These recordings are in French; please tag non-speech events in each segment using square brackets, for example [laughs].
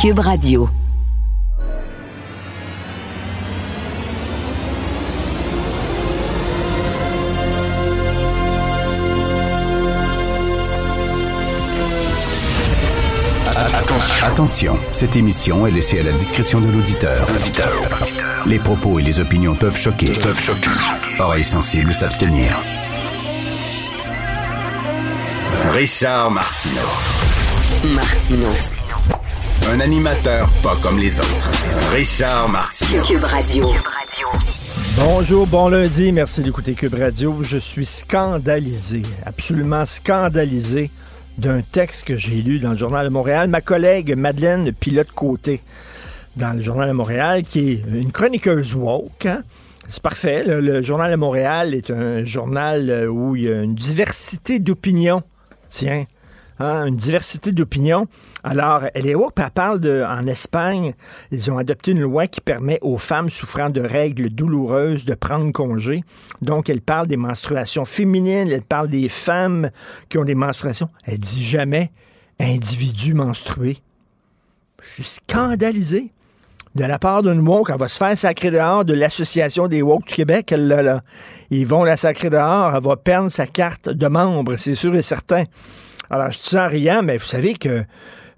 Cube Radio. Attention, cette émission est laissée à la discrétion de l'auditeur. Les propos et les opinions peuvent choquer. Oreilles sensibles s'abstenir. Richard Martineau. Martino. Un animateur pas comme les autres. Richard Martineau. Cube Radio. Bonjour, bon lundi, merci d'écouter Cube Radio. Je suis scandalisé, absolument scandalisé d'un texte que j'ai lu dans le Journal de Montréal. Ma collègue Madeleine Pilote-Côté, dans le Journal de Montréal, qui est une chroniqueuse woke, hein. C'est parfait. Le, le Journal de Montréal est un journal euh, où il y a une diversité d'opinions. Tiens, hein, une diversité d'opinions. Alors, elle est woke, de, en Espagne, ils ont adopté une loi qui permet aux femmes souffrant de règles douloureuses de prendre congé. Donc, elle parle des menstruations féminines, elle parle des femmes qui ont des menstruations. Elle dit jamais individu menstrué. Je suis scandalisé de la part d'une woke, elle va se faire sacrer dehors de l'Association des woke du Québec, elle là, là. Ils vont la sacrer dehors, elle va perdre sa carte de membre, c'est sûr et certain. Alors, je dis en riant, mais vous savez que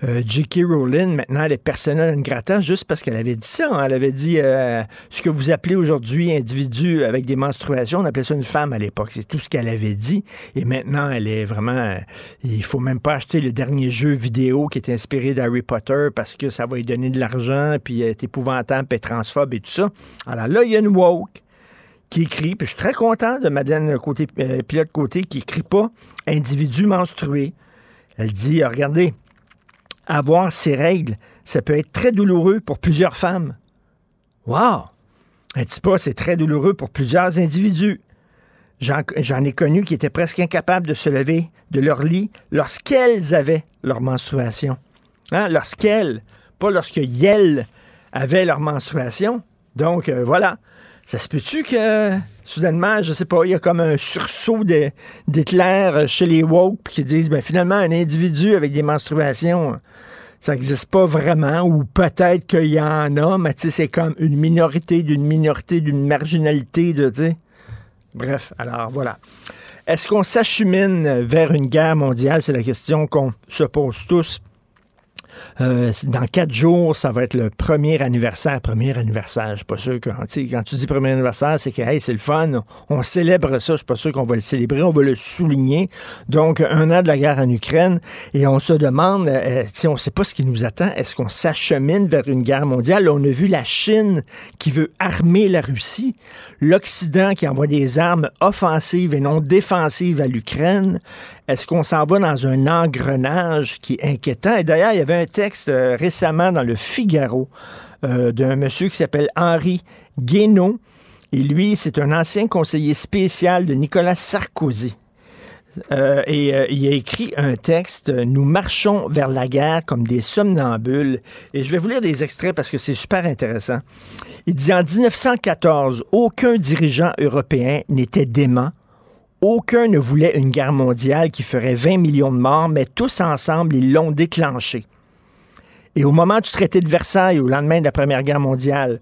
euh, J.K. Rowling, maintenant, elle est personnelle grata juste parce qu'elle avait dit ça. hein. Elle avait dit euh, ce que vous appelez aujourd'hui individu avec des menstruations, on appelait ça une femme à l'époque. C'est tout ce qu'elle avait dit. Et maintenant, elle est vraiment... euh, il faut même pas acheter le dernier jeu vidéo qui est inspiré d'Harry Potter parce que ça va lui donner de l'argent, puis elle est épouvantable, puis transphobe et tout ça. Alors là, il y a une woke qui écrit, puis je suis très content de Madeleine côté, euh, Pilote Côté qui écrit pas individu menstrué. Elle dit, regardez, avoir ces règles, ça peut être très douloureux pour plusieurs femmes. Wow! Elle dit pas, c'est très douloureux pour plusieurs individus. J'en j'en ai connu qui étaient presque incapables de se lever de leur lit lorsqu'elles avaient leur menstruation. Hein? Lorsqu'elles, pas lorsque elles avaient leur menstruation. Donc, euh, voilà. Ça se peut-tu que, soudainement, je sais pas, il y a comme un sursaut d'éclairs chez les woke qui disent, ben, finalement, un individu avec des menstruations, ça n'existe pas vraiment, ou peut-être qu'il y en a, mais c'est comme une minorité d'une minorité, d'une marginalité, de, sais. Bref, alors voilà. Est-ce qu'on s'achemine vers une guerre mondiale? C'est la question qu'on se pose tous. Euh, dans quatre jours, ça va être le premier anniversaire. Premier anniversaire, je suis pas sûr que... Quand tu dis premier anniversaire, c'est que hey, c'est le fun. On célèbre ça. Je suis pas sûr qu'on va le célébrer. On va le souligner. Donc, un an de la guerre en Ukraine. Et on se demande, euh, sais, on sait pas ce qui nous attend. Est-ce qu'on s'achemine vers une guerre mondiale? On a vu la Chine qui veut armer la Russie. L'Occident qui envoie des armes offensives et non défensives à l'Ukraine. Est-ce qu'on s'en va dans un engrenage qui est inquiétant? Et d'ailleurs, il y avait un texte euh, récemment dans le Figaro euh, d'un monsieur qui s'appelle Henri Guénaud. Et lui, c'est un ancien conseiller spécial de Nicolas Sarkozy. Euh, et il a écrit un texte, Nous marchons vers la guerre comme des somnambules. Et je vais vous lire des extraits parce que c'est super intéressant. Il dit En 1914, aucun dirigeant européen n'était dément. Aucun ne voulait une guerre mondiale qui ferait 20 millions de morts, mais tous ensemble, ils l'ont déclenchée. Et au moment du traité de Versailles, au lendemain de la Première Guerre mondiale,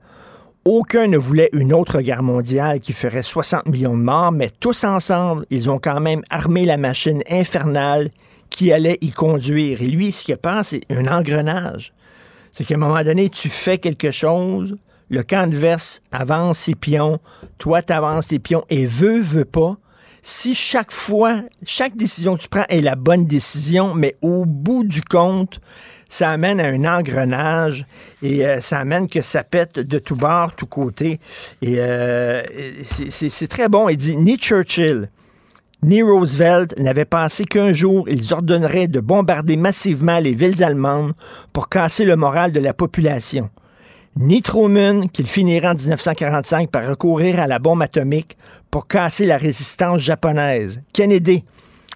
aucun ne voulait une autre guerre mondiale qui ferait 60 millions de morts, mais tous ensemble, ils ont quand même armé la machine infernale qui allait y conduire. Et lui, ce qu'il pense, c'est un engrenage. C'est qu'à un moment donné, tu fais quelque chose, le camp adverse avance ses pions, toi, tu avances tes pions, et veut, veut pas, si chaque fois, chaque décision que tu prends est la bonne décision, mais au bout du compte, ça amène à un engrenage et euh, ça amène que ça pète de tout bord, tout côté. Et euh, c'est très bon. Il dit, ni Churchill, ni Roosevelt n'avaient pensé qu'un jour, ils ordonneraient de bombarder massivement les villes allemandes pour casser le moral de la population. Ni qu'il finirait en 1945 par recourir à la bombe atomique pour casser la résistance japonaise. Kennedy,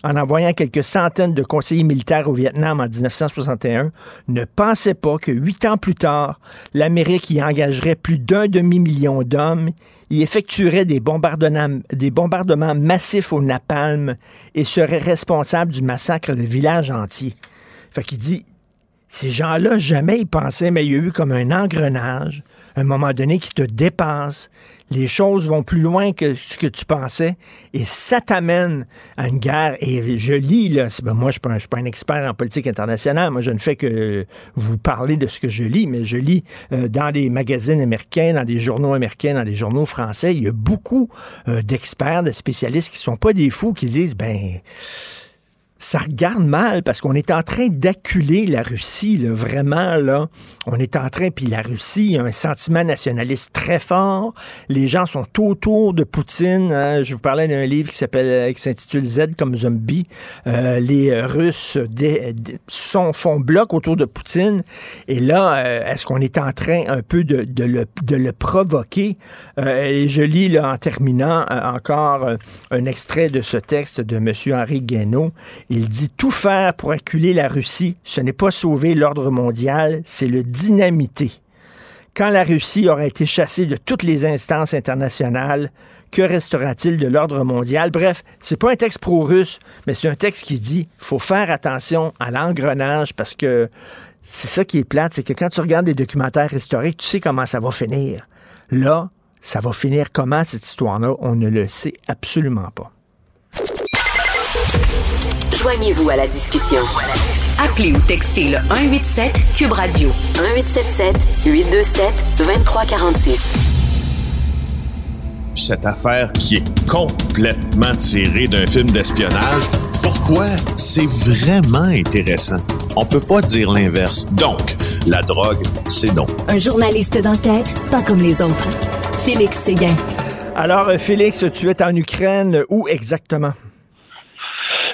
en envoyant quelques centaines de conseillers militaires au Vietnam en 1961, ne pensait pas que huit ans plus tard, l'Amérique y engagerait plus d'un demi-million d'hommes, y effectuerait des bombardements, des bombardements massifs au napalm et serait responsable du massacre de villages entiers. Fait qu'il dit, ces gens-là, jamais ils pensaient, mais il y a eu comme un engrenage, un moment donné qui te dépasse, les choses vont plus loin que ce que tu pensais et ça t'amène à une guerre. Et je lis, là, ben moi je ne suis, pas un expert en politique internationale, moi je ne fais que vous parler de ce que je lis, mais je lis euh, dans des magazines américains, dans des journaux américains, dans des journaux français, il y a beaucoup euh, d'experts, de spécialistes qui sont pas des fous, qui disent, ben ça regarde mal parce qu'on est en train d'acculer la Russie, là, vraiment, là. On est en train, puis la Russie a un sentiment nationaliste très fort. Les gens sont autour de Poutine. Hein. Je vous parlais d'un livre qui s'appelle, euh, qui s'intitule Z comme zombie. Euh, les Russes sont, font bloc autour de Poutine. Et là, euh, est-ce qu'on est en train un peu de, de, le, de le, provoquer? et je lis, là, en terminant, encore un extrait de ce texte de M. Henri Guénaud. Il dit tout faire pour acculer la Russie, ce n'est pas sauver l'ordre mondial, c'est le dynamiter. Quand la Russie aura été chassée de toutes les instances internationales, que restera-t-il de l'ordre mondial? Bref, c'est pas un texte pro-russe, mais c'est un texte qui dit faut faire attention à l'engrenage parce que c'est ça qui est plate, c'est que quand tu regardes des documentaires historiques, tu sais comment ça va finir. Là, ça va finir comment cette histoire-là? On ne le sait absolument pas. Joignez-vous à la discussion. Appelez ou textez le 187 Cube Radio 1877 827 2346. Cette affaire qui est complètement tirée d'un film d'espionnage, pourquoi c'est vraiment intéressant? On peut pas dire l'inverse. Donc, la drogue, c'est donc. Un journaliste d'enquête, pas comme les autres. Félix Séguin. Alors, Félix, tu es en Ukraine. Où exactement?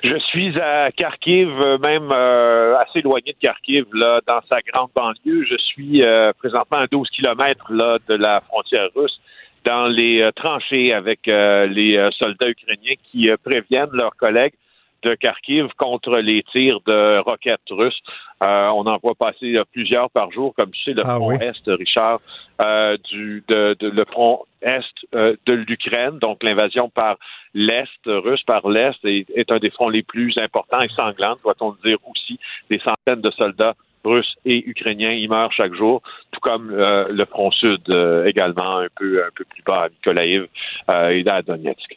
Je suis à Kharkiv, même euh, assez éloigné de Kharkiv, là, dans sa grande banlieue. Je suis euh, présentement à 12 kilomètres là, de la frontière russe, dans les euh, tranchées avec les soldats ukrainiens qui préviennent leurs collègues de Kharkiv contre les tirs de roquettes russes. Euh, on en voit passer plusieurs par jour, comme tu sais, le ah front Est, Richard, euh, du le front Est euh, de l'Ukraine, donc l'invasion par l'Est russe, par l'Est, est, un des fronts les plus importants et sanglants, doit-on dire aussi. Des centaines de soldats russes et ukrainiens y meurent chaque jour, tout comme le front Sud également, un peu un peu plus bas à Mykolaiv et à Donetsk.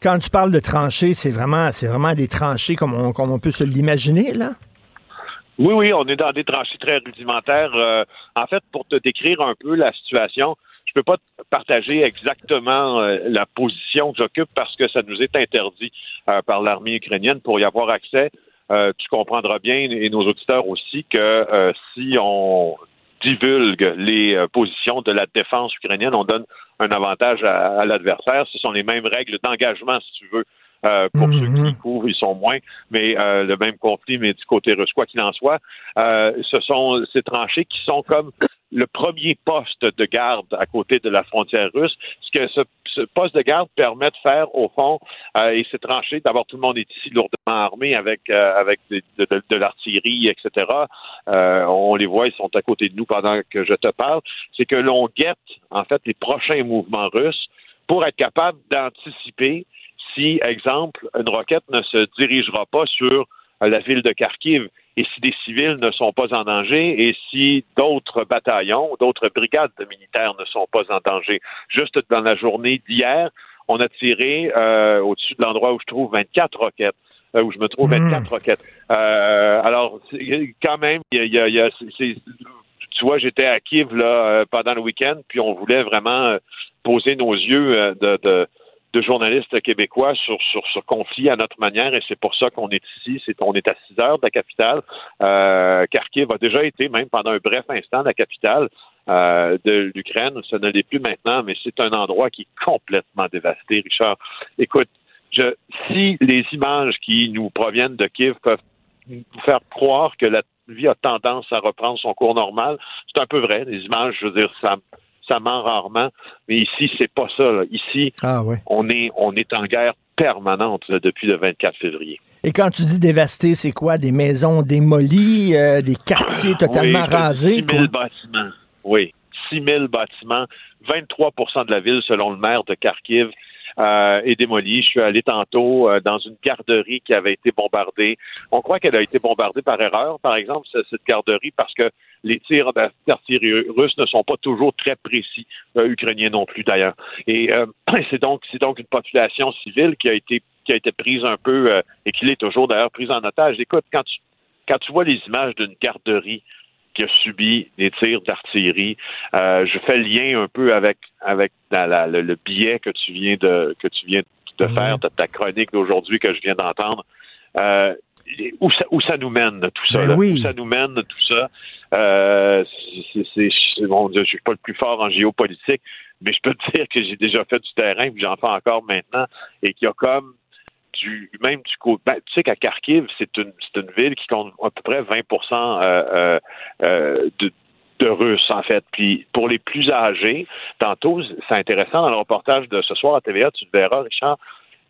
Quand tu parles de tranchées, c'est vraiment, c'est vraiment des tranchées comme on, comme on peut se l'imaginer, là? Oui, oui, on est dans des tranchées très rudimentaires. Euh, en fait, pour te décrire un peu la situation, je peux pas partager exactement euh, la position que j'occupe parce que ça nous est interdit euh, par l'armée ukrainienne pour y avoir accès. tu comprendras bien, et nos auditeurs aussi, que si on divulgue les positions de la défense ukrainienne, on donne un avantage à, l'adversaire. Ce sont les mêmes règles d'engagement, si tu veux. Euh, pour ceux qui mhm. couvrent, ils sont moins, mais euh, le même conflit, mais du côté russe, quoi qu'il en soit, euh, ce sont ces tranchées qui sont comme le premier poste de garde à côté de la frontière russe. Ce que ce, poste de garde permet de faire, au fond, euh, et ces tranchées, d'abord tout le monde est ici lourdement armé avec euh, avec de, de, l'artillerie, etc. Euh, on les voit, ils sont à côté de nous pendant que je te parle. C'est que l'on guette en fait les prochains mouvements russes pour être capable d'anticiper si, exemple, une roquette ne se dirigera pas sur la ville de Kharkiv et si des civils ne sont pas en danger et si d'autres bataillons, d'autres brigades de militaires ne sont pas en danger. Juste dans la journée d'hier, on a tiré euh, au-dessus de l'endroit où je trouve 24 roquettes euh, où je me trouve, 24 roquettes. Euh, alors, quand même, il y a, y c'est- tu vois, j'étais à Kiev là, pendant le week-end, puis on voulait vraiment poser nos yeux de, de, de journalistes québécois sur, sur ce conflit à notre manière, et c'est pour ça qu'on est ici. C'est on est à 6 heures de la capitale. Euh, Kharkiv a déjà été, même pendant un bref instant, la capitale euh, de l'Ukraine. Ce ne l'est plus maintenant, mais c'est un endroit qui est complètement dévasté, Richard. Écoute, je, si les images qui nous proviennent de Kiev peuvent nous faire croire que la vie a tendance à reprendre son cours normal, c'est un peu vrai. Les images, je veux dire, ça, ça ment rarement. Mais ici, c'est pas ça. là. Ici, Ah ouais. on est, on est en guerre permanente là, depuis le 24 février. Et quand tu dis dévasté, c'est quoi? Des maisons démolies, euh, des quartiers totalement oui, t'as rasés? 6 000 bâtiments. Oui, 6 000 bâtiments. 23% de la ville, selon le maire de Kharkiv, euh, est. Je suis allé tantôt euh, dans une garderie qui avait été bombardée. On croit qu'elle a été bombardée par erreur, par exemple, ce- cette garderie, parce que les tirs d'artillerie russes ne sont pas toujours très précis, euh, ukrainiens non plus d'ailleurs. Et euh, [clears throat] c'est donc c'est donc une population civile qui a été qui a été prise un peu euh, et qui l'est toujours d'ailleurs prise en otage. Écoute, quand tu quand tu vois les images d'une garderie qui a subi des tirs d'artillerie, euh, je fais le lien un peu avec avec la- la- le, le billet que tu viens de que tu viens de faire de ta chronique d'aujourd'hui que je viens d'entendre. Euh, où ça, où ça nous mène tout ça, Ben là? oui. où ça nous mène tout ça? Euh, c'est- bon, je suis pas le plus fort en géopolitique, mais je peux te [laughs] dire que j'ai déjà fait du terrain, puis j'en fais encore maintenant, et qu'il y a comme du même du côté. Ben, tu sais qu'à Kharkiv, c'est une une ville qui compte à peu près 20 euh, euh, euh, de de Russes, en fait. Puis pour les plus âgés, tantôt, c'est intéressant dans le reportage de ce soir à TVA, tu le verras, Richard.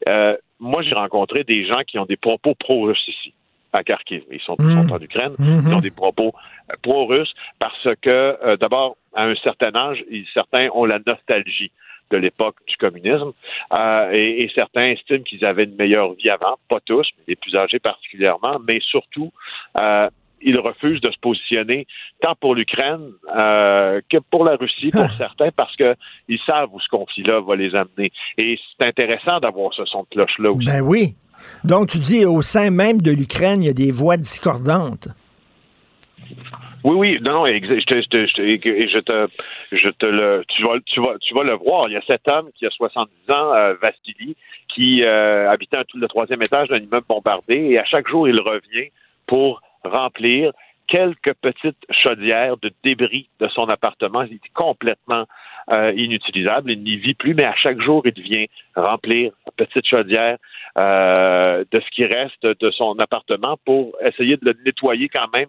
euh, moi, j'ai rencontré des gens qui ont des propos pro-russes ici, à Kharkiv. Ils sont, ils sont en Ukraine. Mhm. Ils ont des propos euh, pro-russes parce que, euh, d'abord, à un certain âge, ils- certains ont la nostalgie de l'époque du communisme euh, et, et certains estiment qu'ils avaient une meilleure vie avant, pas tous, mais les plus âgés particulièrement, mais surtout, euh, ils refusent de se positionner tant pour l'Ukraine euh, que pour la Russie, pour [laughs] certains, parce que ils savent où ce conflit-là va les amener. Et c'est intéressant d'avoir ce son de cloche-là aussi. Ben oui. Donc, tu dis, au sein même de l'Ukraine, il y a des voix discordantes. Oui, oui, non, non, je te, je te, je te, je te, le, tu vas, tu vas, tu vas le voir. Il y a cet homme qui a 70 ans, euh, Vassili, qui euh, habitait un- le troisième étage d'un immeuble bombardé, et à chaque jour, il revient pour remplir quelques petites chaudières de débris de son appartement. Il est complètement euh, inutilisable. Il n'y vit plus, mais à chaque jour, il vient remplir une petite chaudière euh, de ce qui reste de son appartement pour essayer de le nettoyer quand même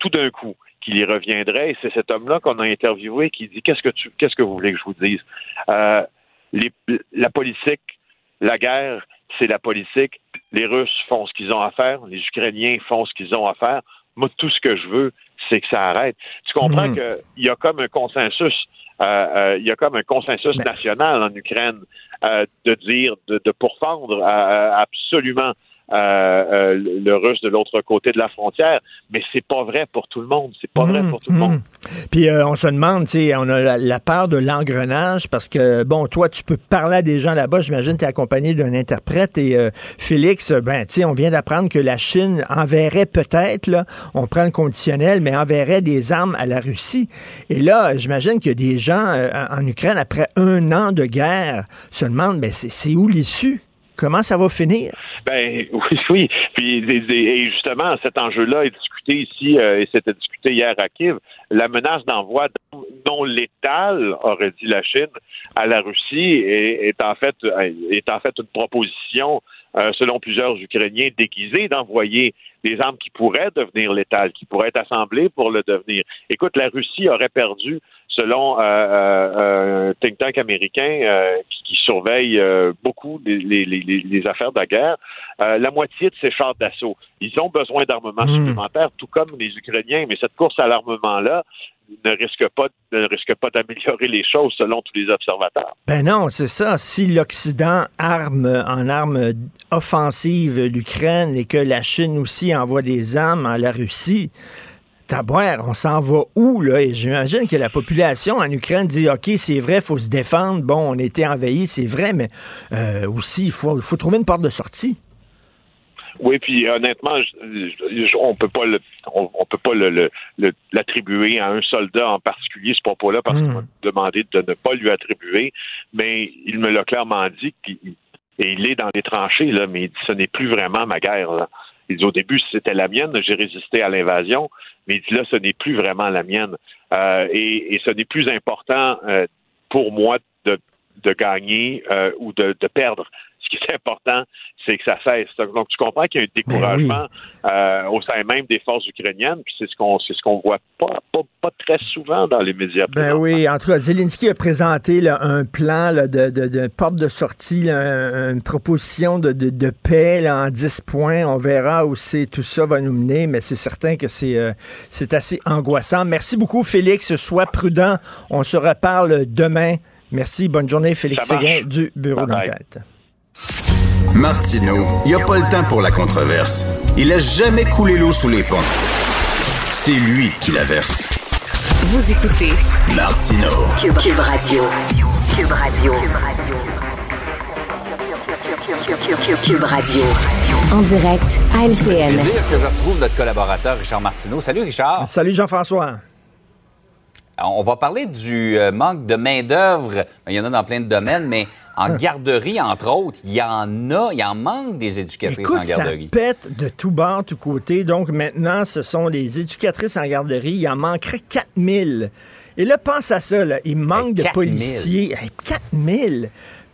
tout d'un coup qu'il y reviendrait. Et c'est cet homme-là qu'on a interviewé qui dit qu'est-ce que tu qu'est-ce que vous voulez que je vous dise? Euh, les- La politique, la guerre, c'est la politique. Les Russes font ce qu'ils ont à faire, les Ukrainiens font ce qu'ils ont à faire. Moi, tout ce que je veux, c'est que ça arrête. Tu comprends Mhm. qu'il y a comme un consensus, euh, euh, il y a comme un consensus Ben- national en Ukraine de dire, de, de pourfendre absolument euh, euh, le russe de l'autre côté de la frontière, mais c'est pas vrai pour tout le monde. C'est pas vrai Hum, pour tout le monde. Puis euh, on se demande, tu sais, on a la, la peur de l'engrenage parce que, bon, toi, tu peux parler à des gens là-bas. J'imagine que tu es accompagné d'un interprète. Et euh, Félix, ben, tu sais, on vient d'apprendre que la Chine enverrait peut-être, là, on prend le conditionnel, mais enverrait des armes à la Russie. Et là, j'imagine qu'il y a des gens euh, en Ukraine, après un an de guerre, se demandent, ben, c'est où l'issue? Comment ça va finir? Ben [laughs] oui, oui. Puis et- justement, cet enjeu-là est discuté ici euh, et c'était discuté hier à Kiev. La menace d'envoi non létal, aurait dit la Chine, à la Russie est, est en fait euh, est en fait une proposition, euh, selon plusieurs Ukrainiens déguisés, d'envoyer des armes qui pourraient devenir létales, qui pourraient être assemblées pour le devenir. Écoute, la Russie aurait perdu selon euh, euh, un think tank américain euh, qui, qui surveille euh, beaucoup les, les- les- les affaires de la guerre, euh, la moitié de ces chars d'assaut. Ils ont besoin d'armement Mm. supplémentaire, tout comme les Ukrainiens, mais cette course à l'armement-là ne risque pas ne risque pas d'améliorer les choses selon tous les observateurs. Ben non, c'est ça. Si l'Occident arme en armes offensives l'Ukraine et que la Chine aussi envoie des armes à la Russie, taboire, on s'en va où, là? Et j'imagine que la population en Ukraine dit, OK, c'est vrai, il faut se défendre. Bon, on a été envahi, c'est vrai, mais euh, aussi, il faut, faut trouver une porte de sortie. Oui, puis honnêtement, on peut pas le, on, on peut pas le- l'attribuer à un soldat en particulier ce propos-là parce qu'on m'a demandé de ne pas lui attribuer, mais il me l'a clairement dit et il est dans les tranchées là, mais il dit ce n'est plus vraiment ma guerre. Là. Il dit au début c'était la mienne, j'ai résisté à l'invasion, mais il dit là ce n'est plus vraiment la mienne Euh, et, ce n'est plus important euh, pour moi de, gagner euh, ou de perdre. Ce qui est important, c'est que ça cesse. Donc, tu comprends qu'il y a un découragement euh, au sein même des forces ukrainiennes, puis c'est ce qu'on c'est ce qu'on voit pas, pas, pas très souvent dans les médias. Ben oui, en tout cas, Zelensky a présenté là, un plan là, de, de, de porte de sortie, là, une proposition de, de, de paix en 10 points. On verra où c'est tout ça va nous mener, mais c'est certain que c'est euh, c'est assez angoissant. Merci beaucoup, Félix. Sois prudent. On se reparle demain. Merci. Bonne journée, Félix. Séguin du Bureau d'enquête. Martineau, il n'y a pas le temps pour la controverse. Il a jamais coulé l'eau sous les ponts. C'est lui qui la verse. Vous écoutez Martineau. Cube, Cube Radio. Cube Radio. Cube Radio. En direct à LCN. plaisir que je retrouve notre collaborateur Richard Martineau. Salut Richard. Salut Jean-François. On va parler du euh, manque de main-d'œuvre. Il y en a dans plein de domaines, mais en [laughs] garderie, entre autres, il y en a, il y en manque des éducatrices en Écoute, ça garderie. pète de tout bord, tout côté. Donc maintenant, ce sont les éducatrices en garderie. Il en manquerait 4000. Et là, pense à ça. Là. Il manque de 4000. policiers. Hey, 4000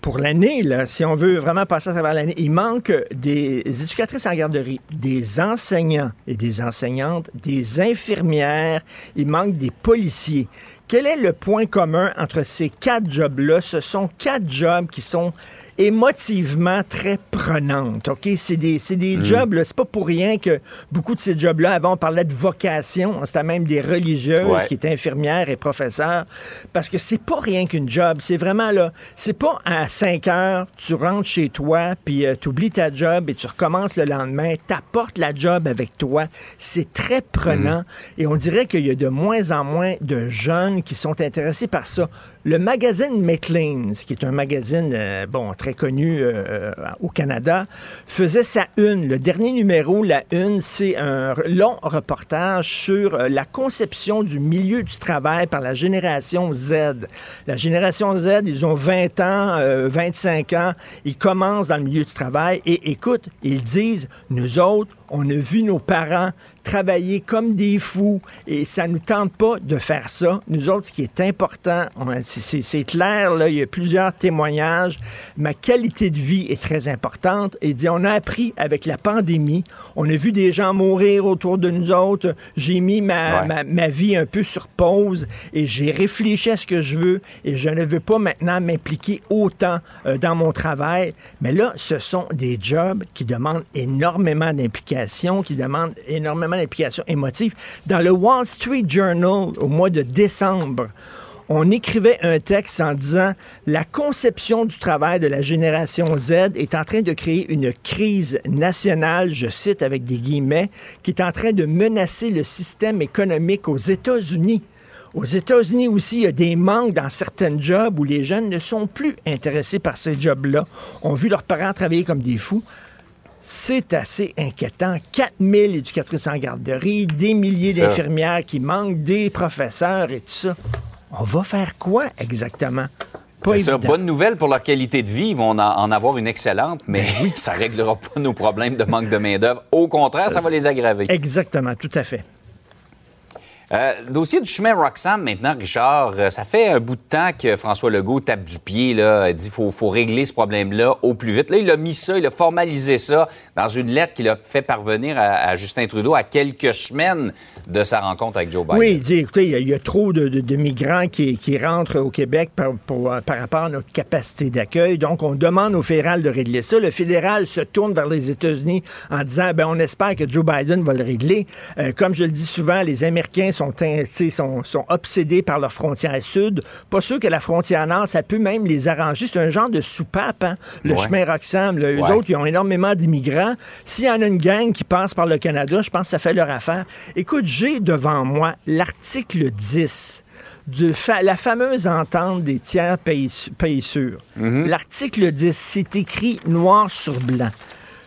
pour l'année, si on veut vraiment passer à travers l'année. Il manque des éducatrices en garderie, des enseignants et des enseignantes, des infirmières. Il manque des policiers. Quel est le point commun entre ces quatre jobs-là? Ce sont quatre jobs qui sont émotivement très prenantes. OK? C'est des, c'est des Mm. jobs, là, c'est pas pour rien que beaucoup de ces jobs-là, avant, on parlait de vocation. C'était même des religieuses Ouais. qui étaient infirmières et professeurs. Parce que c'est pas rien qu'une job. C'est vraiment là. C'est pas à 5 heures, tu rentres chez toi, puis tu oublies ta job et tu recommences le lendemain. T'apportes la job avec toi. C'est très prenant. Et on dirait qu'il y a de moins en moins de jeunes qui sont intéressés par ça. Le magazine Maclean's, qui est un magazine, euh, bon, très connu euh, euh, au Canada, faisait sa une. Le dernier numéro, la une, c'est un long reportage sur la conception du milieu du travail par la génération Z. La génération Z, ils ont 20 ans, euh, 25 ans, ils commencent dans le milieu du travail et écoute, ils disent, nous autres, on a vu nos parents travailler comme des fous et ça nous tente pas de faire ça. Nous autres, ce qui est important, c'est- clair, là, il y a plusieurs témoignages. Ma qualité de vie est très importante. Et dit, on a appris avec la pandémie, on a vu des gens mourir autour de nous autres. J'ai mis ma, Ouais. ma, ma vie un peu sur pause et j'ai réfléchi à ce que je veux et je ne veux pas maintenant m'impliquer autant euh, dans mon travail. Mais là, ce sont des jobs qui demandent énormément d'implication, qui demandent énormément d'implication émotive. Dans le Wall Street Journal, au mois de décembre, on écrivait un texte en disant la conception du travail de la génération Z est en train de créer une crise nationale, je cite avec des guillemets, qui est en train de menacer le système économique aux États-Unis. Aux États-Unis aussi, il y a des manques dans certains jobs où les jeunes ne sont plus intéressés par ces jobs-là, ont vu leurs parents travailler comme des fous. C'est assez inquiétant. 4000 éducatrices en garderie, des milliers d'infirmières qui manquent, des professeurs et tout ça. On va faire quoi exactement? C'est ça. évident. Bonne nouvelle pour leur qualité de vie. Ils vont en, en avoir une excellente, mais [laughs] ça réglera pas nos problèmes de manque de main-d'œuvre. Au contraire, ça va les aggraver. Exactement, tout à fait. Euh, dossier du chemin Roxham maintenant, Richard. Euh, ça fait un bout de temps que François Legault tape du pied, là, dit qu'il faut, faut régler ce problème-là au plus vite. Là, il a mis ça, il a formalisé ça dans une lettre qu'il a fait parvenir à, Justin Trudeau à quelques semaines de sa rencontre avec Joe Biden. Oui, il dit, écoutez, il y a- trop de, migrants qui, qui rentrent au Québec par, euh, par rapport à notre capacité d'accueil. Donc, on demande au fédéral de régler ça. Le fédéral se tourne vers les États-Unis en disant, ben, on espère que Joe Biden va le régler. Euh, comme je le dis souvent, les Américains sont, sont, sont obsédés par leur frontière sud. Pas sûr que la frontière nord, ça peut même les arranger. C'est un genre de soupape, hein, le Ouais. chemin Roxham. Eux Ouais. autres, ils ont énormément d'immigrants. S'il y en a une gang qui passe par le Canada, je pense que ça fait leur affaire. Écoute, j'ai devant moi l'article 10 de fa- la fameuse entente des tiers pays, pays sûrs. L'article 10, c'est écrit noir sur blanc.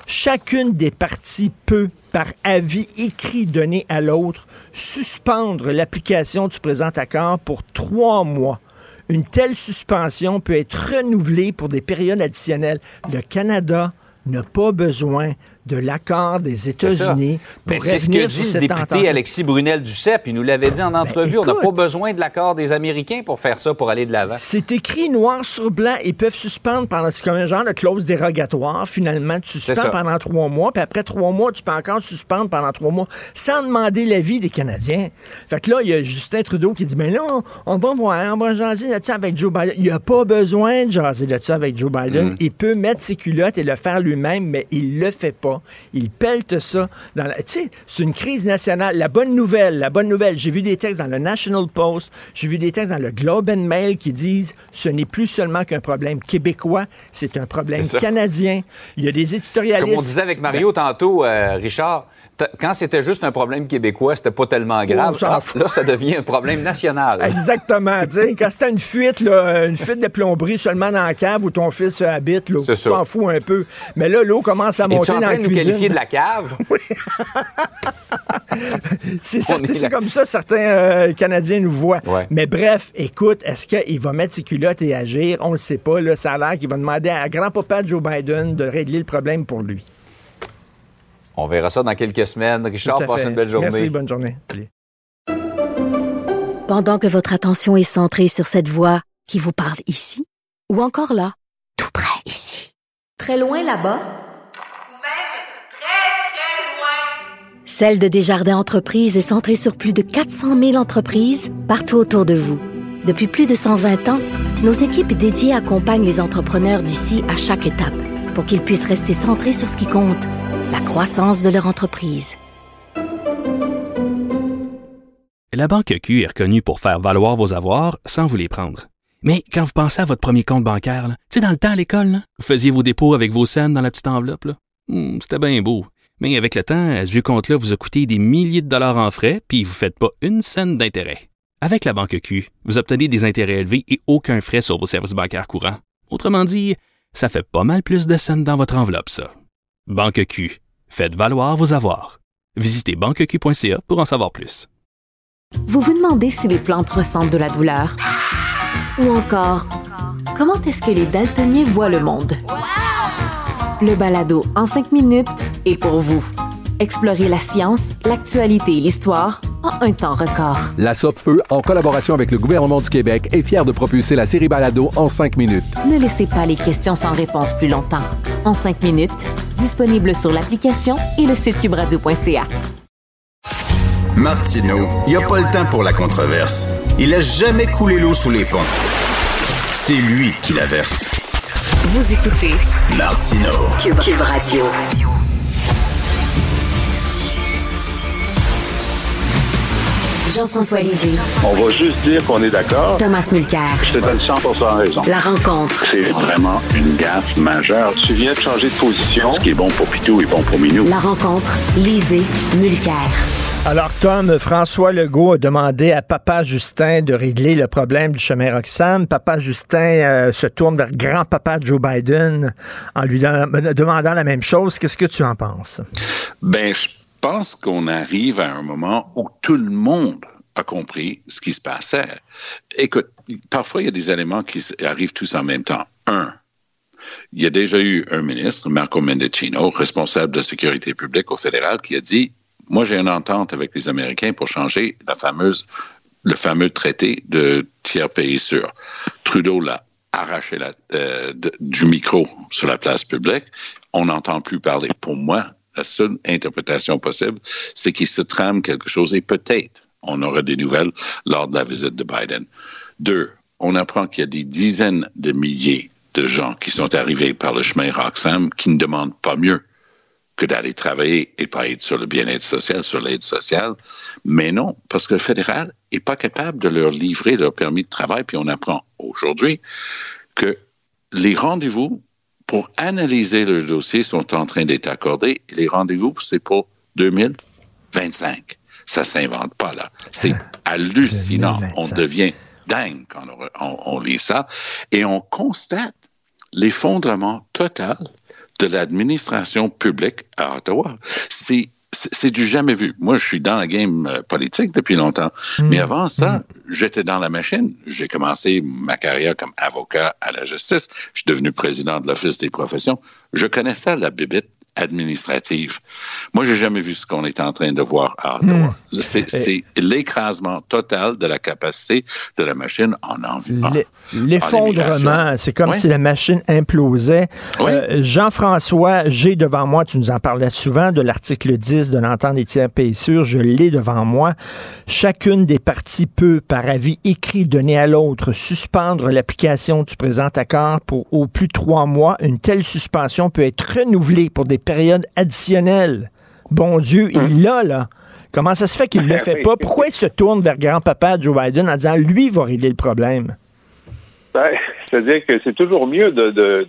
Chacune des parties peut, par avis écrit donné à l'autre, suspendre l'application du présent accord pour trois mois. Une telle suspension peut être renouvelée pour des périodes additionnelles. Le Canada n'a pas besoin de l'accord des États-Unis pour Ben, c'est ce que dit le député entente. Alexis Brunel-Duceppe. Il nous l'avait dit en entrevue. On n'a pas besoin de l'accord des Américains pour faire ça, pour aller de l'avant. C'est écrit noir sur blanc. Ils peuvent suspendre pendant. C'est comme un genre de clause dérogatoire. Finalement, tu suspends pendant trois mois, puis après trois mois, tu peux encore suspendre pendant trois mois sans demander l'avis des Canadiens. Fait que là, il y a Justin Trudeau qui dit Mais là, on, on va voir, on va jaser là-dessus avec Joe Biden. Il a pas besoin de jaser là-dessus avec Joe Biden. Mm. Il peut mettre ses culottes et le faire lui-même, mais il le fait pas. Il pelte ça. Dans la... Tu sais, c'est une crise nationale. La bonne nouvelle, la bonne nouvelle, j'ai vu des textes dans le National Post, j'ai vu des textes dans le Globe and Mail qui disent ce n'est plus seulement qu'un problème québécois, c'est un problème canadien. Il y a des éditorialistes. Comme on disait avec Mario tantôt, euh, Richard, quand c'était juste un problème québécois, c'était pas tellement grave. Ah, fout. là, ça devient un problème national. [laughs] Exactement. quand c'était une fuite, là, une fuite de plomberie seulement dans la cave où ton fils habite, là, tu t'en fous un peu. Mais là, l'eau commence à monter dans la de nous qualifier de la cave? [laughs] [laughs] C'est On certain- est c'est comme ça certains euh, Canadiens nous voient. Ouais. Mais bref, écoute, est-ce qu'il va mettre ses culottes et agir? On le sait pas. Là, ça a l'air qu'il va demander à grand-papa Joe Biden de régler le problème pour lui. On verra ça dans quelques semaines. Richard, passe fait. une belle journée. Merci, bonne journée. Pendant que votre attention est centrée sur cette voix qui vous parle ici, ou encore là, tout près ici, très loin là-bas, Ou même très, très loin. Celle de Desjardins Entreprises est centrée sur plus de 400 000 entreprises partout autour de vous. Depuis plus de 120 ans, nos équipes dédiées accompagnent les entrepreneurs d'ici à chaque étape pour qu'ils puissent rester centrés sur ce qui compte, la croissance de leur entreprise. La Banque Q est reconnue pour faire valoir vos avoirs sans vous les prendre. Mais quand vous pensez à votre premier compte bancaire, tu sais, dans le temps à l'école, vous faisiez vos dépôts avec vos scènes dans la petite enveloppe. Hmm, C'était bien beau. Mais avec le temps, à ce compte-là vous a coûté des milliers de dollars en frais, puis vous ne faites pas une scène d'intérêt. Avec la Banque Q, vous obtenez des intérêts élevés et aucun frais sur vos services bancaires courants. Autrement dit, ça fait pas mal plus de scènes dans votre enveloppe, ça. Banque Q. Faites valoir vos avoirs. Visitez banqueq.ca pour en savoir plus. Vous vous demandez si les plantes ressentent de la douleur? Ou encore, comment est-ce que les daltoniens voient le monde? Le balado en cinq minutes est pour vous. Explorez la science, l'actualité et l'histoire en un temps record. La Feu, en collaboration avec le gouvernement du Québec, est fière de propulser la série Balado en cinq minutes. Ne laissez pas les questions sans réponse plus longtemps. En cinq minutes, disponible sur l'application et le site cubradio.ca. Martineau, il n'y a pas le temps pour la controverse. Il a jamais coulé l'eau sous les ponts. C'est lui qui la verse. Vous écoutez Martineau. Cube, Cube Radio. Jean-François Lisée. On va juste dire qu'on est d'accord. Thomas Mulcair. Je te donne 100 raison. La rencontre. C'est vraiment une gaffe majeure. Tu viens de changer de position. Ce qui est bon pour Pitou est bon pour Minou. La rencontre. Lisée. Mulcair. Alors, Tom, François Legault a demandé à Papa Justin de régler le problème du chemin Roxham. Papa Justin euh, se tourne vers grand-papa Joe Biden en lui demandant la même chose. Qu'est-ce que tu en penses? Ben, je pense qu'on arrive à un moment où tout le monde a compris ce qui se passait. Écoute, parfois, il y a des éléments qui arrivent tous en même temps. Un, il y a déjà eu un ministre, Marco Mendicino, responsable de sécurité publique au fédéral, qui a dit Moi, j'ai une entente avec les Américains pour changer la fameuse, le fameux traité de tiers pays sûr. Trudeau l'a arraché euh, du micro sur la place publique. On n'entend plus parler. Pour moi, la seule interprétation possible, c'est qu'il se trame quelque chose et peut-être on aura des nouvelles lors de la visite de Biden. Deux, on apprend qu'il y a des dizaines de milliers de gens qui sont arrivés par le chemin Roxham qui ne demandent pas mieux que d'aller travailler et pas être sur le bien-être social, sur l'aide sociale. Mais non, parce que le fédéral n'est pas capable de leur livrer leur permis de travail. Puis on apprend aujourd'hui que les rendez-vous pour analyser le dossier sont en train d'être accordés. Et les rendez-vous, c'est pour 2025. Ça s'invente pas, là. C'est [laughs] hallucinant. On devient dingue quand on, on- on lit ça. Et on constate l'effondrement total de l'administration publique à Ottawa. C'est c'est du jamais vu. Moi, je suis dans la game euh, politique depuis longtemps. Mais avant ça, j'étais dans la machine. J'ai commencé ma carrière comme avocat à la justice. Je suis devenu président de l'Office des professions. Je connaissais la bibite administrative. Moi, j'ai jamais vu ce qu'on est en train de voir à Ottawa. C'est l'écrasement total de la capacité de la machine en environnement. L'effondrement, c'est comme si la machine implosait. Euh, Jean-François, j'ai devant moi, tu nous en parlais souvent, de l'article 10 de l'entente des tiers pays sûrs, je l'ai devant moi. Chacune des parties peut, par avis écrit donné à l'autre, suspendre l'application du présent accord pour au plus trois mois. Une telle suspension peut être renouvelée pour des période additionnelle. Bon Dieu, il hum. l'a, là. Comment ça se fait qu'il ne le fait pas? Pourquoi il se tourne vers grand-papa Joe Biden en disant lui va régler le problème? Ben, c'est-à-dire que c'est toujours mieux de,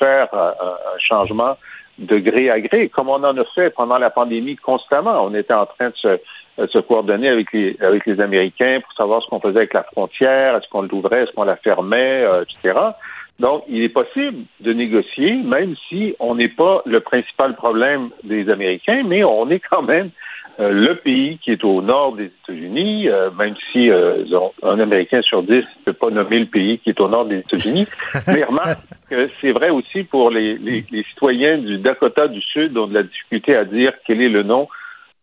faire un, changement de gré à gré, comme on en a fait pendant la pandémie constamment. On était en train de se, coordonner avec les, avec les Américains pour savoir ce qu'on faisait avec la frontière, est-ce qu'on l'ouvrait, est-ce qu'on la fermait, euh, etc. Donc, il est possible de négocier, même si on n'est pas le principal problème des Américains, mais on est quand même euh, le pays qui est au nord des États-Unis, euh, même si euh, un Américain sur dix ne peut pas nommer le pays qui est au nord des États-Unis. [laughs] mais remarque que c'est vrai aussi pour les, les, citoyens du Dakota du Sud ont de la difficulté à dire quel est le nom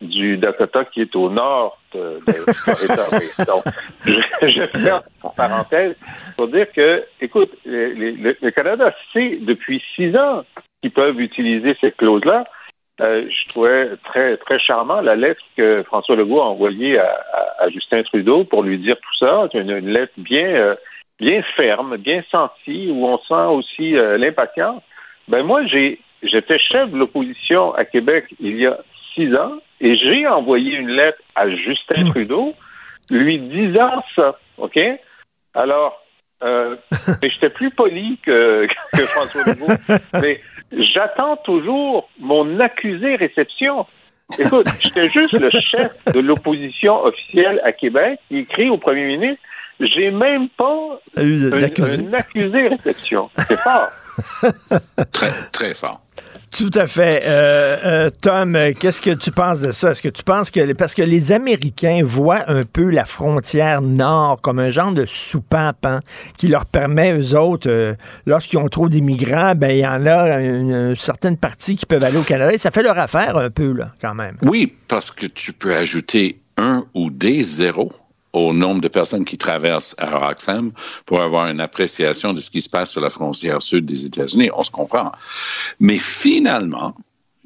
du Dakota qui est au nord de, de Donc, [laughs] je, je fais en parenthèse pour dire que, écoute, le Canada sait depuis six ans qu'ils peuvent utiliser cette clause-là. Euh, je trouvais très très charmant la lettre que François Legault a envoyée à, Justin Trudeau pour lui dire tout ça. C'est une, lettre bien euh, bien ferme, bien sentie, où on sent aussi euh, l'impatience. Ben moi, j'ai j'étais chef de l'opposition à Québec il y a six ans et j'ai envoyé une lettre à Justin hmm. Trudeau lui disant ça. OK? Alors, euh, [laughs] mais j'étais plus poli que, que François Legault. [laughs] mais j'attends toujours mon accusé réception. Écoute, j'étais juste le chef de l'opposition officielle à Québec qui écrit au premier ministre j'ai même pas un, un accusé réception. C'est fort. [laughs] très, très fort. Tout à fait. Euh, euh, Tom, qu'est-ce que tu penses de ça? Est-ce que tu penses que... Parce que les Américains voient un peu la frontière nord comme un genre de soupape hein, qui leur permet, eux autres, euh, lorsqu'ils ont trop d'immigrants, ben il y en a une, certaine partie qui peuvent aller au Canada. Ça fait leur affaire un peu, là, quand même. Oui, parce que tu peux ajouter un ou des zéros au nombre de personnes qui traversent à Roxham pour avoir une appréciation de ce qui se passe sur la frontière sud des États-Unis. On se comprend. Mais finalement,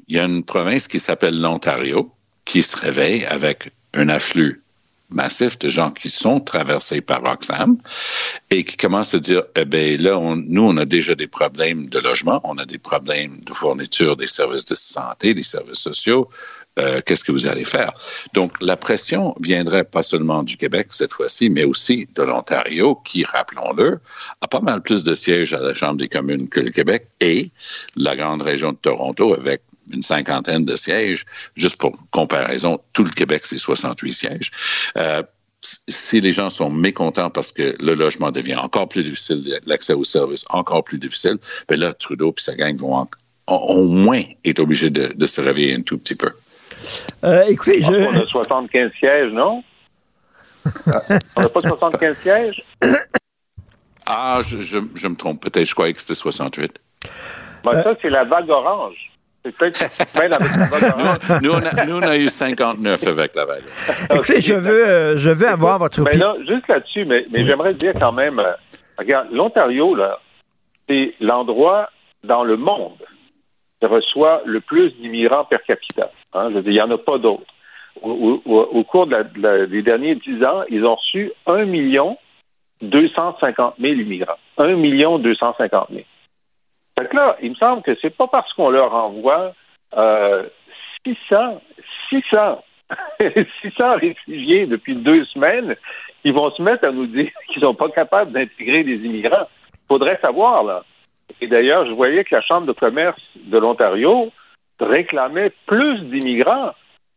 il y a une province qui s'appelle l'Ontario qui se réveille avec un afflux massif de gens qui sont traversés par Roxham et qui commencent à dire, eh bien là, nous, on a déjà des problèmes de logement, on a des problèmes de fourniture des services de santé, des services sociaux, euh, qu'est-ce que vous allez faire? Donc, la pression viendrait pas seulement du Québec cette fois-ci, mais aussi de l'Ontario, qui, rappelons-le, a pas mal plus de sièges à la Chambre des communes que le Québec et la grande région de Toronto avec une cinquantaine de sièges. Juste pour comparaison, tout le Québec, c'est 68 sièges. Euh, si les gens sont mécontents parce que le logement devient encore plus difficile, l'accès aux services encore plus difficile, ben là, Trudeau et sa gang vont au moins être obligés de se réveiller un tout petit peu. Euh, écoutez, je... [laughs] On a 75 sièges, non? on n'a pas 75 sièges? Ah, je, je, me trompe. Peut-être, je croyais que c'était 68. Ben, ça, c'est la vague orange. C'est peut-être avec la vague orange. Nous, on a, nous, on a, eu 59 avec la vague. Écoutez, je veux, euh, je veux avoir votre ben opinion. là, juste là-dessus, mais, mais j'aimerais dire quand même, euh, regarde, l'Ontario, là, c'est l'endroit dans le monde qui reçoit le plus d'immigrants per capita. Hein, je veux dire, il n'y en a pas d'autres. Au, cours des derniers dix ans, ils ont reçu 1 million 250 000 immigrants. 1 million 250 000. Fait que là, il me semble que c'est pas parce qu'on leur envoie euh, 600, 600, 600 réfugiés depuis deux semaines qu'ils vont se mettre à nous dire [laughs] qu'ils sont pas capables d'intégrer des immigrants. Faudrait savoir, là. Et d'ailleurs, je voyais que la Chambre de commerce de l'Ontario réclamait plus d'immigrants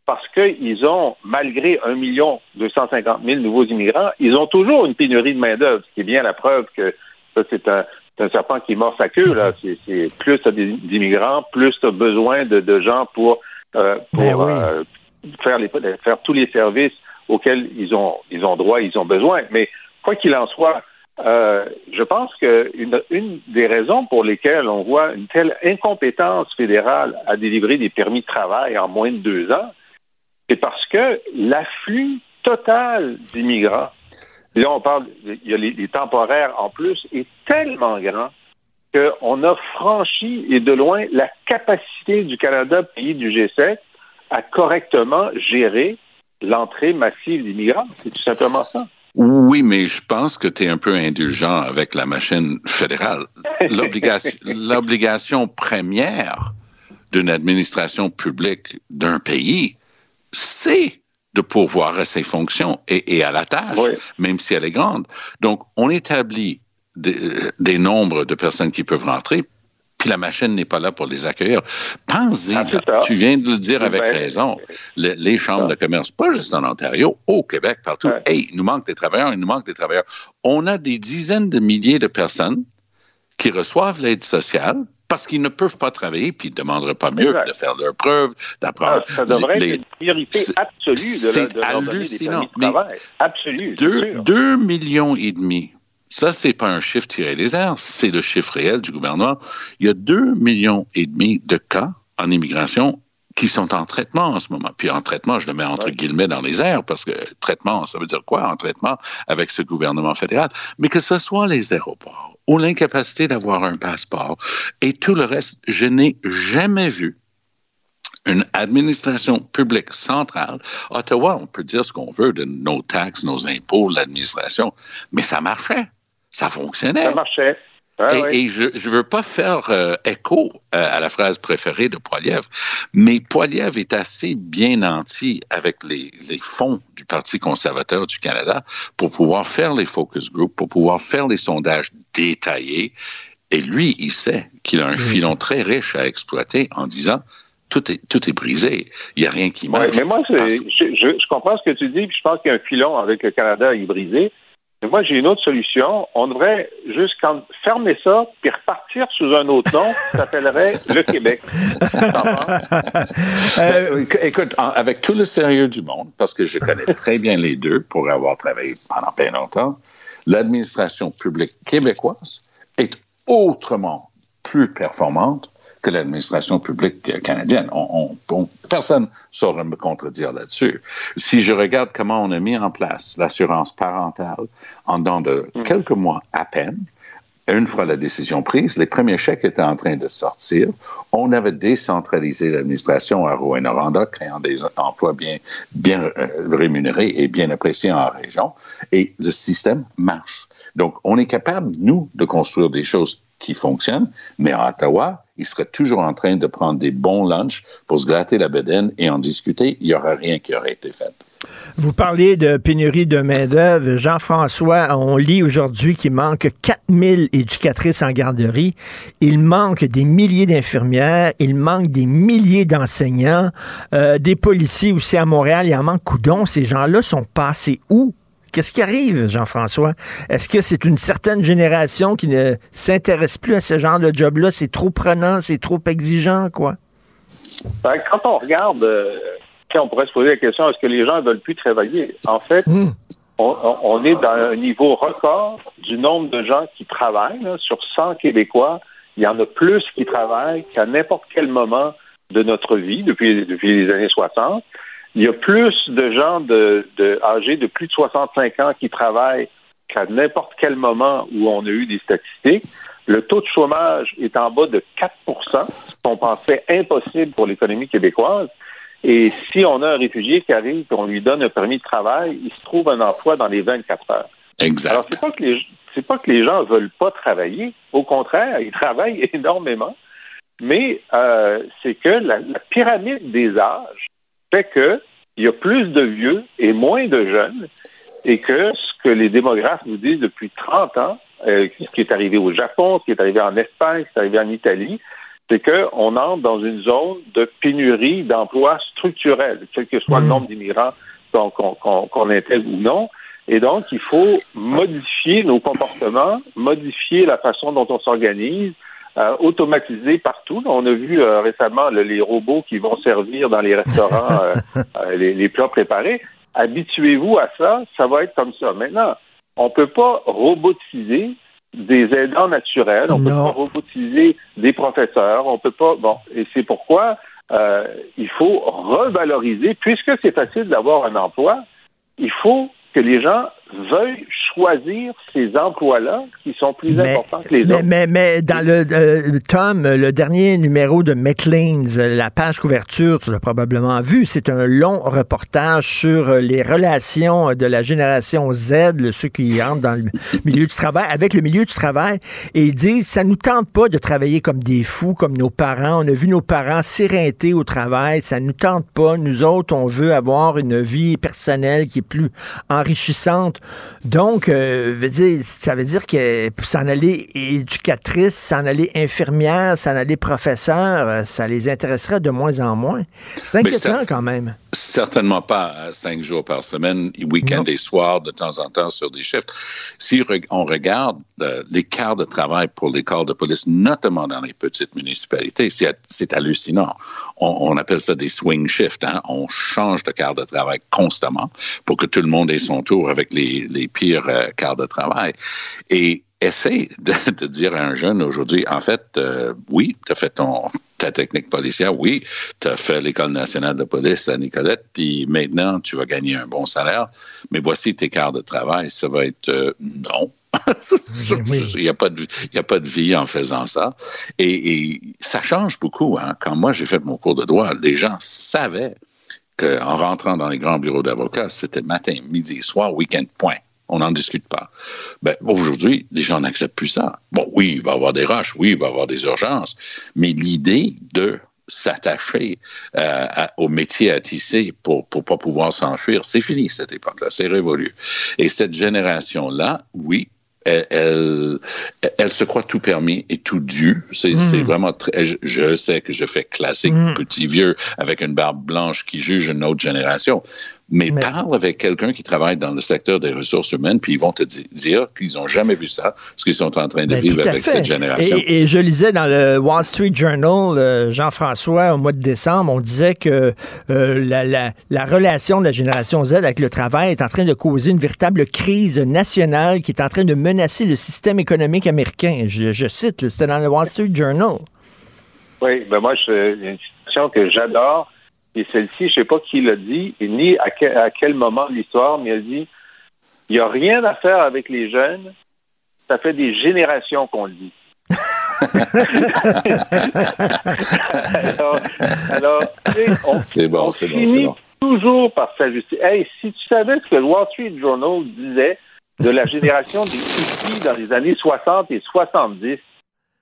parce qu'ils ont, malgré 1 million 250 000 nouveaux immigrants, ils ont toujours une pénurie de main-d'œuvre, ce qui est bien la preuve que ça, c'est un, c'est un serpent qui mord sa queue. Là. C'est, plus tu as d'immigrants, plus tu as besoin de, de gens pour, euh, Ben euh, faire, les, faire tous les services auxquels ils ont, ils ont droit, ils ont besoin. Mais quoi qu'il en soit, euh, je pense que une, des raisons pour lesquelles on voit une telle incompétence fédérale à délivrer des permis de travail en moins de deux ans, c'est parce que l'afflux total d'immigrants, là on parle, il y a les, les temporaires en plus, est tellement grand qu'on a franchi et de loin la capacité du Canada, pays du G7, à correctement gérer l'entrée massive d'immigrants. C'est tout simplement ça. Oui, mais je pense que tu es un peu indulgent avec la machine fédérale. [laughs] L'obligation première d'une administration publique d'un pays, c'est de pourvoir à ses fonctions et, et à la tâche, même si elle est grande. Donc, on établit des, des nombres de personnes qui peuvent rentrer, puis la machine n'est pas là pour les accueillir. Pense-y, Ah, tu viens de le dire avec Ben, raison. Le- les chambres de commerce, pas juste en Ontario, au Québec, partout. Hey, il nous manque des travailleurs, il nous manque des travailleurs. On a des dizaines de milliers de personnes qui reçoivent l'aide sociale parce qu'ils ne peuvent pas travailler, puis ils ne demanderaient pas mieux de faire leurs preuves, d'apprendre. Ah, ça devrait les- être une priorité absolue de, leur- de des hallucinant, permis de travail. Absolue, deux, millions et demi. Ça, c'est pas un chiffre tiré des airs, c'est le chiffre réel du gouvernement. Il y a deux millions et demi de cas en immigration qui sont en traitement en ce moment. Puis en traitement, je le mets entre guillemets dans les airs parce que traitement, ça veut dire quoi en traitement avec ce gouvernement fédéral? Mais que ce soit les aéroports ou l'incapacité d'avoir un passeport et tout le reste, je n'ai jamais vu une administration publique centrale. Ottawa, on peut dire ce qu'on veut de nos taxes, nos impôts, l'administration, mais ça marchait. Ça fonctionnait. Ça marchait. Ah, et, ouais. et je ne veux pas faire euh, écho euh, à la phrase préférée de Poiliev, mais Poiliev est assez bien nanti avec les, les fonds du Parti conservateur du Canada pour pouvoir faire les focus groups, pour pouvoir faire les sondages détaillés. Et lui, il sait qu'il a un filon très riche à exploiter en disant tout est, tout est brisé. Il n'y a rien qui Ouais, marche. mais moi, c'est- je, je- je comprends ce que tu dis, puis je pense qu'il y a un filon avec le Canada y briser. Mais moi, j'ai une autre solution. On devrait juste quand, fermer ça, puis repartir sous un autre nom qui s'appellerait [laughs] le Québec. Euh, écoute, en- avec tout le sérieux du monde, parce que je connais très bien les deux pour avoir travaillé pendant bien longtemps, l'administration publique québécoise est autrement plus performante que l'administration publique canadienne. On, on- on- personne ne saura me contredire là-dessus. Si je regarde comment on a mis en place l'assurance parentale en dedans de quelques mois à peine, une fois la décision prise, les premiers chèques étaient en train de sortir. On avait décentralisé l'administration à Rouen-Noranda, créant des emplois bien, bien euh, rémunérés et bien appréciés en région. Et le système marche. Donc, on est capable, nous, de construire des choses qui fonctionnent, mais à Ottawa, ils seraient toujours en train de prendre des bons lunchs pour se gratter la bedaine et en discuter. Il n'y aurait rien qui aurait été fait. Vous parlez de pénurie de main-d'œuvre. Jean-François, on lit aujourd'hui qu'il manque 4000 éducatrices en garderie. Il manque des milliers d'infirmières. Il manque des milliers d'enseignants. Euh, des policiers aussi à Montréal. Il en manque coudon. Ces gens-là sont passés où? Qu'est-ce qui arrive, Jean-François? Est-ce que c'est une certaine génération qui ne s'intéresse plus à ce genre de job-là? C'est trop prenant, c'est trop exigeant, quoi? Ben, quand on regarde, euh, on pourrait se poser la question est-ce que les gens ne veulent plus travailler? En fait, on, on- on est dans un niveau record du nombre de gens qui travaillent. là. Sur 100 Québécois, il y en a plus qui travaillent qu'à n'importe quel moment de notre vie depuis, depuis les années 60. Il y a plus de gens de, de, âgés de plus de 65 ans qui travaillent qu'à n'importe quel moment où on a eu des statistiques. Le taux de chômage est en bas de 4 ce qu'on pensait impossible pour l'économie québécoise. Et si on a un réfugié qui arrive et on lui donne un permis de travail, il se trouve un emploi dans les 24 heures. Exact. Alors, c'est pas que les, c'est pas que les gens veulent pas travailler. Au contraire, ils [laughs] travaillent énormément. Mais euh, c'est que la, la pyramide des âges fait que il y a plus de vieux et moins de jeunes, et que ce que les démographes nous disent depuis 30 ans, euh, ce qui est arrivé au Japon, ce qui est arrivé en Espagne, ce qui est arrivé en Italie, c'est qu'on entre dans une zone de pénurie d'emplois structurels, quel que soit le nombre d'immigrants qu'on intègre ou non. Et donc, il faut modifier nos comportements, modifier la façon dont on s'organise, euh, automatiser partout. On a vu euh, récemment les robots qui vont servir dans les restaurants [laughs] euh, les, les, plats préparés. Habituez-vous à ça, ça va être comme ça. Maintenant, on ne peut pas robotiser des aidants naturels, on ne peut pas robotiser des professeurs, on peut pas. Bon, et c'est pourquoi il faut revaloriser, puisque c'est facile d'avoir un emploi, il faut que les gens veuillent choisir ces emplois-là qui sont plus importants que les mais, autres. Mais, mais dans le euh, Tom, le dernier numéro de McLean's, la page couverture, tu l'as probablement vu, c'est un long reportage sur les relations de la génération Z, ceux qui entrent dans le milieu du travail, avec le milieu du travail, et ils disent, ça nous tente pas de travailler comme des fous, comme nos parents. On a vu nos parents s'éreinter au travail, ça nous tente pas. Nous autres, on veut avoir une vie personnelle qui est plus enrichissante. Donc, euh, veut dire, ça veut dire que s'en aller éducatrice, s'en aller infirmière, s'en aller professeur, euh, ça les intéresserait de moins en moins. C'est inquiétant quand même. Certainement pas cinq jours par semaine, week-end et soir, de temps en temps sur des shifts. Si on regarde euh, les quarts de travail pour les corps de police, notamment dans les petites municipalités, c'est hallucinant. On, appelle ça des swing shifts. Hein? On change de quart de travail constamment pour que tout le monde ait son tour avec les, les pires euh, quarts de travail. Et essaie [laughs] de, dire à un jeune aujourd'hui, en fait, euh, oui, tu as fait ton, ta technique policière, oui, tu as fait l'École nationale de police à Nicolette, puis maintenant, tu vas gagner un bon salaire, mais voici tes quarts de travail. Ça va être euh, non. [laughs] Il n'y a, pas de, a pas de vie en faisant ça. Et, ça change beaucoup. Hein. Quand moi, j'ai fait mon cours de droit, les gens savaient qu'en rentrant dans les grands bureaux d'avocats, c'était matin, midi, soir, week-end, point. On n'en discute pas. Ben, aujourd'hui, les gens n'acceptent plus ça. Bon, oui, il va y avoir des rushs, oui, il va y avoir des urgences, mais l'idée de s'attacher euh, au métier à tisser pour ne pas pouvoir s'enfuir, c'est fini cette époque-là, c'est révolu. Et cette génération-là, oui, elle, elle, se croit tout permis et tout dû. C'est hmm. vraiment très, je, sais que je fais classique hmm. petit vieux avec une barbe blanche qui juge une autre génération. Mais, parle avec quelqu'un qui travaille dans le secteur des ressources humaines, puis ils vont te dire qu'ils n'ont jamais vu ça, ce qu'ils sont en train de ben, vivre avec cette génération. Et, je lisais dans le Wall Street Journal, euh, Jean-François, au mois de décembre, on disait que euh, la, la, la, relation de la génération Z avec le travail est en train de causer une véritable crise nationale qui est en train de menacer le système économique américain. Je, je cite, c'était dans le Wall Street Journal. Oui, ben moi, c'est une situation que j'adore et celle-ci, je ne sais pas qui l'a dit, et ni à quel, moment de l'histoire, mais elle dit il n'y a rien à faire avec les jeunes, ça fait des générations qu'on le dit. [laughs] alors, on, c'est bon, c'est bon, toujours par s'ajuster. Hey, si tu savais ce que le Wall Street Journal disait de la génération des hippies dans les années 60 et 70,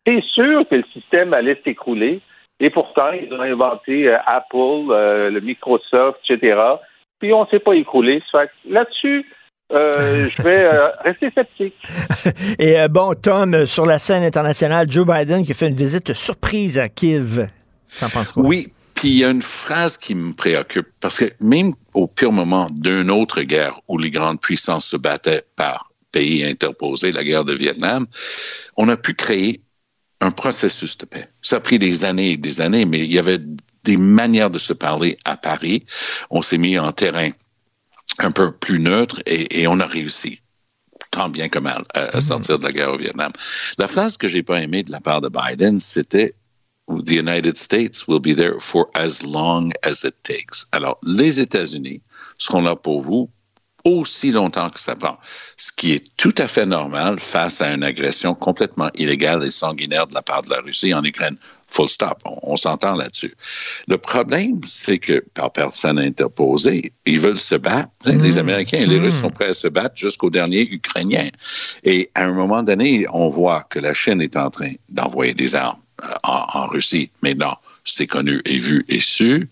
c'est sûr que le système allait s'écrouler? Et pourtant, ils ont inventé euh, Apple, euh, le Microsoft, etc. Puis on ne s'est pas écroulé. Là-dessus, euh, [laughs] je vais rester sceptique. [laughs] Et bon, Tom, sur la scène internationale, Joe Biden qui fait une visite surprise à Kiev. T'en penses quoi? Oui, puis il y a une phrase qui me préoccupe, parce que même au pire moment d'une autre guerre où les grandes puissances se battaient par pays interposés, la guerre de Vietnam, on a pu créer un processus de paix. Ça a pris des années et des années, mais il y avait des manières de se parler à Paris. On s'est mis en terrain un peu plus neutre et, on a réussi tant bien que mal à, mm-hmm. sortir de la guerre au Vietnam. La phrase que j'ai pas aimée de la part de Biden, c'était The United States will be there for as long as it takes. Alors, les États-Unis seront là pour vous aussi longtemps que ça prend, ce qui est tout à fait normal face à une agression complètement illégale et sanguinaire de la part de la Russie en Ukraine. Full stop. On, s'entend là-dessus. Le problème, c'est que par personne interposée, ils veulent se battre. Les mmh. Américains et les Russes mmh. sont prêts à se battre jusqu'au dernier Ukrainien. Et à un moment donné, on voit que la Chine est en train d'envoyer des armes euh, en, Russie. Mais non, c'est connu et vu et su.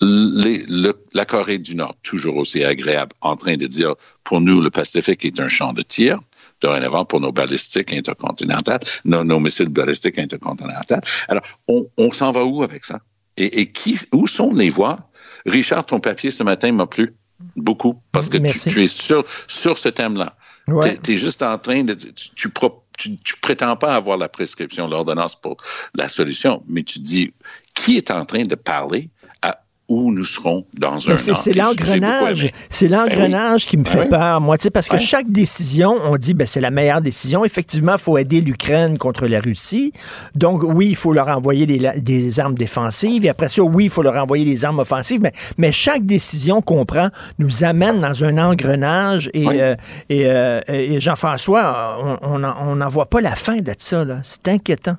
la Corée du Nord, toujours aussi agréable, en train de dire, pour nous, le Pacifique est un champ de tir dorénavant pour nos balistiques intercontinentales, nos, missiles balistiques intercontinentales. Alors, on, s'en va où avec ça? Et, qui, où sont les voies? Richard, ton papier ce matin m'a plu. Beaucoup, parce que tu, es sur, sur ce thème-là. Ouais. Tu es, juste en train de... Tu prétends pas avoir la prescription, l'ordonnance pour la solution, mais tu dis, qui est en train de parler à où nous serons dans un Mais an? c'est l'engrenage, c'est l'engrenage qui me Ben fait oui. peur, moi, tu sais, parce que chaque décision, on dit, ben, c'est la meilleure décision. Effectivement, il faut aider l'Ukraine contre la Russie. Donc, oui, il faut leur envoyer des, armes défensives. Et après ça, oui, il faut leur envoyer des armes offensives. Mais, mais chaque décision qu'on prend nous amène dans un engrenage. Et, Oui. euh, et, euh, et Jean-François, on n'en on voit pas la fin de ça. là. C'est inquiétant.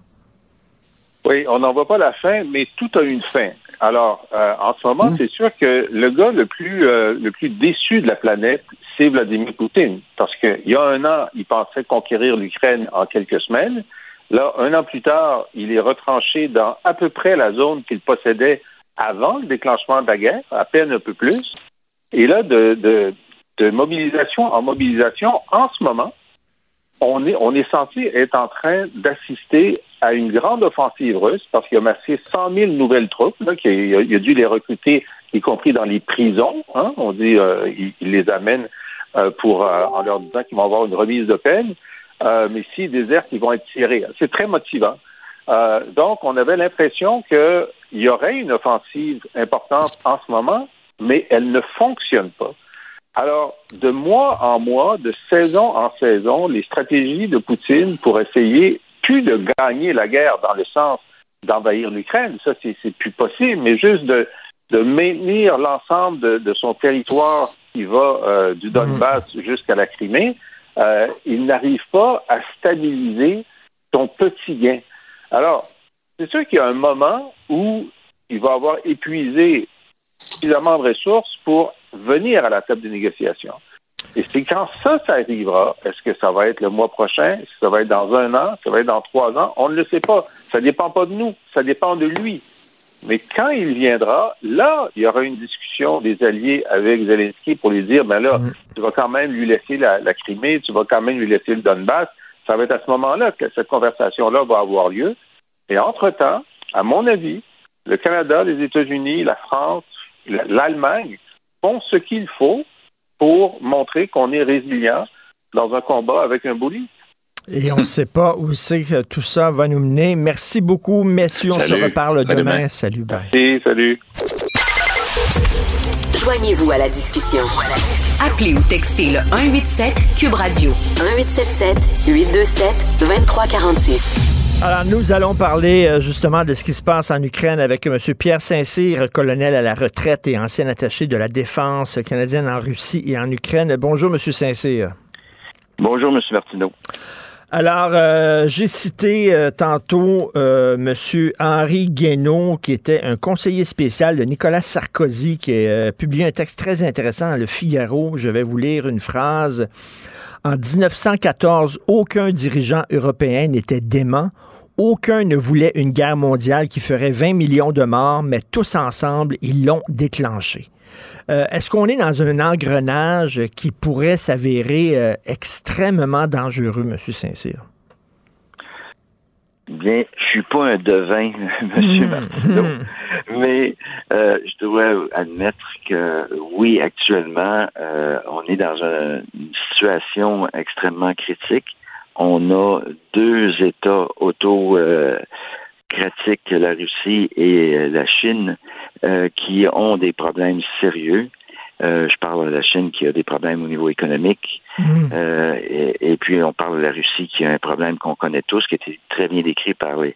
Oui, on n'en voit pas la fin, mais tout a une fin. Alors, euh, en ce moment, c'est sûr que le gars le plus euh, le plus déçu de la planète, c'est Vladimir Poutine, parce qu'il y a un an, il pensait conquérir l'Ukraine en quelques semaines. Là, un an plus tard, il est retranché dans à peu près la zone qu'il possédait avant le déclenchement de la guerre, à peine un peu plus. Et là, de, de, de mobilisation en mobilisation, en ce moment, on est, on est censé être en train d'assister à une grande offensive russe parce qu'il a massé 100 000 nouvelles troupes, là, a, dû les recruter, y compris dans les prisons. Hein, on dit euh, les amène euh, pour euh, en leur disant qu'ils vont avoir une remise de peine, euh, mais s'ils désertent, ils vont être tirés. C'est très motivant. Donc, on avait l'impression qu'il y aurait une offensive importante en ce moment, mais elle ne fonctionne pas. Alors, de mois en mois, de saison en saison, les stratégies de Poutine pour essayer plus de gagner la guerre dans le sens d'envahir l'Ukraine, ça c'est plus possible, mais juste de, de maintenir l'ensemble de, de son territoire qui va euh, du Donbass jusqu'à la Crimée, euh, il n'arrive pas à stabiliser son petit gain. Alors, c'est sûr qu'il y a un moment où il va avoir épuisé suffisamment de ressources pour venir à la table des négociations. Et c'est quand ça, ça arrivera, est-ce que ça va être le mois prochain, est-ce que ça va être dans un an, ça va être dans trois ans, on ne le sait pas. Ça ne dépend pas de nous, ça dépend de lui. Mais quand il viendra, là, il y aura une discussion des alliés avec Zelensky pour lui dire, ben là, tu vas quand même lui laisser la, la Crimée, tu vas quand même lui laisser le Donbass. Ça va être à ce moment-là que cette conversation-là va avoir lieu. Et entre-temps, à mon avis, le Canada, les États-Unis, la France, la- l'Allemagne font ce qu'il faut pour montrer qu'on est résilient dans un combat avec un bully. Et on ne sait pas où c'est que tout ça va nous mener. Merci beaucoup, messieurs. On se reparle demain. Salut, bye. Merci, salut. Joignez-vous à la discussion. Appelez ou textez le 187 Cube Radio 1877 827 2346. Alors, nous allons parler euh, justement de ce qui se passe en Ukraine avec M. Pierre Saint-Cyr, colonel à la retraite et ancien attaché de la défense canadienne en Russie et en Ukraine. Bonjour, M. Saint-Cyr. Bonjour, M. Martineau. Alors, euh, j'ai cité euh, tantôt euh, M. Henri Guénaud, qui était un conseiller spécial de Nicolas Sarkozy, qui a publié un texte très intéressant dans le Figaro. Je vais vous lire une phrase. En 1914, aucun dirigeant européen n'était dément. Aucun ne voulait une guerre mondiale qui ferait 20 millions de morts, mais tous ensemble, ils l'ont déclenchée. Euh, Est-ce qu'on est dans un engrenage qui pourrait s'avérer euh, extrêmement dangereux, M. Saint-Cyr? Bien, je suis pas un devin, [laughs] M. Martineau, mais euh, je dois admettre que oui, actuellement, euh, on est dans un- une situation extrêmement critique. On a deux États auto euh, la Russie et la Chine, euh, qui ont des problèmes sérieux. Je parle de la Chine qui a des problèmes au niveau économique. Euh, et, et puis, on parle de la Russie qui a un problème qu'on connaît tous, qui a été très bien décrit par les,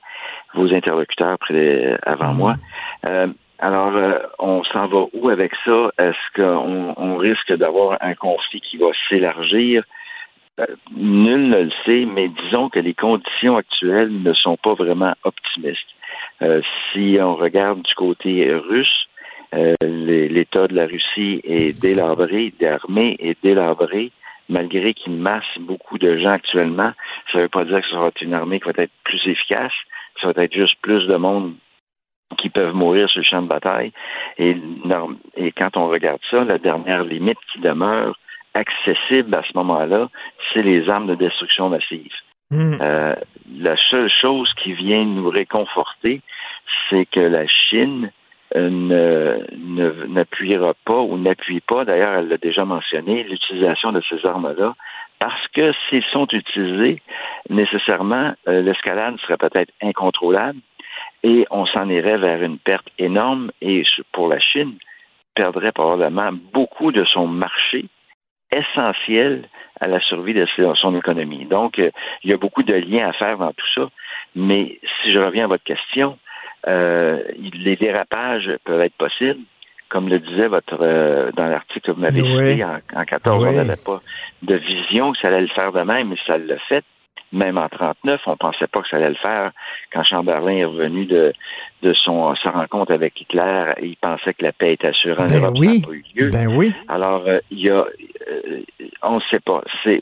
vos interlocuteurs près- avant moi. Euh, alors, euh, on s'en va où avec ça? Est-ce qu'on on risque d'avoir un conflit qui va s'élargir? Nul ne le sait, mais disons que les conditions actuelles ne sont pas vraiment optimistes. Euh, si on regarde du côté russe, euh, l'État de la Russie est délabré, l'armée est délabrée, malgré qu'il masse beaucoup de gens actuellement. Ça ne veut pas dire que ce sera une armée qui va être plus efficace, ça va être juste plus de monde qui peuvent mourir sur le champ de bataille. Et, quand on regarde ça, la dernière limite qui demeure accessible à ce moment-là, c'est les armes de destruction massive. Euh, la seule chose qui vient nous réconforter, c'est que la Chine n'appuiera pas ou n'appuie pas, d'ailleurs, elle l'a déjà mentionné, l'utilisation de ces armes-là, parce que s'ils sont utilisés, nécessairement, euh, l'escalade serait peut-être incontrôlable et on s'en irait vers une perte énorme et pour la Chine, perdrait probablement beaucoup de son marché essentiel à la survie de son économie. Donc, euh, il y a beaucoup de liens à faire dans tout ça. Mais si je reviens à votre question, euh, les dérapages peuvent être possibles. Comme le disait votre euh, dans l'article que vous m'avez cité en, en 14, on n'avait pas de vision que ça allait le faire de même, mais ça l'a fait même en 39, on pensait pas que ça allait le faire. Quand Chamberlain est revenu de, de son, sa rencontre avec Hitler, il pensait que la paix était assurée en ben Europe, oui. ça pas eu lieu. Ben oui. Alors, euh, il y a, on ne sait pas. C'est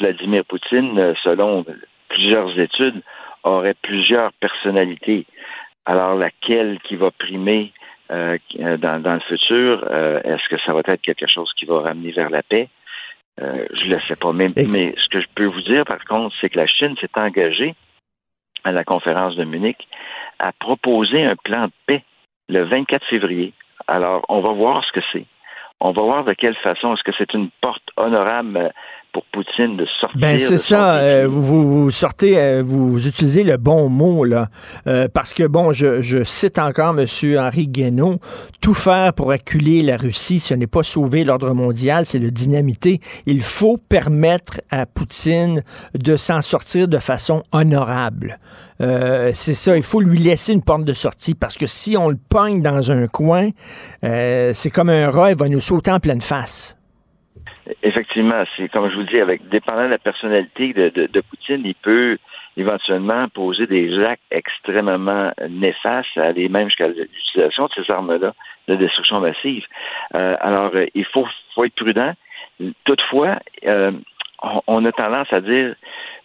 Vladimir Poutine, selon plusieurs études, aurait plusieurs personnalités. Alors, laquelle qui va primer dans, dans le futur, est-ce que ça va être quelque chose qui va ramener vers la paix? Euh, je ne le sais pas. Mais, mais, ce que je peux vous dire, par contre, c'est que la Chine s'est engagée à la conférence de Munich à proposer un plan de paix le 24 février. Alors, on va voir ce que c'est. On va voir de quelle façon. Est-ce que c'est une porte honorable euh, pour Poutine de sortir. Ben c'est ça. Euh, vous, vous, sortez, euh, vous utilisez le bon mot là, euh, parce que bon, je, je cite encore Monsieur Henri Guénaud, tout faire pour acculer la Russie, ce n'est pas sauver l'ordre mondial, c'est le dynamiter. Il faut permettre à Poutine de s'en sortir de façon honorable. Euh, c'est ça, il faut lui laisser une porte de sortie parce que si on le pogne dans un coin, euh, c'est comme un rat, il va nous sauter en pleine face. Effectivement, c'est comme je vous dis, avec dépendant de la personnalité de, de, de, Poutine, il peut éventuellement poser des actes extrêmement néfastes, aller même jusqu'à l'utilisation de ces armes-là de destruction massive. Euh, alors, euh, il faut, faut, être prudent. Toutefois, euh, on, on, a tendance à dire,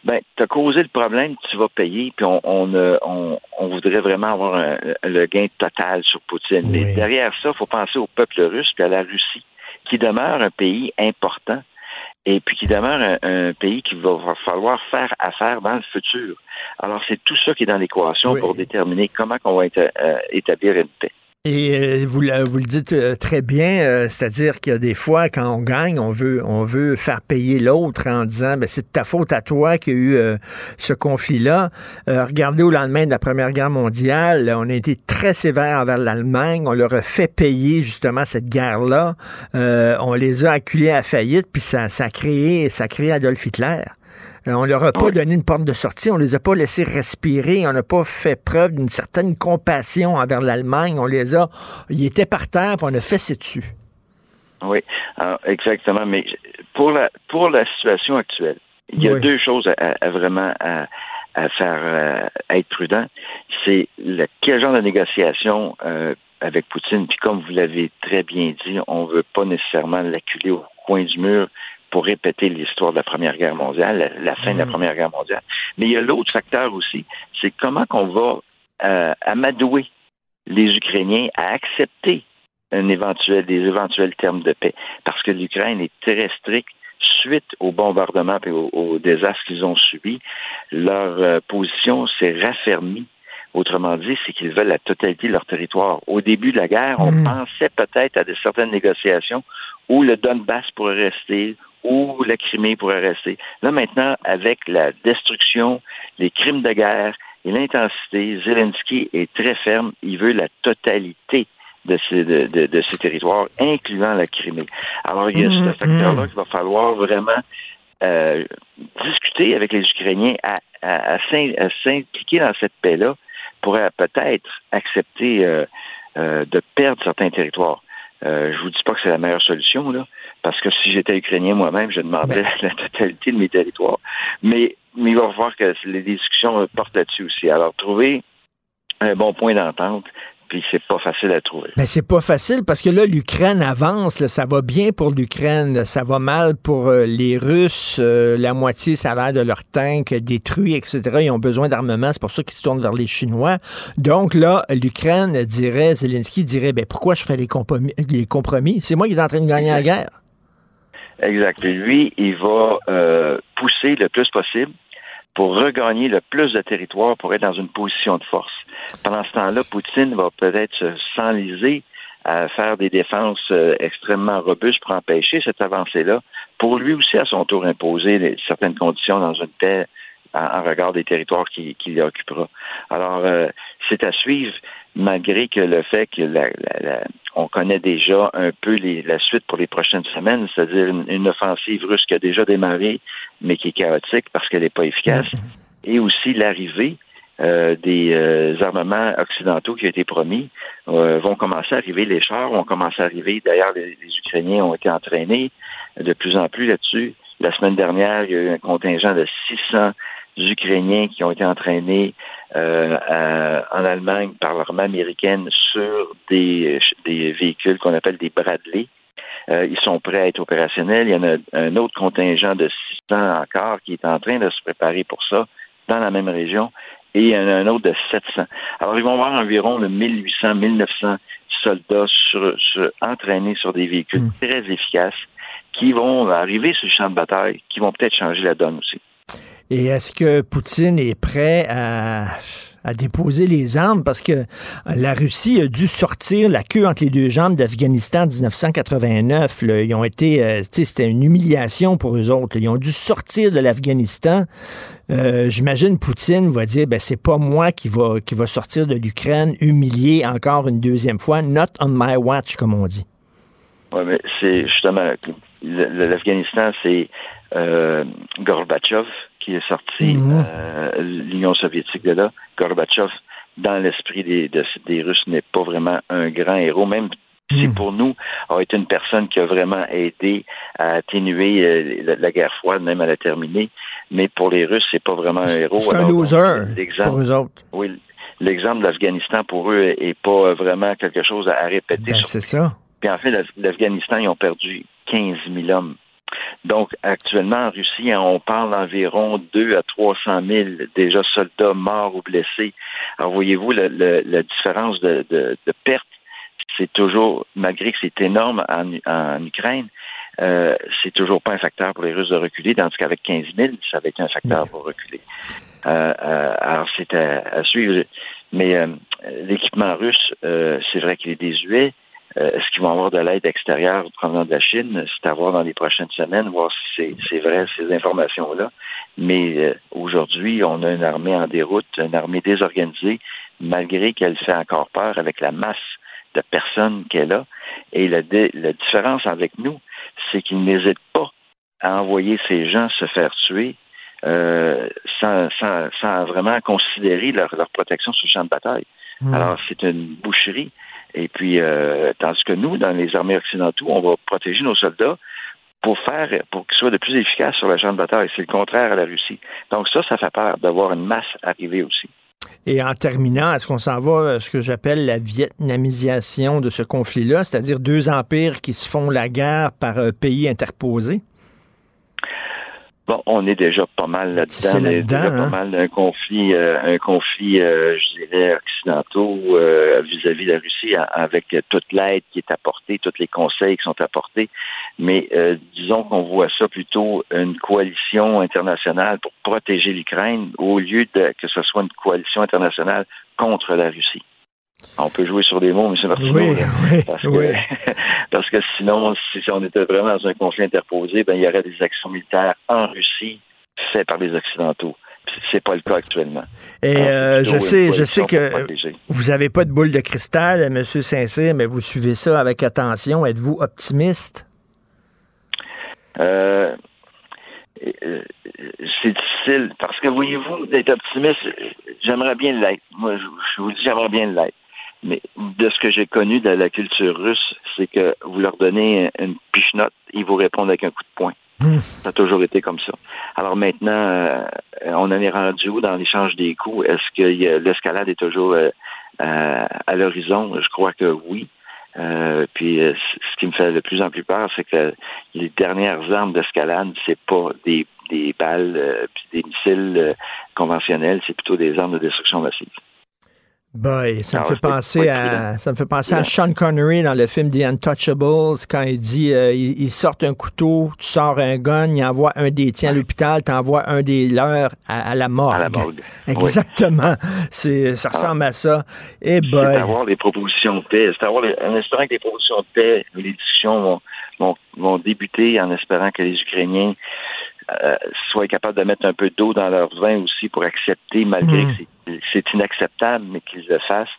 ben, tu as causé le problème, tu vas payer, puis on, on, on, on voudrait vraiment avoir un, le gain total sur Poutine. Oui. Mais derrière ça, il faut penser au peuple russe et à la Russie qui demeure un pays important et puis qui demeure un, un, pays qu'il va falloir faire affaire dans le futur. Alors, c'est tout ça qui est dans l'équation oui. pour déterminer comment on va euh, établir une paix. Et euh, vous, le dites euh, très bien, euh, c'est-à-dire qu'il y a des fois, quand on gagne, on veut, on veut faire payer l'autre en disant, ben, c'est ta faute à toi qu'il y a eu ce conflit-là. regardez au lendemain de la Première Guerre mondiale, on a été très sévère envers l'Allemagne, on leur a fait payer justement cette guerre-là, on les a acculés à faillite, puis ça, ça a créé, ça a créé Adolf Hitler. Euh, on leur a pas donné une porte de sortie, on les a pas laissés respirer, on n'a pas fait preuve d'une certaine compassion envers l'Allemagne, on les a, ils étaient par terre, puis on a fait dessus. Oui, alors, exactement. Mais pour la pour la situation actuelle, il y a oui. deux choses à, à vraiment à, à faire euh, à être prudent. C'est quel genre de négociation euh, avec Poutine? Puis comme vous l'avez très bien dit, on veut pas nécessairement l'acculer au coin du mur pour répéter l'histoire de la Première Guerre mondiale, la, la fin mmh. de la Première Guerre mondiale. Mais il y a l'autre facteur aussi, c'est comment qu'on va euh, amadouer les Ukrainiens à accepter un éventuel, des éventuels termes de paix. Parce que l'Ukraine est très stricte suite au bombardement et au, au désastre qu'ils ont subi. Leur euh, position s'est raffermie. Autrement dit, c'est qu'ils veulent la totalité de leur territoire. Au début de la guerre, on mmh. pensait peut-être à de certaines négociations où le Donbass pourrait rester, où la Crimée pourrait rester. Là, maintenant, avec la destruction, les crimes de guerre et l'intensité, Zelensky est très ferme. Il veut la totalité de ces, de, de, de ces territoires, incluant la Crimée. Alors, il y a mmh, ce facteur-là qu'il va falloir vraiment euh, discuter avec les Ukrainiens à, à, à s'impliquer dans cette paix-là pour peut-être accepter euh, euh, de perdre certains territoires. Euh, je vous dis pas que c'est la meilleure solution, là, parce que si j'étais ukrainien moi-même, je demanderais ben. [laughs] la totalité de mes territoires. Mais, mais il va voir que les discussions portent là-dessus aussi. Alors, trouver un bon point d'entente, puis c'est pas facile à trouver. Mais c'est pas facile parce que là, l'Ukraine avance, là, ça va bien pour l'Ukraine, ça va mal pour euh, les Russes, euh, la moitié, ça a l'air de leur tank détruit, etc. Ils ont besoin d'armement, c'est pour ça qu'ils se tournent vers les Chinois. Donc là, l'Ukraine dirait, Zelensky dirait, ben pourquoi je fais les compromis? Les compromis? C'est moi qui est en train de gagner la guerre. Exact. Et lui, il va euh, pousser le plus possible pour regagner le plus de territoire pour être dans une position de force. Pendant ce temps-là, Poutine va peut-être s'enliser à faire des défenses euh, extrêmement robustes pour empêcher cette avancée-là, pour lui aussi à son tour imposer certaines conditions dans une paix en, regard des territoires qu'il occupera. Alors, euh, c'est à suivre, malgré que le fait que la, on connaît déjà un peu la suite pour les prochaines semaines, c'est-à-dire une, offensive russe qui a déjà démarré, mais qui est chaotique parce qu'elle n'est pas efficace, et aussi l'arrivée euh, des euh, armements occidentaux qui ont été promis euh, vont commencer à arriver. Les chars vont commencer à arriver. D'ailleurs, les, Ukrainiens ont été entraînés de plus en plus là-dessus. La semaine dernière, il y a eu un contingent de 600 Ukrainiens qui ont été entraînés en Allemagne par l'armée américaine sur des, des véhicules qu'on appelle des Bradley. Ils sont prêts à être opérationnels. Il y en a un autre contingent de 600 encore qui est en train de se préparer pour ça dans la même région et un, autre de 700. Alors, ils vont avoir environ 1800, 1900 soldats sur, entraînés sur des véhicules hmm. très efficaces qui vont arriver sur le champ de bataille, qui vont peut-être changer la donne aussi. Et est-ce que Poutine est prêt à à déposer les armes parce que la Russie a dû sortir la queue entre les deux jambes d'Afghanistan en 1989. Ils ont été, euh, c'était une humiliation pour eux autres. Ils ont dû sortir de l'Afghanistan. Euh, j'imagine Poutine va dire, ben c'est pas moi qui va qui va sortir de l'Ukraine humilié encore une deuxième fois. Not on my watch, comme on dit. Oui, mais c'est justement l'Afghanistan, c'est euh, qui est sorti mhm. euh, l'Union soviétique de là. Gorbatchev, dans l'esprit des, des Russes, n'est pas vraiment un grand héros, même si mhm. pour nous a été une personne qui a vraiment aidé à atténuer euh, la, guerre froide, même à la terminer. Mais pour les Russes, c'est pas vraiment un héros. C'est un loser pour eux autres. Oui, l'exemple de l'Afghanistan pour eux est pas vraiment quelque chose à, répéter. Ben, c'est ça. Puis en fait, l'Afghanistan, ils ont perdu 15 000 hommes donc, actuellement, en Russie, on parle d'environ 2 à 300 000 déjà soldats morts ou blessés. Alors, voyez-vous, la différence de, de, perte, c'est toujours, malgré que c'est énorme en, Ukraine, euh, c'est toujours pas un facteur pour les Russes de reculer, tandis qu'avec 15 000, ça va être un facteur pour reculer. Euh, euh, alors, c'est à, suivre. Mais l'équipement russe, c'est vrai qu'il est désuet. Euh, est-ce qu'ils vont avoir de l'aide extérieure provenant de la Chine? C'est à voir dans les prochaines semaines, voir si c'est vrai ces informations-là. Mais euh, aujourd'hui, on a une armée en déroute, une armée désorganisée, malgré qu'elle fait encore peur avec la masse de personnes qu'elle a. Et la, la différence avec nous, c'est qu'ils n'hésitent pas à envoyer ces gens se faire tuer euh, sans, sans, sans, vraiment considérer leur, leur protection sur le champ de bataille. Hmm. Alors, c'est une boucherie. Et puis, euh, tandis que nous, dans les armées occidentaux, on va protéger nos soldats pour faire, pour qu'ils soient de plus efficaces sur la champ de bataille. C'est le contraire à la Russie. Donc ça, ça fait peur d'avoir une masse arriver aussi. Et en terminant, est-ce qu'on s'en va à ce que j'appelle la vietnamisation de ce conflit-là, c'est-à-dire deux empires qui se font la guerre par un pays interposé? Bon, on est déjà pas mal là-dedans. on est déjà pas hein? mal d'un conflit, euh, un conflit, euh, je dirais, occidentaux euh, vis-à-vis de la Russie, avec toute l'aide qui est apportée, tous les conseils qui sont apportés. Mais disons qu'on voit ça plutôt une coalition internationale pour protéger l'Ukraine au lieu de que ce soit une coalition internationale contre la Russie. On peut jouer sur des mots, M. Martineau. Oui, oui, parce, que, oui. [laughs] parce que sinon, si on était vraiment dans un conflit interposé, ben, il y aurait des actions militaires en Russie faites par les Occidentaux. C'est pas le cas actuellement. Et euh, je sais, je sais que vous n'avez pas de boule de cristal, M. Saint-Cyr, mais vous suivez ça avec attention. Êtes-vous optimiste? Euh, euh, c'est difficile parce que voyez-vous, d'être optimiste, j'aimerais bien l'être. Moi, je vous dis, j'aimerais bien l'être. Mais de ce que j'ai connu de la culture russe, c'est que vous leur donnez une pichenote, ils vous répondent avec un coup de poing. Hmm. Ça a toujours été comme ça. Alors maintenant, euh, on en est rendu où dans l'échange des coups? Est-ce que l'escalade est toujours euh, à l'horizon? Je crois que oui. Euh, puis ce qui me fait de plus en plus peur, c'est que les dernières armes d'escalade, c'est pas des, des balles puis des missiles conventionnels, c'est plutôt des armes de destruction massive. Boy, ça me Ah, fait c'est penser à ça me fait penser à. Sean Connery dans le film The Untouchables quand il dit euh, il, il sort un couteau, tu sors un gun, il envoie un des tiens à l'hôpital, t'envoies un des leurs à, à la morgue. À la morgue. [laughs] Exactement. C'est ça ressemble à ça. Et C'est boy. d'avoir des propositions de paix. C'est avoir les- en espérant que les propositions de paix, les discussions vont, vont, vont débuter en espérant que les Ukrainiens euh, soient capables de mettre un peu d'eau dans leur vin aussi pour accepter, malgré Mm. que c'est- inacceptable, mais qu'ils le fassent.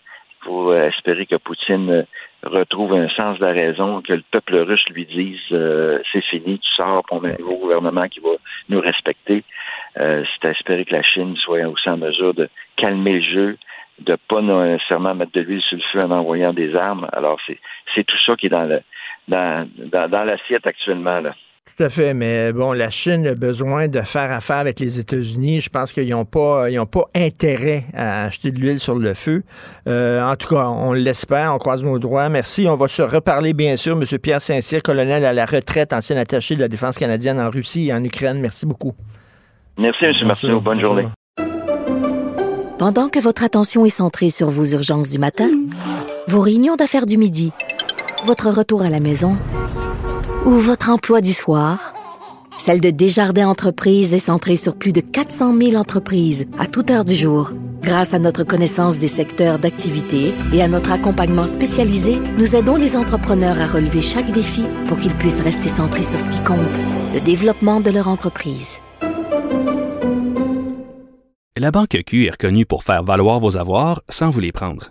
Il faut euh, espérer que Poutine euh, retrouve un sens de la raison, que le peuple russe lui dise euh, c'est fini, tu sors, pour un nouveau gouvernement qui va nous respecter. Euh, c'est à espérer que la Chine soit aussi en mesure de calmer le jeu, de pas nécessairement mettre de l'huile sur le feu en envoyant des armes. Alors c'est c'est tout ça qui est dans le dans, dans, dans l'assiette actuellement là. Tout à fait, mais bon, la Chine a besoin de faire affaire avec les États-Unis. Je pense qu'ils n'ont pas, ils ont pas intérêt à acheter de l'huile sur le feu. Euh, en tout cas, on l'espère, on croise nos droits. Merci. On va se reparler, bien sûr. Monsieur Pierre Saint-Cyr, colonel à la retraite, ancien attaché de la défense canadienne en Russie et en Ukraine. Merci beaucoup. Merci, M. Martineau. Bonne journée. Pendant que votre attention est centrée sur vos urgences du matin, vos réunions d'affaires du midi, votre retour à la maison ou votre emploi du soir, celle de Desjardins Entreprises est centrée sur plus de 400 000 entreprises à toute heure du jour. Grâce à notre connaissance des secteurs d'activité et à notre accompagnement spécialisé, nous aidons les entrepreneurs à relever chaque défi pour qu'ils puissent rester centrés sur ce qui compte, le développement de leur entreprise. La Banque Q est reconnue pour faire valoir vos avoirs sans vous les prendre.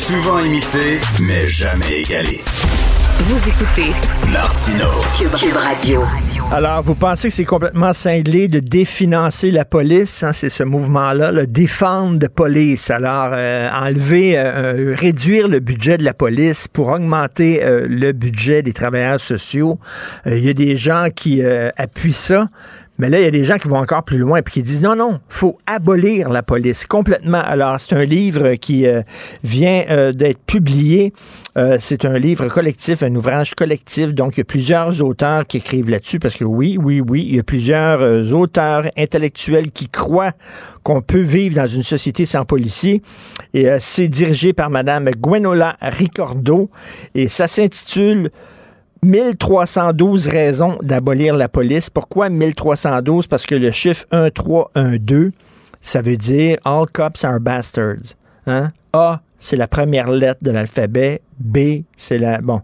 souvent imité, mais jamais égalé. Vous écoutez Martino. Cube, Cube Radio. Alors, vous pensez que c'est complètement cinglé de définancer la police? hein? c'est ce mouvement-là, le défendre de police. Alors, euh, enlever, euh, réduire le budget de la police pour augmenter euh, le budget des travailleurs sociaux. Euh, Il y a des gens qui euh, appuient ça. Mais là, il y a des gens qui vont encore plus loin et qui disent non, non, faut abolir la police complètement. Alors, c'est un livre qui euh, vient euh, d'être publié. Euh, c'est un livre collectif, un ouvrage collectif. Donc, il y a plusieurs auteurs qui écrivent là-dessus parce que oui, oui, oui, il y a plusieurs auteurs intellectuels qui croient qu'on peut vivre dans une société sans policiers. Et c'est dirigé par Madame Gwenola Ricordo et ça s'intitule 1312 raisons d'abolir la police. Pourquoi 1312? Parce que le chiffre 1312, ça veut dire All cops are bastards. Hein? A, c'est la première lettre de l'alphabet. B, c'est la. Bon.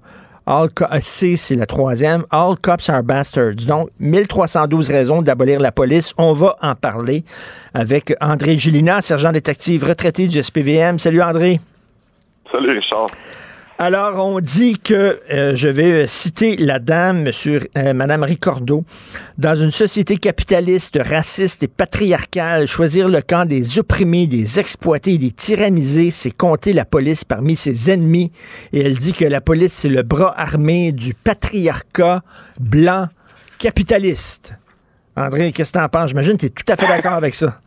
Euh, C, c'est la troisième. All cops are bastards. Donc, 1312 raisons d'abolir la police. On va en parler avec André Gélina, sergent détective retraité du SPVM. Salut André. Salut Richard. Alors, on dit que, euh, je vais euh, citer la dame, monsieur, euh, Madame dans une société capitaliste, raciste et patriarcale, choisir le camp des opprimés, des exploités des tyrannisés, c'est compter la police parmi ses ennemis. Et elle dit que la police, c'est le bras armé du patriarcat blanc capitaliste. André, qu'est-ce que t'en? J'imagine que tu tout à fait d'accord avec ça.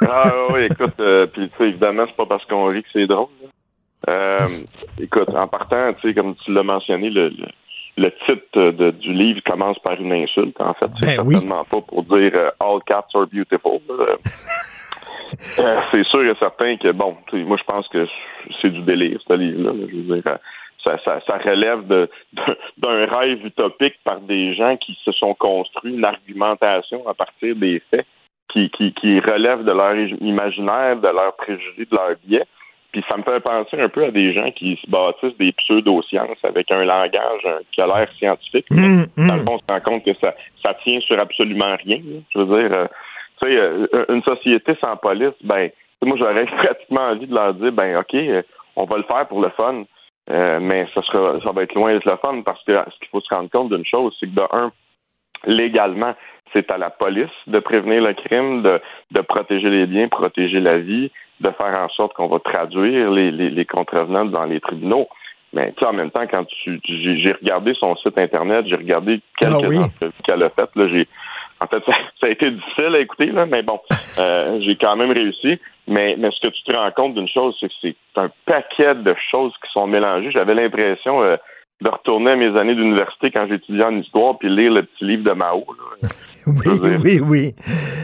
Ah oui, écoute, euh, puis tu sais, évidemment, c'est pas parce qu'on rit que c'est drôle. Euh, écoute, en partant, tu sais, comme tu l'as mentionné, le, le, le titre de- du livre commence par une insulte. En fait, c'est Ben oui. certainement pas pour dire euh, All cats are beautiful. là. Euh, c'est sûr et certain que, bon, tu sais, moi, je pense que c'est du délire, ce livre-là. là. Je veux dire, euh, ça, ça, ça relève de- de- d'un rêve utopique par des gens qui se sont construits une argumentation à partir des faits qui, qui, qui relèvent de leur imaginaire, de leurs préjugés, de leurs biais. Puis ça me fait penser un peu à des gens qui se bâtissent des pseudosciences avec un langage qui a l'air scientifique. Mmh, mais Dans mmh. le fond, on se rend compte que ça, ça tient sur absolument rien. là. Je veux dire, euh, tu sais, euh, une société sans police, ben, moi, j'aurais [laughs] pratiquement envie de leur dire, ben, OK, euh, on va le faire pour le fun, euh, mais ça sera, ça va être loin d'être le fun parce que ce qu'il faut se rendre compte d'une chose, c'est que de un, légalement, c'est à la police de prévenir le crime, de, de protéger les biens, protéger la vie, de faire en sorte qu'on va traduire les, les, les contrevenants dans les tribunaux. Mais tu sais, en même temps, quand tu, tu- j'ai regardé son site internet, j'ai regardé quelques Ah oui. qu'elle a faites. Là, j'ai, en fait, [laughs] ça, ça a été difficile à écouter, là, mais bon, euh, j'ai quand même réussi. Mais, mais ce que tu te rends compte d'une chose, c'est que c'est un paquet de choses qui sont mélangées. J'avais l'impression euh, de retourner à mes années d'université quand j'étudiais en histoire puis lire le petit livre de Mao. là. [laughs] Oui, oui, oui.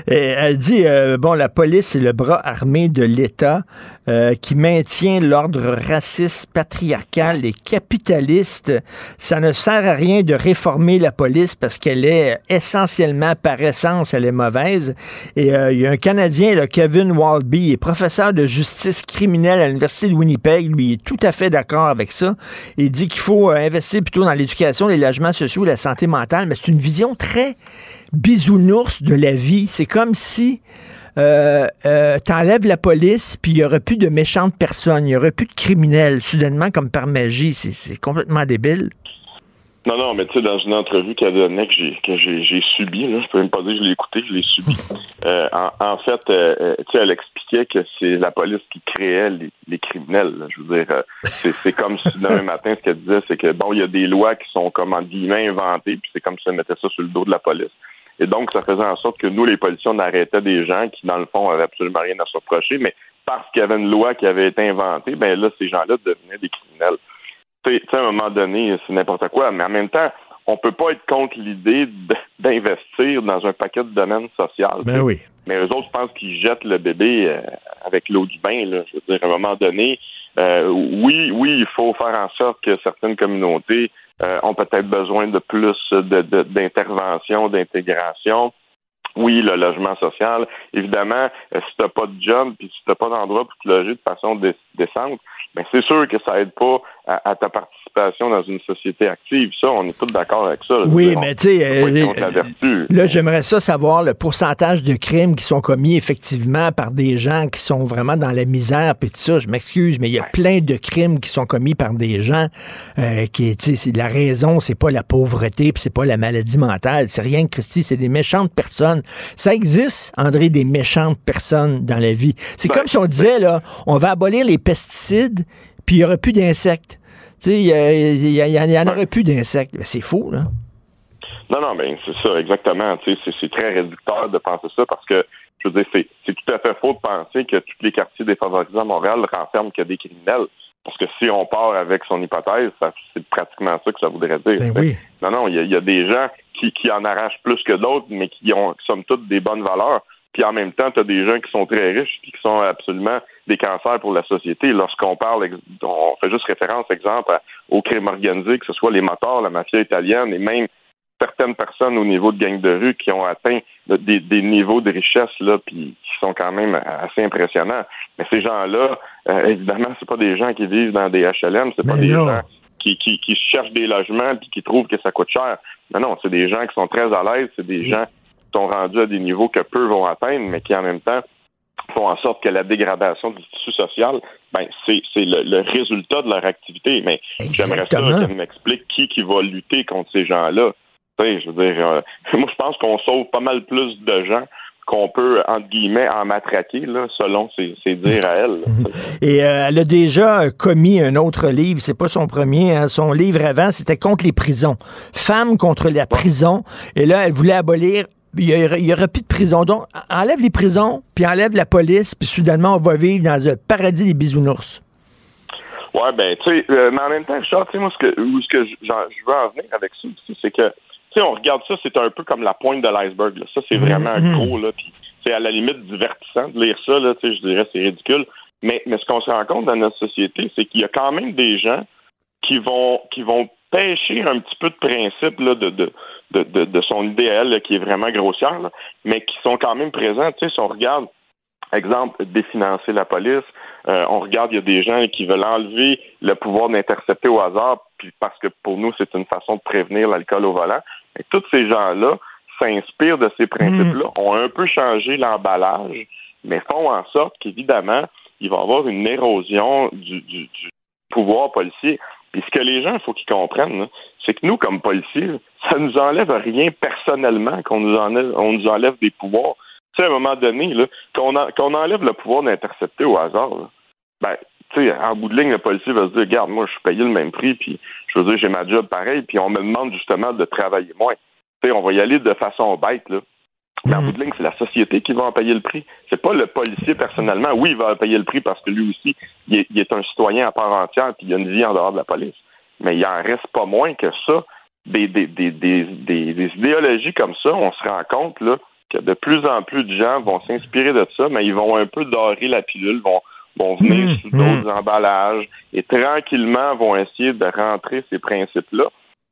Et elle dit, euh, bon, la police, c'est le bras armé de l'État euh, qui maintient l'ordre raciste, patriarcal et capitaliste. Ça ne sert à rien de réformer la police parce qu'elle est essentiellement, par essence, elle est mauvaise. Et euh, il y a un Canadien, là, Kevin Walby, il est professeur de justice criminelle à l'Université de Winnipeg. Lui, il est tout à fait d'accord avec ça. Il dit qu'il faut euh, investir plutôt dans l'éducation, les logements sociaux, la santé mentale, mais c'est une vision très bisounours de la vie. C'est comme si euh, euh, t'enlèves la police, puis il n'y aurait plus de méchantes personnes, il n'y aurait plus de criminels, soudainement, comme par magie. C'est- complètement débile. Non, non, mais tu sais, dans une entrevue qu'elle donnait que j'ai que j'ai j'ai subi, là, je peux même pas dire que je l'ai écouté, je l'ai subi. [laughs] Euh, en, en fait, euh, euh, tu sais, elle expliquait que c'est la police qui créait les, les criminels. là. Je veux dire, euh, c'est comme si demain [laughs] matin, ce qu'elle disait, c'est que bon, il y a des lois qui sont comme en guillemets inventées, puis c'est comme si elle mettait ça sur le dos de la police. Et donc, ça faisait en sorte que nous, les policiers, on arrêtait des gens qui, dans le fond, avaient absolument rien à se reprocher, mais parce qu'il y avait une loi qui avait été inventée, ben là, ces gens-là devenaient des criminels tu sais, à un moment donné, c'est n'importe quoi, mais en même temps, on peut pas être contre l'idée d'investir dans un paquet de domaines sociaux. Ben oui. Mais eux autres, je pense qu'ils jettent le bébé euh, avec l'eau du bain. Là. Je veux dire, à un moment donné, euh, oui, oui, il faut faire en sorte que certaines communautés euh, ont peut-être besoin de plus de- de- d'intervention, d'intégration. Oui, le logement social. Évidemment, euh, si t'as pas de job puis si t'as pas d'endroit pour te loger de façon dé- décente, ben c'est sûr que ça aide pas à, à ta participation dans une société active. Ça, on est tous d'accord avec ça. là. Oui, dire, mais tu sais, euh, vertu. Là, j'aimerais ça savoir le pourcentage de crimes qui sont commis effectivement par des gens qui sont vraiment dans la misère puis tout ça. Je m'excuse, mais il y a plein de crimes qui sont commis par des gens euh, qui, tu sais, c'est la raison, c'est pas la pauvreté puis c'est pas la maladie mentale, c'est rien, Christy, c'est des méchantes personnes. Ça existe, André, des méchantes personnes dans la vie. C'est Ben, comme si on disait là, on va abolir les pesticides puis il y aura plus d'insectes. Tu sais, il y, a- il y a- il y en aurait plus d'insectes. C'est fou, là. Non, non, ben c'est ça, exactement. Tu sais, c'est, très réducteur de penser ça parce que, je veux dire, c'est, tout à fait faux de penser que tous les quartiers défavorisés à Montréal renferment que des criminels. Parce que si on part avec son hypothèse, c'est pratiquement ça que ça voudrait dire. Ben oui. Non, non, il y, a- il y a des gens qui, qui en arrachent plus que d'autres, mais qui ont, somme toute, des bonnes valeurs. Puis en même temps, tu as des gens qui sont très riches puis qui sont absolument des cancers pour la société. Lorsqu'on parle, on fait juste référence, exemple, au crime organisé, que ce soit les motards, la mafia italienne et même certaines personnes au niveau de gangs de rue qui ont atteint de- des, des niveaux de richesse là, puis qui sont quand même assez impressionnants. Mais ces gens-là, euh, évidemment, c'est pas des gens qui vivent dans des HLM, c'est pas des gens qui, qui, qui cherchent des logements puis qui trouvent que ça coûte cher. Non, non, c'est des gens qui sont très à l'aise, c'est des gens sont rendus à des niveaux que peu vont atteindre, mais qui en même temps font en sorte que la dégradation du tissu social, ben, c'est, le, le résultat de leur activité. Mais j'aimerais ça qu'elle m'explique qui qui va lutter contre ces gens-là. Je veux dire, euh, [laughs] moi, je pense qu'on sauve pas mal plus de gens qu'on peut, entre guillemets, en matraquer, là, selon ses, ses dires à elle. [laughs] Et euh, elle a déjà commis un autre livre, c'est pas son premier, hein. son livre avant, c'était contre les prisons. Femmes contre la prison. Et là, elle voulait abolir. Il y, aurait, il y aurait plus de prison. Donc, enlève les prisons, puis enlève la police, puis soudainement, on va vivre dans un paradis des bisounours. Ouais, ben, tu sais, euh, mais en même temps, Richard, tu sais, moi, ce que, où ce que je veux en venir avec ça aussi, c'est que, tu sais, on regarde ça, c'est un peu comme la pointe de l'iceberg, là. Ça, c'est vraiment Mhm. gros, là, puis c'est à la limite divertissant de lire ça, là, tu sais, je dirais, c'est ridicule. Mais, mais ce qu'on se rend compte dans notre société, c'est qu'il y a quand même des gens qui vont, qui vont pêcher un petit peu de principe, là, de, de, de, de, de son idéal, là, qui est vraiment grossière, là, mais qui sont quand même présents, tu sais, si on regarde, exemple, définancer la police, Euh, on regarde, il y a des gens qui veulent enlever le pouvoir d'intercepter au hasard, puis parce que pour nous, c'est une façon de prévenir l'alcool au volant. Et tous ces gens-là s'inspirent de ces principes-là, ont un peu changé l'emballage, mais font en sorte qu'évidemment, il va y avoir une érosion du, du, du pouvoir policier. Puis ce que les gens, il faut qu'ils comprennent, là, c'est que nous, comme policiers, ça nous enlève rien personnellement qu'on nous enlève, on nous enlève des pouvoirs. Tu sais, à un moment donné, là, qu'on, en- qu'on enlève le pouvoir d'intercepter au hasard, là, ben, tu sais, en bout de ligne, le policier va se dire, regarde, moi, je suis payé le même prix, puis je veux dire, j'ai ma job pareil, puis on me demande justement de travailler moins. Tu sais, on va y aller de façon bête, là. Mais en bout de ligne, c'est la société qui va en payer le prix. C'est pas le policier personnellement. Oui, il va en payer le prix parce que lui aussi, il est, il est un citoyen à part entière, puis il a une vie en dehors de la police. Mais il en reste pas moins que ça. Des, des, des, des, des, idéologies comme ça, on se rend compte là, que de plus en plus de gens vont s'inspirer de ça, mais ils vont un peu dorer la pilule, vont, vont venir sous d'autres emballages et tranquillement vont essayer de rentrer ces principes-là.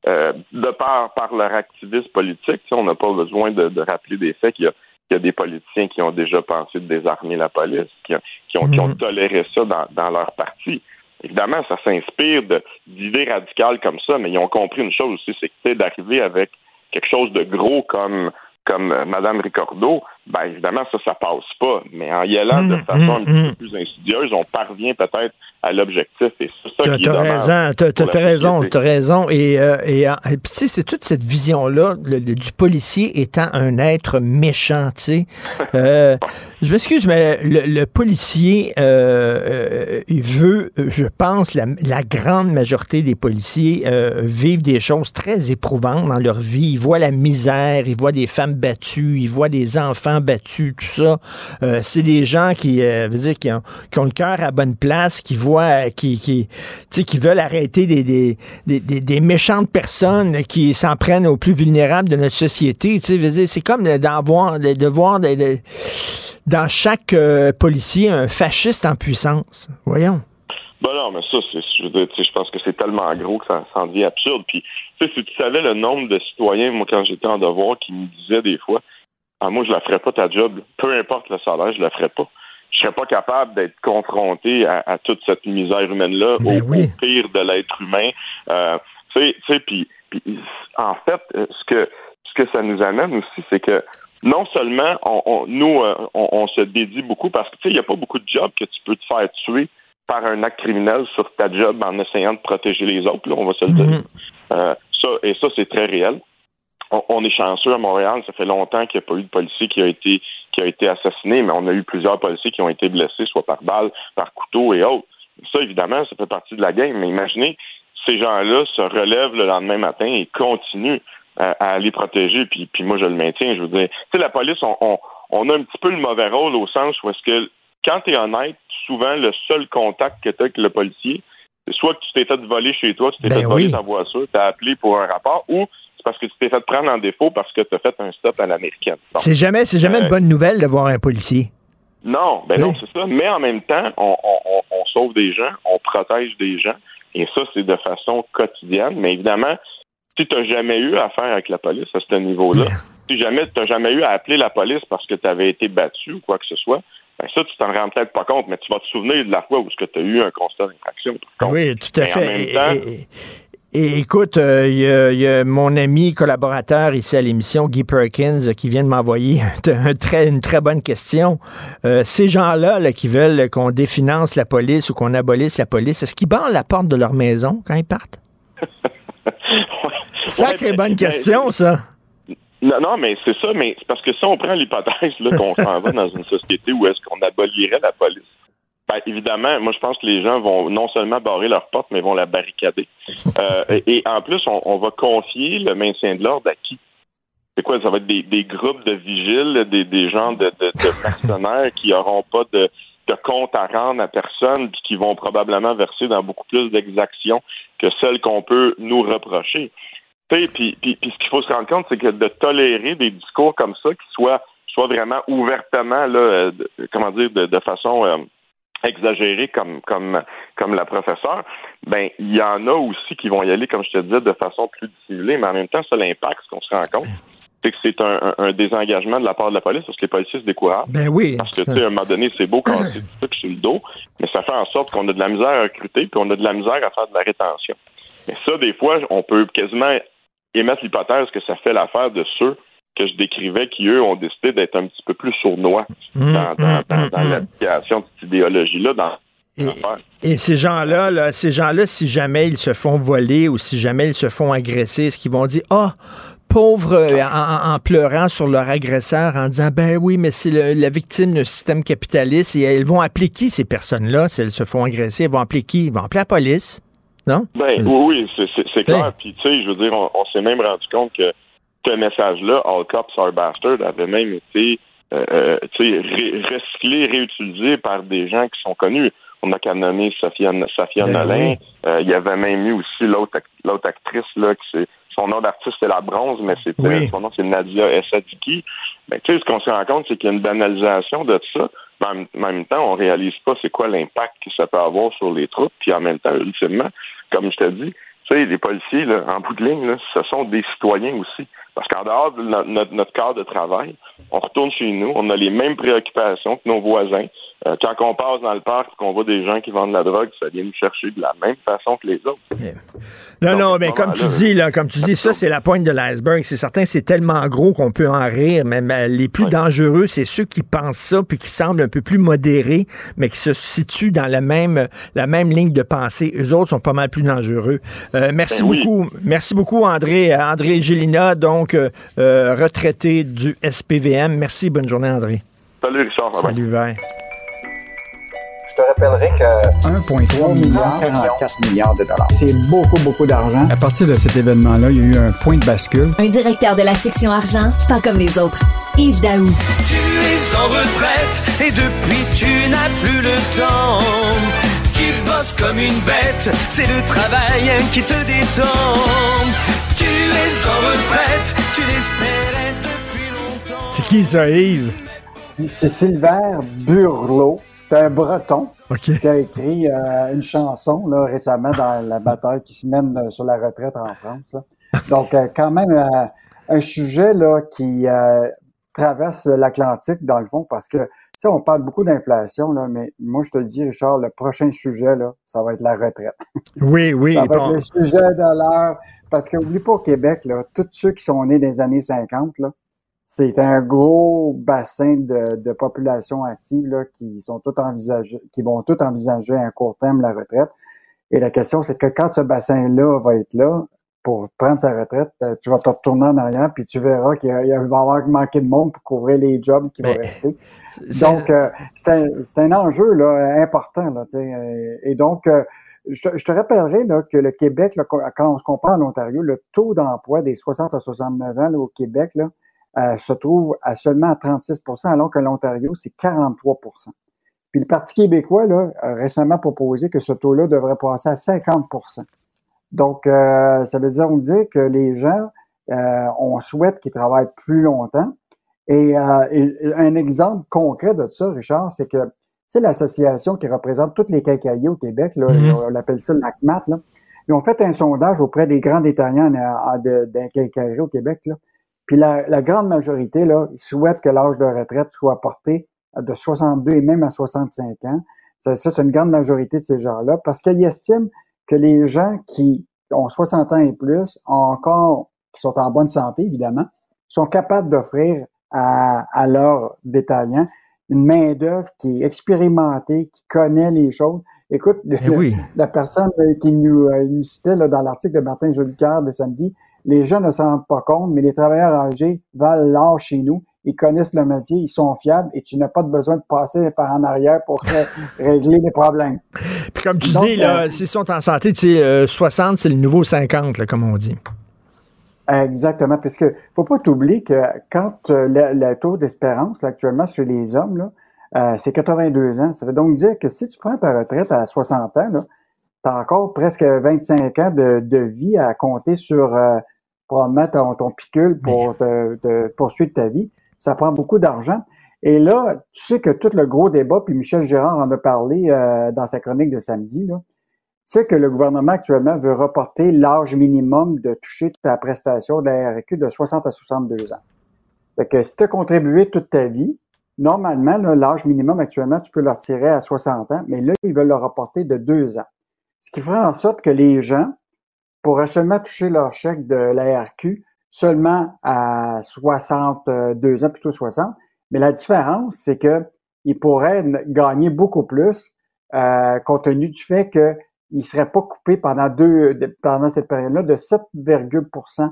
Euh, de par, par leur activisme politique, tu sais, on n'a pas besoin de, de rappeler des faits qu'il y a, qu'il y a des politiciens qui ont déjà pensé de désarmer la police, qui ont, qui ont, qui ont toléré ça dans, dans leur parti. Évidemment, ça s'inspire d'idées radicales comme ça, mais ils ont compris une chose aussi, c'est que d'arriver avec quelque chose de gros comme comme euh, Madame Ricordo, ben évidemment ça ça passe pas, mais en y allant de façon un petit peu plus insidieuse, on parvient peut-être à l'objectif et c'est ça qui est raison, t'as- raison, t'as raison. Et, euh, et, et puis, tu sais, c'est toute cette vision-là du policier étant un être méchant, tu sais. [laughs] Euh, je m'excuse, mais le, le policier, euh, euh, il veut, je pense, la, la grande majorité des policiers vivent des choses très éprouvantes dans leur vie. Ils voient la misère, ils voient des femmes battues, ils voient des enfants battus, tout ça. Euh, c'est des gens qui, euh, dire, qui ont, le cœur à bonne place, qui voient, euh, qui, qui, qui veulent arrêter des, des, des, des- méchantes personnes qui s'en prennent aux plus vulnérables de notre société. C'est comme de- voir, de, dans chaque policier un fasciste en puissance. Voyons. Ben non, mais ça, je je pense que c'est tellement gros que ça, ça en devient absurde. Puis, si tu savais le nombre de citoyens, moi, quand j'étais en devoir, qui me disaient des fois, ah, moi, je la ferais pas ta job, peu importe le salaire, je la ferais pas. Je serais pas capable d'être confronté à, à toute cette misère humaine-là, au, au pire de l'être humain. Euh, tu sais, puis, en fait, euh, ce que, ce que ça nous amène aussi, c'est que non seulement on, on- nous, euh, on, on se dédie beaucoup parce que tu sais, il n'y a pas beaucoup de jobs que tu peux te faire tuer par un acte criminel sur ta job en essayant de protéger les autres, là, on va se le dire. Euh, ça, et ça, c'est très réel. On, on est chanceux à Montréal, ça fait longtemps qu'il n'y a pas eu de policier qui a été qui a été assassiné, mais on a eu plusieurs policiers qui ont été blessés, soit par balle, par couteau et autres. Ça, évidemment, ça fait partie de la game, mais imaginez, ces gens-là se relèvent le lendemain matin et continuent à, à les protéger, puis, puis moi, je le maintiens, je veux dire. Tu sais, la police, on, on, on a un petit peu le mauvais rôle au sens où est-ce que, quand tu es honnête, souvent, le seul contact que tu as avec le policier, c'est soit que tu t'es fait voler chez toi, tu t'es Ben fait voler oui. ta voiture, tu as appelé pour un rapport, ou c'est parce que tu t'es fait prendre en défaut parce que tu as fait un stop à l'américaine. C'est jamais, c'est jamais Euh, une bonne nouvelle de voir un policier. non, ben Oui. non, c'est ça. Mais en même temps, on, on, on- on sauve des gens, on protège des gens, et ça, c'est de façon quotidienne. Mais évidemment, si tu n'as jamais eu affaire avec la police à ce niveau-là, si jamais tu n'as jamais eu à appeler la police parce que tu avais été battu ou quoi que ce soit, ben ça, tu t'en rends peut-être pas compte, mais tu vas te souvenir de la fois où tu as eu un constat d'infraction. Oui, tout à Mais en fait. même temps, et- Et écoute, euh, il y, a- il y a mon ami collaborateur ici à l'émission, Guy Perkins, qui vient de m'envoyer [laughs] un- un très- une très bonne question. Euh, ces gens-là là, qui veulent qu'on définance la police ou qu'on abolisse la police, est-ce qu'ils barrent la porte de leur maison quand ils partent? [laughs] Sacrée Ouais, bonne question, ça. Non, non, mais c'est ça, mais c'est parce que si on prend l'hypothèse qu'on s'en va dans une société où est-ce qu'on abolirait la police, ben, évidemment, moi je pense que les gens vont non seulement barrer leur porte, mais vont la barricader. [laughs] Euh, et, et en plus, on, on va confier le maintien de l'ordre à qui? C'est quoi? Ça va être des, des groupes de vigiles, des, des gens de, de, de mercenaires qui n'auront pas de, de compte à rendre à personne, puis qui vont probablement verser dans beaucoup plus d'exactions que celles qu'on peut nous reprocher. Puis, puis, puis ce qu'il faut se rendre compte, c'est que de tolérer des discours comme ça qui soient, soient vraiment ouvertement, là, euh, comment dire, de, de façon euh, exagérée comme, comme, comme la professeure, ben il y en a aussi qui vont y aller, comme je te disais, de façon plus dissimulée, mais en même temps, ça l'impact, ce qu'on se rend compte, c'est que c'est un, un, désengagement de la part de la police parce que les policiers se découragent. Ben oui. Parce que, tu sais, à un moment donné, c'est beau casser [clears throat] du truc sur le dos, mais ça fait en sorte qu'on a de la misère à recruter puis on a de la misère à faire de la rétention. Mais ça, des fois, on peut quasiment émettre l'hypothèse que ça fait l'affaire de ceux que je décrivais qui, eux, ont décidé d'être un petit peu plus sournois Mmh, dans, dans, mmh, dans, mmh, dans mmh. l'application de cette idéologie-là, dans Et, et ces gens-là, là, ces gens-là, si jamais ils se font voler ou si jamais ils se font agresser, est-ce qu'ils vont dire Ah, pauvre euh, en, pleurant sur leur agresseur, en disant Ben oui, mais c'est la victime d'un système capitaliste et elles vont appeler qui ces personnes-là si elles se font agresser? Elles vont appeler qui? Ils vont appeler la police? Non? Ben oui, oui, c'est- c'est clair. Puis tu sais, je veux dire, on, on s'est même rendu compte que ce message-là, All Cops are Bastards, avait même été euh, euh, tu sais, ré- recyclé, réutilisé par des gens qui sont connus. On a qu'à nommer Safia, Safia Ben Nolin. oui. Euh, il y avait même eu aussi l'autre l'autre actrice là, qui c'est son nom d'artiste c'est la bronze, mais c'était Oui. son nom c'est Nadia Essadiki. Ben, tu sais, ce qu'on se rend compte, c'est qu'il y a une banalisation de ça. Mais en, même- en même temps, on réalise pas c'est quoi l'impact que ça peut avoir sur les troupes. Puis en même temps, ultimement, comme je te dis, tu sais, les policiers, là, en bout de ligne, là, ce sont des citoyens aussi. Parce qu'en dehors de no- notre, notre cadre de travail, on retourne chez nous, on a les mêmes préoccupations que nos voisins. Euh, quand on passe dans le parc et qu'on voit des gens qui vendent de la drogue, ça vient nous chercher de la même façon que les autres. Non, non, mais comme tu dis, là, comme tu dis, ça, c'est la pointe de l'iceberg. C'est certain, c'est tellement gros qu'on peut en rire, mais, les plus dangereux, c'est ceux qui pensent ça, puis qui semblent un peu plus modérés, mais qui se situent dans la même, la même ligne de pensée. Eux autres sont pas mal plus dangereux. Euh, merci Ben oui. beaucoup. Merci beaucoup, André. Euh, André Gélina, donc, euh, euh, retraité du SPVM. Merci, bonne journée, André. Salut Richard. Salut, bye. Je te rappellerai que 1,3 milliard, 44 milliards de dollars. C'est beaucoup, beaucoup d'argent. À partir de cet événement-là, il y a eu un point de bascule. Un directeur de la section argent, pas comme les autres. Yves Daou. Tu es en retraite et depuis tu n'as plus le temps. Tu bosses comme une bête, c'est le travail qui te détend. Tu es en retraite, tu l'espérais depuis longtemps. C'est qui ça, Yves? C'est Sylvain Burlot. C'est un breton OK. qui a écrit euh, une chanson là, récemment dans la bataille qui se mène euh, sur la retraite en France. là. Donc, euh, quand même, euh, un sujet là, qui euh, traverse l'Atlantique, dans le fond, parce que, sais, on parle beaucoup d'inflation, là, mais moi, je te le dis, Richard, le prochain sujet, là, ça va être la retraite. [laughs] Oui, oui. ça va bon. être le sujet de l'heure. Parce que, oublie pas, au Québec, là, tous ceux qui sont nés dans les années 50, là, c'est un gros bassin de, de population active là, qui sont tout envisagés, qui vont tout envisager à un court terme la retraite. Et la question, c'est que quand ce bassin-là va être là pour prendre sa retraite, euh, tu vas te retourner en arrière, puis tu verras qu'il va y avoir manqué de monde pour couvrir les jobs qui vont Ben, rester. Donc, euh, c'est un, c'est un enjeu là, important. Là, euh, et donc, euh, je, te- je te rappellerai là, que le Québec, là, quand on se compare à l'Ontario, le taux d'emploi des 60 à 69 ans là, au Québec là, euh, se trouve à seulement à 36% alors que l'Ontario, c'est 43% Puis le Parti québécois là, a récemment proposé que ce taux-là devrait passer à 50 Donc, euh, ça veut dire, on dit que les gens, euh, on souhaite qu'ils travaillent plus longtemps. Et, euh, et un exemple concret de ça, Richard, c'est que tu sais, l'association qui représente tous les quincailliers au Québec, là, Mhm. on l'appelle ça l'ACMAT, là, ils ont fait un sondage auprès des grands détaillants d'un quincaillerie au Québec. Là. Puis la, la grande majorité là, ils souhaitent que l'âge de retraite soit porté de 62 et même à 65 ans. Ça, ça, c'est une grande majorité de ces gens-là parce qu'ils estiment que les gens qui ont 60 ans et plus, ont encore, qui sont en bonne santé, évidemment, sont capables d'offrir à, à leurs détaillants une main-d'œuvre qui est expérimentée, qui connaît les choses. Écoute, Eh oui. [laughs] la personne euh, qui nous, euh, nous citait là, dans l'article de Martin Jolicoeur de samedi, les gens ne s'en rendent pas compte, mais les travailleurs âgés valent l'or chez nous. Ils connaissent le métier, ils sont fiables et tu n'as pas besoin de passer par en arrière pour euh, [laughs] régler les problèmes. Puis comme tu Donc, dis, là, euh, s'ils sont en santé, tu sais, euh, 60, c'est le nouveau 50, là, comme on dit. Exactement, parce que faut pas t'oublier que quand euh, le, le taux d'espérance là, actuellement chez les hommes, là, euh, c'est 82 ans. Ça veut donc dire que si tu prends ta retraite à 60 ans, tu as encore presque 25 ans de, de vie à compter sur euh, probablement ton, ton picule pour te, te poursuivre ta vie. Ça prend beaucoup d'argent. Et là, tu sais que tout le gros débat, puis Michel Gérard en a parlé euh, dans sa chronique de samedi, là, tu sais que le gouvernement actuellement veut reporter l'âge minimum de toucher ta prestation de la RQ de 60 à 62 ans. Fait que si tu as contribué toute ta vie, normalement, l'âge minimum actuellement, tu peux le retirer à 60 ans, mais là, ils veulent le reporter de deux ans. Ce qui ferait en sorte que les gens pourraient seulement toucher leur chèque de la RQ seulement à 62 ans, plutôt 60. Mais la différence, c'est que ils pourraient n- gagner beaucoup plus euh, compte tenu du fait qu'ils ne seraient pas coupés pendant deux de- pendant cette période-là de 7,1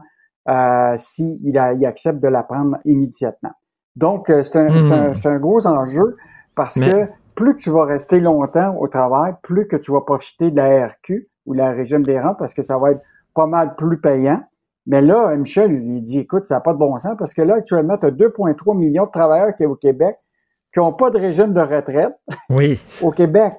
euh, s'il il accepte de la prendre immédiatement. Donc, euh, c'est un, c'est un- un gros enjeu parce Mais- que plus que tu vas rester longtemps au travail, plus que tu vas profiter de la RQ ou la régime des rentes parce que ça va être pas mal plus payant. Mais là, Michel, il dit, écoute, ça n'a pas de bon sens parce que là, actuellement, tu as 2,3 millions de travailleurs qui, au Québec qui n'ont pas de régime de retraite [laughs] Oui, au Québec.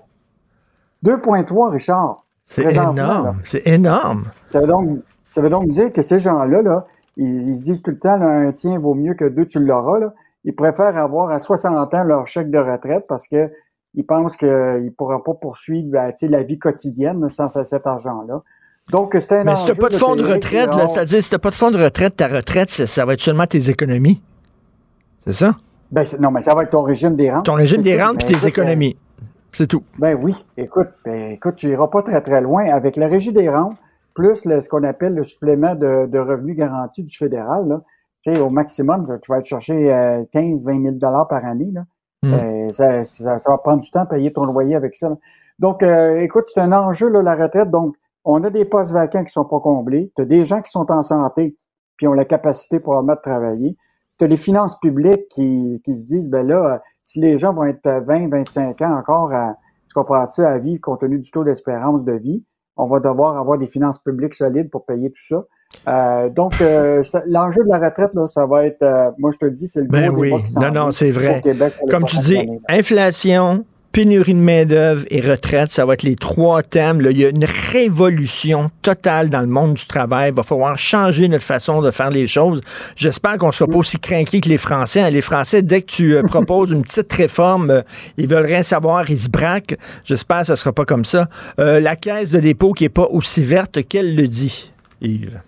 2,3, Richard. c'est énorme. C'est énorme. Ça veut donc, ça veut donc dire que ces gens-là, là, ils, ils se disent tout le temps, là, un tien vaut mieux que deux, tu l'auras. Là. Ils préfèrent avoir à 60 ans leur chèque de retraite parce que ils pensent qu'ils ne pourront pas poursuivre ben, la vie quotidienne sans ce- cet argent-là. Donc, c'est un Mais si t'as pas de fonds de retraite, c'est-à-dire si t'as pas de fonds de retraite, ta retraite, ça, ça va être seulement tes économies. C'est ça? Ben, non, mais ça va être ton régime des rentes. Ton régime des rentes Mais puis tes écoute, euh, économies. C'est tout. Ben oui, écoute, ben écoute, tu iras pas très très loin avec la régie des rentes plus le- ce qu'on appelle le supplément de, de revenus garanti du fédéral. Là. Tu sais, au maximum, tu vas aller chercher euh, 15-20 000 dollars par année. Là. Mm. Euh, ça, ça, ça va prendre du temps à payer ton loyer avec ça. là. Donc, euh, écoute, c'est un enjeu, là, la retraite. Donc, on a des postes vacants qui sont pas comblés. Tu as des gens qui sont en santé puis ont la capacité pour de travailler. Tu as les finances publiques qui, qui se disent, ben là, si les gens vont être 20, 25 ans encore à, tu comprends-tu, à vie compte tenu du taux d'espérance de vie, on va devoir avoir des finances publiques solides pour payer tout ça. Euh, donc, euh, l'enjeu de la retraite, là, ça va être, euh, moi je te le dis, c'est le Ben gros oui, qui s'en non, non, c'est vrai. Québec Comme tu dis, inflation, pénurie de main-d'œuvre et retraite, ça va être les trois thèmes. là. Il y a une révolution totale dans le monde du travail. Il va falloir changer notre façon de faire les choses. J'espère qu'on ne sera pas aussi craqués que les Français. hein. Les Français, dès que tu euh, [laughs] proposes une petite réforme, euh, ils veulent rien savoir, ils se braquent. J'espère que ça ne sera pas comme ça. Euh, la caisse de dépôt qui n'est pas aussi verte qu'elle le dit, Yves.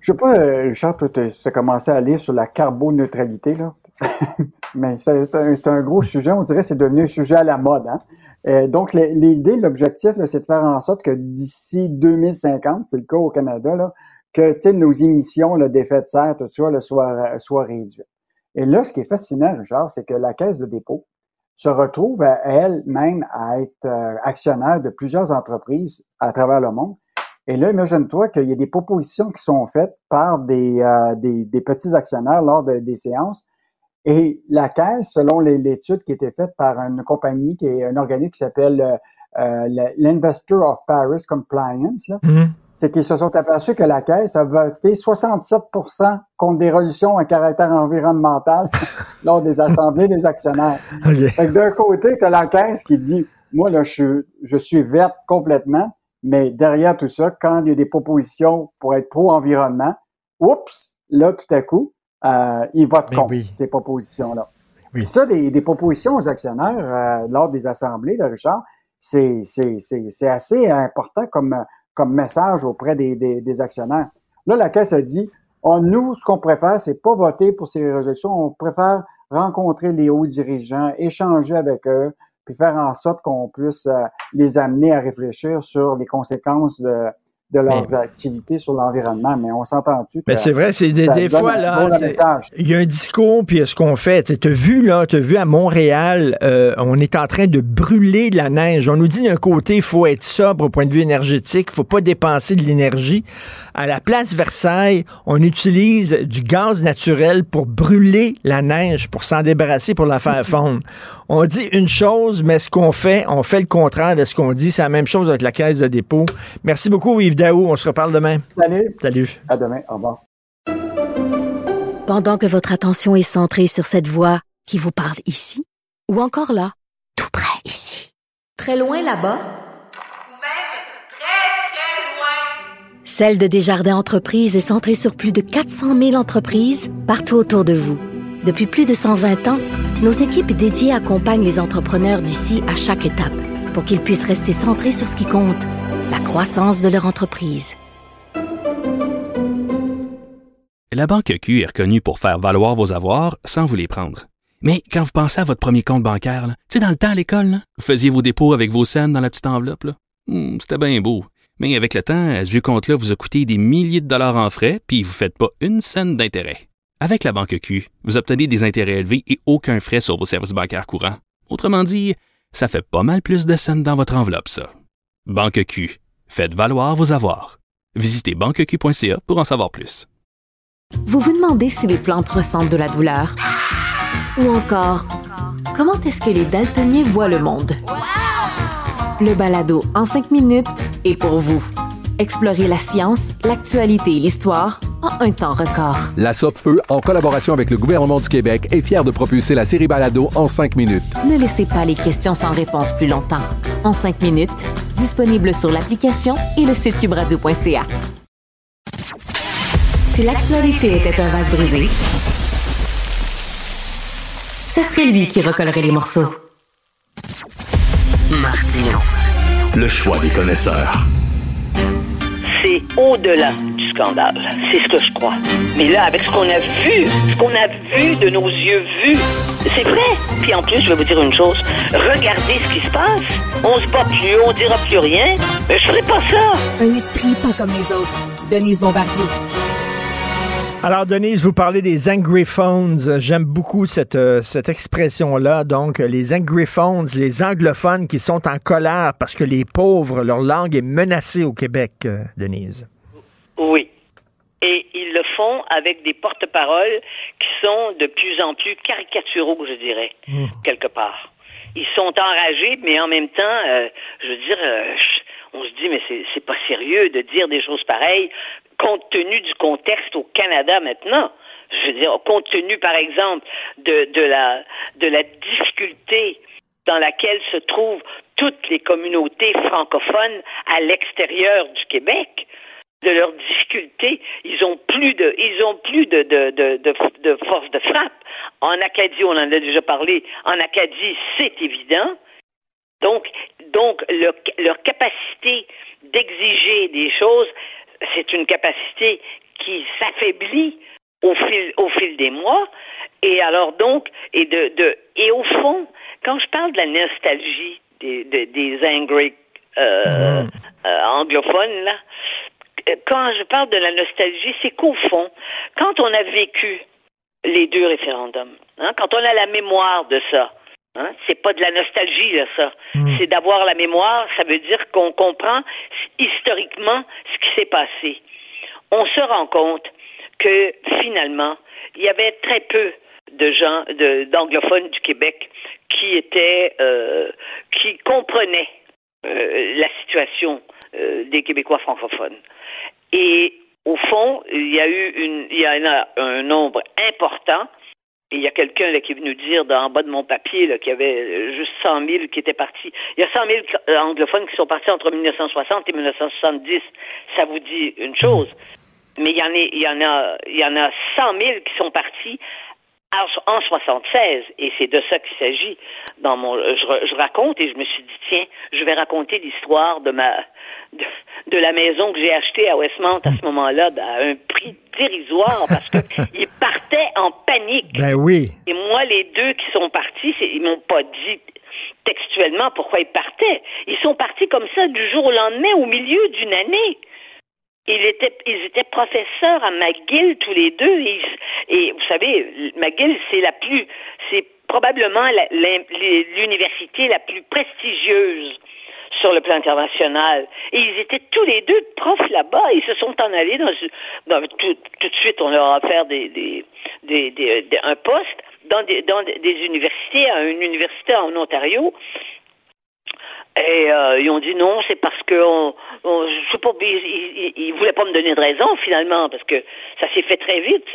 Je sais pas, Richard, tu as commencé à lire sur la carboneutralité, là. [laughs] Mais c'est un, gros sujet. On dirait que c'est devenu un sujet à la mode. Hein? Euh, donc, l'idée, l'objectif, c'est de faire en sorte que d'ici 2050, c'est le cas au Canada, que nos émissions d'effet de serre, tout ça, là, soient, réduites. Et là, ce qui est fascinant, Richard, c'est que la Caisse de dépôt se retrouve elle-même à être euh, actionnaire de plusieurs entreprises à travers le monde. Et là, imagine-toi qu'il y a des propositions qui sont faites par euh, des petits actionnaires lors de- des séances. Et la Caisse, selon l'étude qui a été faite par une compagnie, qui est un organisme qui s'appelle euh, euh, l'Investor of Paris Compliance, là, c'est qu'ils se sont aperçus que la Caisse a voté 67% contre des résolutions à caractère environnemental [laughs] lors des assemblées des actionnaires. [laughs] Que d'un côté, tu as la Caisse qui dit, moi, là, je, suis- je suis verte complètement, mais derrière tout ça, quand il y a des propositions pour être pro-environnement, oups, là, tout à coup, euh, ils votent contre ces propositions-là. Puis Ça, des, des propositions aux actionnaires euh, lors des assemblées, là, Richard, c'est c'est- c'est- c'est assez important comme, comme message auprès des, des, des actionnaires. Là, la Caisse a dit, oh, nous, ce qu'on préfère, c'est pas voter pour ces résolutions, on préfère rencontrer les hauts dirigeants, échanger avec eux, puis faire en sorte qu'on puisse euh, les amener à réfléchir sur les conséquences de, de leurs Mais- activités sur l'environnement. Mais on s'entend-tu? Mais c'est vrai, c'est des, des fois, là, il y a un discours, puis ce qu'on fait. Tu as vu, là, tu as vu à Montréal, euh, on est en train de brûler de la neige. On nous dit d'un côté, il faut être sobre au point de vue énergétique, il faut pas dépenser de l'énergie. À la place Versailles, on utilise du gaz naturel pour brûler la neige, pour s'en débarrasser, pour la faire fondre. On dit une chose, mais ce qu'on fait, on fait le contraire de ce qu'on dit. C'est la même chose avec la caisse de dépôt. Merci beaucoup, Yves Daou. On se reparle demain. Salut. Salut. À demain. Au revoir. Pendant que votre attention est centrée sur cette voix qui vous parle ici, ou encore là, tout près ici, très loin là-bas, Ou même très, très loin. Celle de Desjardins Entreprises est centrée sur plus de 400 000 entreprises partout autour de vous. Depuis plus de 120 ans, nos équipes dédiées accompagnent les entrepreneurs d'ici à chaque étape pour qu'ils puissent rester centrés sur ce qui compte, la croissance de leur entreprise. La banque Q est reconnue pour faire valoir vos avoirs sans vous les prendre. Mais quand vous pensez à votre premier compte bancaire, tu sais, dans le temps à l'école, vous faisiez vos dépôts avec vos scènes dans la petite enveloppe. Hmm, C'était bien beau. Mais avec le temps, à ce compte-là vous a coûté des milliers de dollars en frais, puis vous ne faites pas une scène d'intérêt. Avec la banque Q, vous obtenez des intérêts élevés et aucun frais sur vos services bancaires courants. Autrement dit, ça fait pas mal plus de scènes dans votre enveloppe, ça. Banque Q. Faites valoir vos avoirs. Visitez banqueq.ca pour en savoir plus. Vous vous demandez si les plantes ressentent de la douleur? Ou encore, comment est-ce que les daltoniens voient le monde? Le balado en cinq minutes est pour vous. Explorez la science, l'actualité et l'histoire en un temps record. La Feu, en collaboration avec le gouvernement du Québec, est fière de propulser la série Balado en cinq minutes. Ne laissez pas les questions sans réponse plus longtemps. En cinq minutes, disponible sur l'application et le site cubradio.ca. Si l'actualité était un vase brisé, ce serait lui qui recollerait les morceaux. Martino. Le choix des connaisseurs. C'est au-delà du scandale. C'est ce que je crois. Mais là, avec ce qu'on a vu, ce qu'on a vu de nos yeux vus, c'est vrai. Puis en plus, je vais vous dire une chose. Regardez ce qui se passe. On se bat plus, on dira plus rien. Mais je ferai pas ça. Un esprit pas comme les autres. Denise Bombardier. Alors, Denise, vous parlez des angry phones. J'aime beaucoup cette, euh, cette expression-là. Donc, les angry phones, les anglophones qui sont en colère parce que les pauvres, leur langue est menacée au Québec, euh, Denise. Oui. Et ils le font avec des porte-paroles qui sont de plus en plus caricaturaux, je dirais, quelque part. Ils sont enragés, mais en même temps, euh, je veux dire, on se dit, mais c'est pas sérieux de dire des choses pareilles compte tenu du contexte au Canada maintenant. Je veux dire, compte tenu, par exemple, de, de, la, de la difficulté dans laquelle se trouvent toutes les communautés francophones à l'extérieur du Québec, de leurs difficultés, ils ont plus de, ils ont plus de, de, de, de, force de frappe. En Acadie, on en a déjà parlé. En Acadie, c'est évident. Donc, donc leur capacité d'exiger des choses, c'est une capacité qui s'affaiblit au fil, au fil des mois. Et alors donc, et de, de et au fond, quand je parle de la nostalgie des, des, des angry euh, euh, anglophones là, euh, quand je parle de la nostalgie, c'est qu'au fond, quand on a vécu les deux référendums, hein, quand on a la mémoire de ça, hein, c'est pas de la nostalgie là, ça, c'est d'avoir la mémoire. Ça veut dire qu'on comprend historiquement ce qui s'est passé. On se rend compte que finalement, il y avait très peu de gens de- d'anglophones du Québec qui étaient euh, qui comprenaient euh, la situation euh, des Québécois francophones. Et au fond, il y a eu une, il y en a un nombre important. Et il y a quelqu'un qui est venu dire dans, en bas de mon papier qu'il y avait euh, juste 100 000 qui étaient partis. Il y a 100 000 euh, anglophones qui sont partis entre 1960 et 1970. Ça vous dit une chose? Mais il y en a, il y en a, il y en a 100 000 qui sont partis en, en 76, et c'est de ça qu'il s'agit. Dans mon, je, je raconte et je me suis dit tiens, je vais raconter l'histoire de ma de, de la maison que j'ai achetée à Westmount à ce moment-là à un prix dérisoire parce que [laughs] ils partaient en panique. Ben oui. Et moi, les deux qui sont partis, ils m'ont pas dit textuellement pourquoi ils partaient. Ils sont partis comme ça du jour au lendemain, au milieu d'une année. Ils étaient, professeurs à McGill tous les deux. Et, vous savez, McGill, c'est la plus, c'est probablement l'université la plus prestigieuse sur le plan international. Et ils étaient tous les deux profs là-bas. Ils se sont en allés dans, dans- tout, tout de suite, on leur a offert des, des, un poste dans des, dans des universités, à une université en Ontario. Et euh, ils ont dit non, c'est parce que on, on- je sais pas, ils, ils, ils voulaient pas me donner de raison finalement parce que ça s'est fait très vite.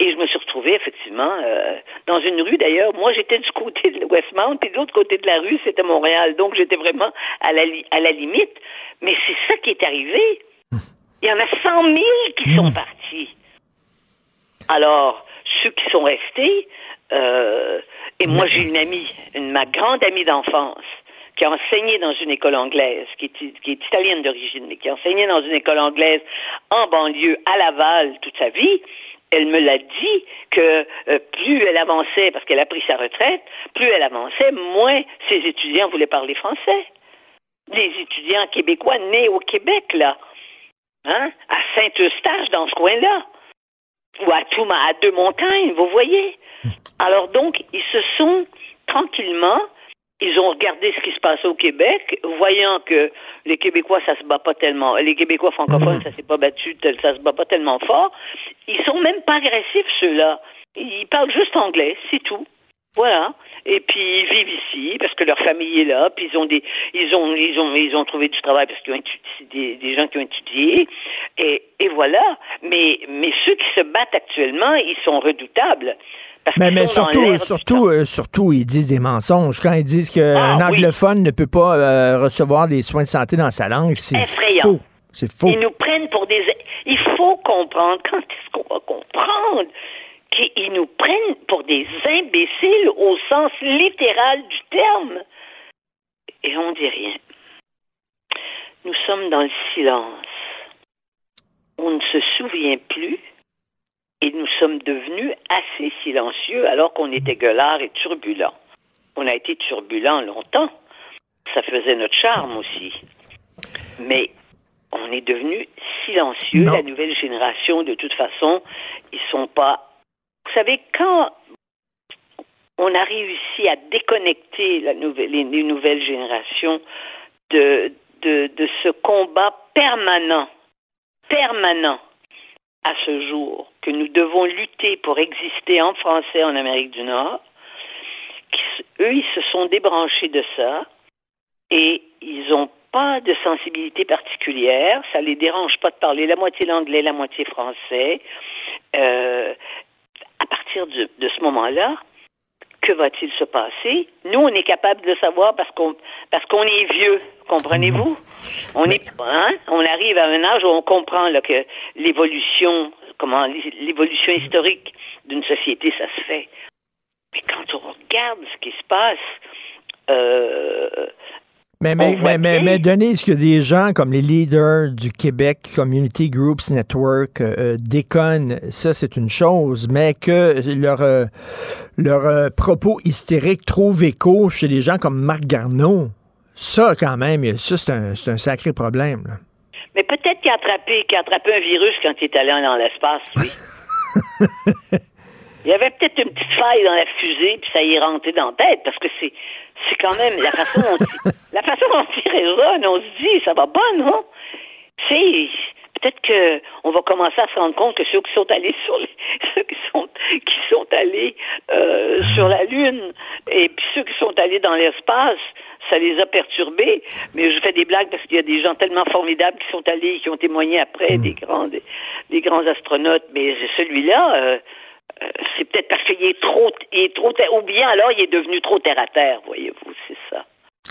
Et je me suis retrouvée effectivement euh, dans une rue d'ailleurs. Moi, j'étais du côté de Westmount, puis de l'autre côté de la rue, c'était Montréal. Donc j'étais vraiment à la à la limite. Mais c'est ça qui est arrivé. Il y en a 100 000 qui sont partis. Alors, ceux qui sont restés, euh, et moi j'ai une amie, une, ma grande amie d'enfance, qui a enseigné dans une école anglaise, qui est, qui est italienne d'origine, mais qui a enseigné dans une école anglaise en banlieue à Laval toute sa vie. elle me l'a dit que euh, plus elle avançait, parce qu'elle a pris sa retraite, plus elle avançait, moins ses étudiants voulaient parler français. Les étudiants québécois nés au Québec, là, hein, à Saint-Eustache, dans ce coin-là, ou à Touma, à Deux-Montagnes, vous voyez. Alors donc, ils se sont tranquillement ils ont regardé ce qui se passe au Québec, voyant que les Québécois, ça se bat pas tellement, les Québécois francophones, ça s'est pas battu, ça se bat pas tellement fort. Ils sont même pas agressifs, ceux-là. Ils parlent juste anglais, c'est tout. Voilà. Et puis ils vivent ici parce que leur famille est là. Puis ils ont des, ils ont, ils ont, ils ont trouvé du travail parce qu'ils ont étudié, des, des gens qui ont étudié. Et, et voilà. Mais, mais ceux qui se battent actuellement, ils sont redoutables. Parce Mais, mais surtout, surtout, euh, surtout, ils disent des mensonges. Quand ils disent qu'un Ah, oui. anglophone ne peut pas euh, recevoir des soins de santé dans sa langue, c'est faux. C'est faux. Ils nous prennent pour des. Il faut comprendre. Quand est-ce qu'on va comprendre qu'ils nous prennent pour des imbéciles au sens littéral du terme? Et on dit rien. Nous sommes dans le silence. On ne se souvient plus et nous sommes devenus assez silencieux alors qu'on était gueulards et turbulents. On a été turbulents longtemps. Ça faisait notre charme aussi. Mais on est devenu silencieux. La nouvelle génération, de toute façon, ils sont pas. Vous savez, quand on a réussi à déconnecter la nouvelle, les, les nouvelles générations de, de, de ce combat permanent, permanent à ce jour, que nous devons lutter pour exister en français en Amérique du Nord, eux, ils se sont débranchés de ça et ils n'ont pas de sensibilité particulière. Ça les dérange pas de parler la moitié l'anglais, la moitié français. Euh, à partir de, de ce moment-là, que va-t-il se passer? Nous, on est capable de le savoir parce qu'on parce qu'on est vieux, comprenez-vous? On est hein? on arrive à un âge où on comprend là, que l'évolution, comment l'évolution historique d'une société, ça se fait. Mais quand on regarde ce qui se passe, euh, Mais, mais, mais, mais, mais Denise, que des gens comme les leaders du Québec, Community Groups Network, euh, euh, déconnent, ça c'est une chose, mais que leur, euh, leur euh, propos hystériques trouvent écho chez des gens comme Marc Garneau, ça quand même, ça c'est un, c'est un sacré problème. là. mais peut-être qu'il a attrapé qu'il a attrapé un virus quand il est allé dans l'espace, lui. [laughs] Il y avait peut-être une petite faille dans la fusée, puis ça y est rentré dans la tête, parce que c'est c'est quand même la façon dont [laughs] la façon dont il raisonne, on se dit, ça va pas, non? C'est peut-être que on va commencer à se rendre compte que ceux qui sont allés sur les, [laughs] ceux qui sont qui sont allés euh, sur la lune et puis ceux qui sont allés dans l'espace ça les a perturbés. Mais je fais des blagues parce qu'il y a des gens tellement formidables qui sont allés qui ont témoigné après des grands des, des grands astronautes. Mais celui-là euh, c'est peut-être parce qu'il est trop il est trop ou bien alors il est devenu trop terre à terre voyez-vous c'est ça.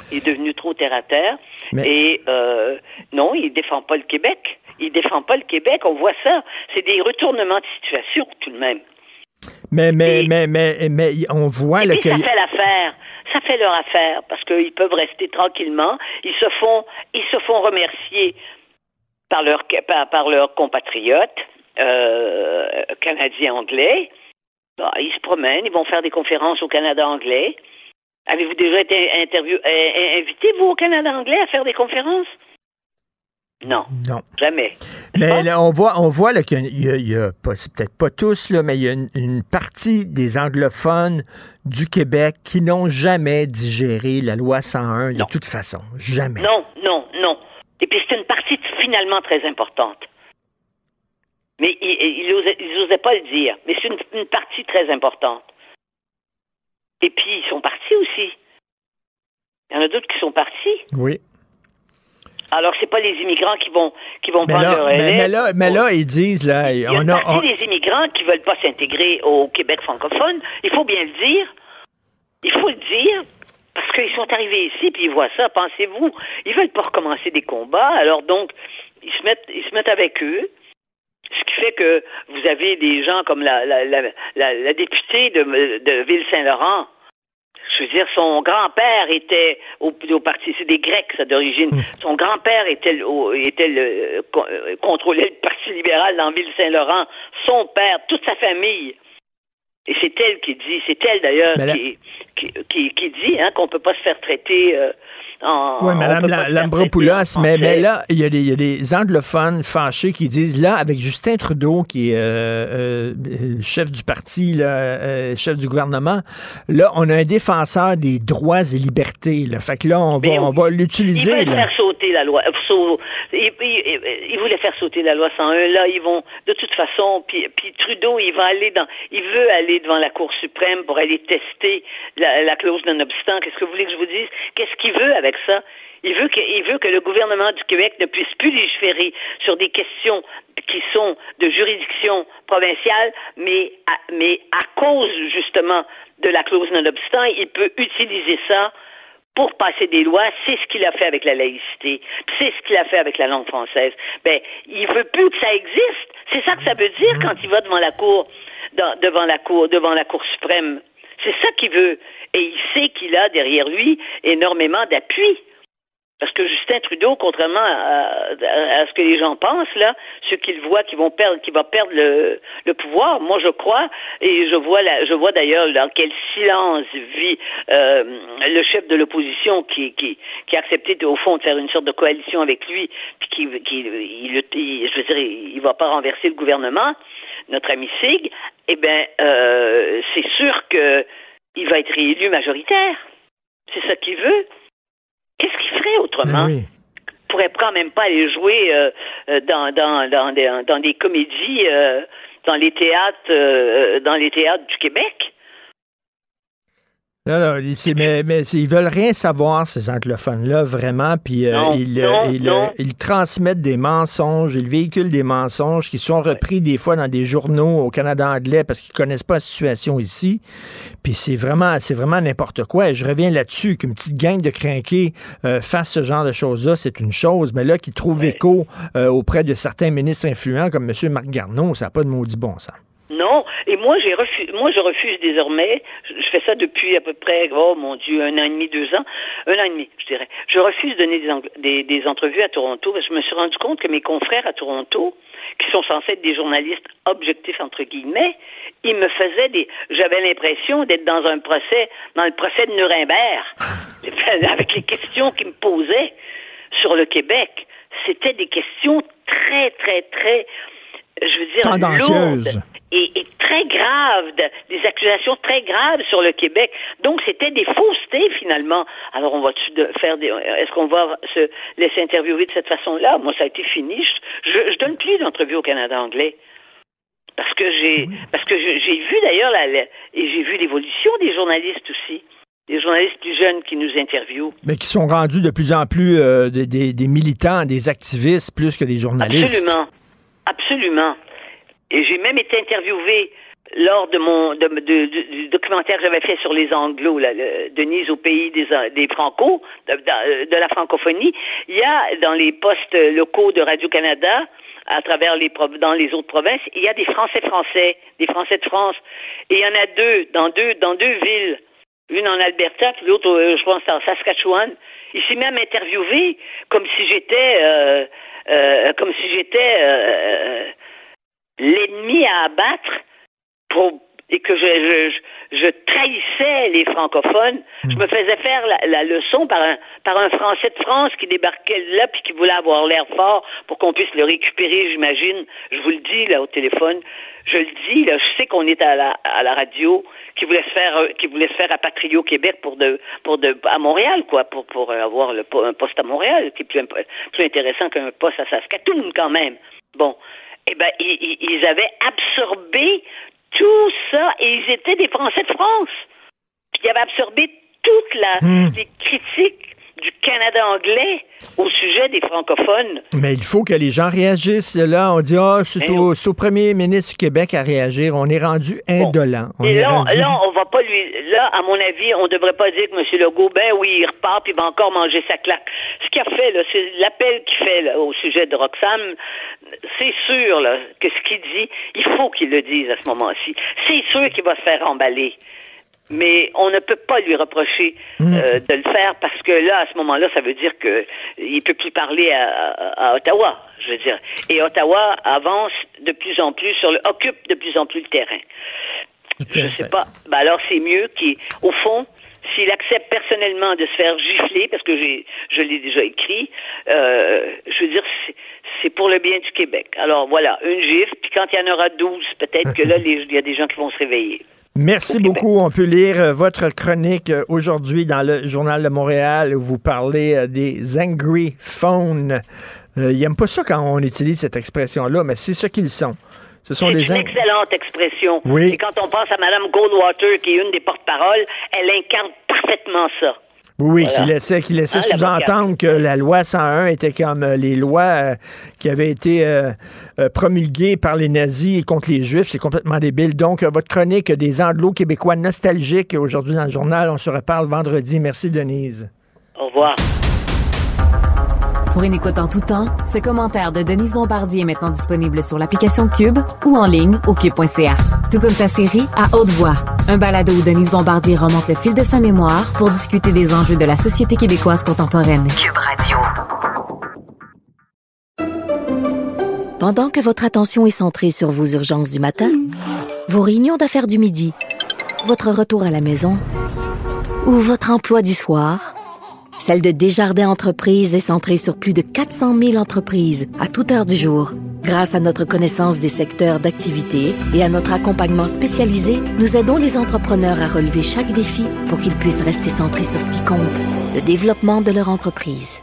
Il est devenu trop terre à terre et euh, non il défend pas le Québec. Il défend pas le Québec on voit ça. C'est des retournements de situation tout de même. Mais, mais, mais, mais, mais, on voit là, et puis, ça fait l'affaire. Ça fait leur affaire parce qu'ils peuvent rester tranquillement. Ils se font, ils se font remercier par leurs par, par leurs compatriotes euh, canadiens anglais. Ils se promènent, ils vont faire des conférences au Canada anglais. Avez-vous déjà été interview, euh, invité vous au Canada anglais à faire des conférences? Non, Non. jamais. Mais là, on voit, on voit là, qu'il y a, c'est peut-être pas tous, là, mais il y a une, une partie des anglophones du Québec qui n'ont jamais digéré la loi 101 de toute façon. Jamais. Non, non, non. Et puis c'est une partie finalement très importante. Mais ils il, osaient, ils osaient pas le dire. Mais c'est une, une partie très importante. Et puis ils sont partis aussi. Il y en a d'autres qui sont partis. Oui. Alors c'est pas les immigrants qui vont qui vont Mais prendre là, le mais, relais. mais là, mais là, ils disent, là, Il y a on une a. on- des immigrants qui veulent pas s'intégrer au Québec francophone. Il faut bien le dire. Il faut le dire. Parce qu'ils sont arrivés ici, puis ils voient ça, pensez-vous. Ils veulent pas recommencer des combats, alors donc, ils se mettent, ils se mettent avec eux. Ce qui fait que vous avez des gens comme la, la, la, la, la députée de, de Ville-Saint-Laurent. Je je veux dire, son grand-père était au, au parti, c'est des Grecs, ça d'origine. Son grand-père était, le- au- était le, con- euh, contrôlait le Parti libéral dans Ville-Saint-Laurent. Son père, toute sa famille. Et c'est elle qui dit, c'est elle d'ailleurs là- qui, qui, qui, qui dit hein, qu'on peut pas se faire traiter euh, en. Oui, Mme Lambropoulos, mais, là, il y, a des, il y a des anglophones fâchés qui disent, là, avec Justin Trudeau, qui est euh, euh, chef du parti, là, euh, chef du gouvernement, là, on a un défenseur des droits et libertés. Là. Fait que là, on va, on va Il l'utiliser. faire la loi. euh, sau- Il, il- il voulait faire sauter la loi 101. Là, ils vont, de toute façon, puis, puis Trudeau, il va aller dans, il veut aller devant la Cour suprême pour aller tester la, la clause non-obstant. Qu'est-ce que vous voulez que je vous dise? Qu'est-ce qu'il veut avec ça? Il veut, que, il veut que le gouvernement du Québec ne puisse plus légiférer sur des questions qui sont de juridiction provinciale, mais à, mais à cause justement de la clause non-obstant, il peut utiliser ça pour passer des lois, c'est ce qu'il a fait avec la laïcité, c'est ce qu'il a fait avec la langue française. Ben, il veut plus que ça existe. C'est ça que ça veut dire quand il va devant la cour, devant la cour, devant la cour suprême. C'est ça qu'il veut. Et il sait qu'il a derrière lui énormément d'appui. Parce que Justin Trudeau, contrairement à, à- ce que les gens pensent, là, ceux qu'ils voient qui vont perdre, qui va perdre le, pouvoir, moi je crois, et je vois la, je vois d'ailleurs dans quel silence vit euh, le chef de l'opposition qui, qui, qui a accepté au fond de faire une sorte de coalition avec lui, puis qui, qui je veux dire, il va pas renverser le gouvernement, notre ami Sig, eh bien, euh, c'est sûr que il va être réélu majoritaire. C'est ça qu'il veut. Qu'est-ce qu'il ferait autrement? Ben oui. Il pourrait quand même pas aller jouer euh, euh, dans, dans, dans, des, dans des comédies, euh, dans les théâtres, euh, dans les théâtres du Québec. Là, c'est- mais, mais ils veulent rien savoir, ces anglophones-là, vraiment. Puis euh, Non, ils, euh, non, ils, non. euh, ils transmettent des mensonges, ils véhiculent des mensonges qui sont repris des fois dans des journaux au Canada anglais parce qu'ils connaissent pas la situation ici. Puis c'est vraiment, c'est vraiment n'importe quoi. Et je reviens là-dessus qu'une petite gang de crinqués euh, fasse ce genre de choses-là, c'est une chose. Mais là, qu'ils trouvent écho euh, auprès de certains ministres influents comme M. Marc Garneau, ça n'a pas de maudit bon sens. Non, et moi j'ai refusé, moi je refuse désormais, je fais ça depuis à peu près, oh mon Dieu, un an et demi, deux ans, un an et demi, je dirais. Je refuse de donner des, des, des entrevues à Toronto parce que je me suis rendu compte que mes confrères à Toronto, qui sont censés être des journalistes objectifs entre guillemets, ils me faisaient des, j'avais l'impression d'être dans un procès, dans le procès de Nuremberg, [laughs] avec les questions qu'ils me posaient sur le Québec. C'était des questions très, très, très, je veux dire, Tendancieuses. Et, et très graves, de- des accusations très graves sur le Québec. Donc, c'était des faussetés, finalement. Alors, on de- faire des... Est-ce qu'on va se laisser interviewer de cette façon-là? Moi, ça a été fini. Je, je, je donne plus d'entrevues au Canada anglais. Parce que j'ai, parce que j'ai vu d'ailleurs la, la- et j'ai vu l'évolution des journalistes aussi, des journalistes plus jeunes qui nous interviewent. Mais qui sont rendus de plus en plus euh, des, des- des militants, des activistes, plus que des journalistes. Absolument, absolument. Et j'ai même été interviewé lors de mon de, de- du documentaire que j'avais fait sur les Anglos, là, le- Denise au pays des, des Franco, de, de- la francophonie. Il y a dans les postes locaux de Radio Canada, à travers les dans les autres provinces, il y a des Français français, des Français de France, et il y en a deux dans deux dans deux villes, une en Alberta, l'autre, euh, je pense, en Saskatchewan. Il s'est même interviewé comme si j'étais euh, euh, comme si j'étais euh, l'ennemi à abattre pour et que je, je, je, trahissais les francophones. Je me faisais faire la, leçon par un, par un Français de France qui débarquait là puis qui voulait avoir l'air fort pour qu'on puisse le récupérer, j'imagine. Je vous le dis là au téléphone. Je le dis là, je sais qu'on est à la, à la radio, qui voulait se faire, qui voulait se faire rapatrier au Québec pour de, pour de, à Montréal quoi, pour pour avoir le, un poste à Montréal, qui est plus, plus intéressant qu'un poste à Saskatoon quand même. Bon, eh ben ils, ils- avaient absorbé tout ça et ils étaient des Français de France. Puis ils avaient absorbé toute la les critiques du Canada anglais au sujet des francophones. Mais il faut que les gens réagissent. Là, on dit, ah, c'est Ben au, c'est au premier ministre du Québec à réagir. On est rendu indolent. On Et est là, rendu- là, on va pas lui. Là, à mon avis, on devrait pas dire que M. Legault, ben oui, il repart puis il va encore manger sa claque. Ce qu'il a fait, là, c'est l'appel qu'il fait là, au sujet de Roxane. C'est sûr là, que ce qu'il dit, il faut qu'il le dise à ce moment-ci. C'est sûr qu'il va se faire emballer. Mais on ne peut pas lui reprocher Mm. euh, de le faire parce que là, à ce moment-là, ça veut dire que il peut plus parler à, à- à Ottawa, je veux dire. Et Ottawa avance de plus en plus sur le, occupe de plus en plus le terrain. Je sais pas. Ben alors c'est mieux qu'il, au fond, s'il accepte personnellement de se faire gifler, parce que j'ai, je l'ai déjà écrit, euh, je veux dire, c'est, pour le bien du Québec. Alors voilà, une gifle, puis quand il y en aura 12, peut-être que là, [laughs] il y a des gens qui vont se réveiller. Merci beaucoup. On peut lire euh, votre chronique euh, aujourd'hui dans le Journal de Montréal où vous parlez des angry phones. Euh, ils n'aiment pas ça quand on utilise cette expression-là, mais c'est ce qu'ils sont. Ce sont C'est des une excellente expression. Oui. Et quand on pense à Mme Goldwater, qui est une des porte-paroles, elle incarne parfaitement ça. Oui, Voilà. qui laissait, qui laissait Hein, sous-entendre que la loi 101 était comme euh, les lois euh, qui avaient été euh, promulguées par les nazis contre les juifs. C'est complètement débile. Donc, votre chronique des anglo-québécois nostalgiques aujourd'hui dans le journal, on se reparle vendredi. Merci, Denise. Au revoir. Pour une écoute en tout temps, ce commentaire de Denise Bombardier est maintenant disponible sur l'application Cube ou en ligne au cube.ca. Tout comme sa série À haute voix, un balado où Denise Bombardier remonte le fil de sa mémoire pour discuter des enjeux de la société québécoise contemporaine. Cube Radio. Pendant que votre attention est centrée sur vos urgences du matin, vos réunions d'affaires du midi, votre retour à la maison ou votre emploi du soir, celle de Desjardins Entreprises est centrée sur plus de 400 000 entreprises à toute heure du jour. Grâce à notre connaissance des secteurs d'activité et à notre accompagnement spécialisé, nous aidons les entrepreneurs à relever chaque défi pour qu'ils puissent rester centrés sur ce qui compte, le développement de leur entreprise.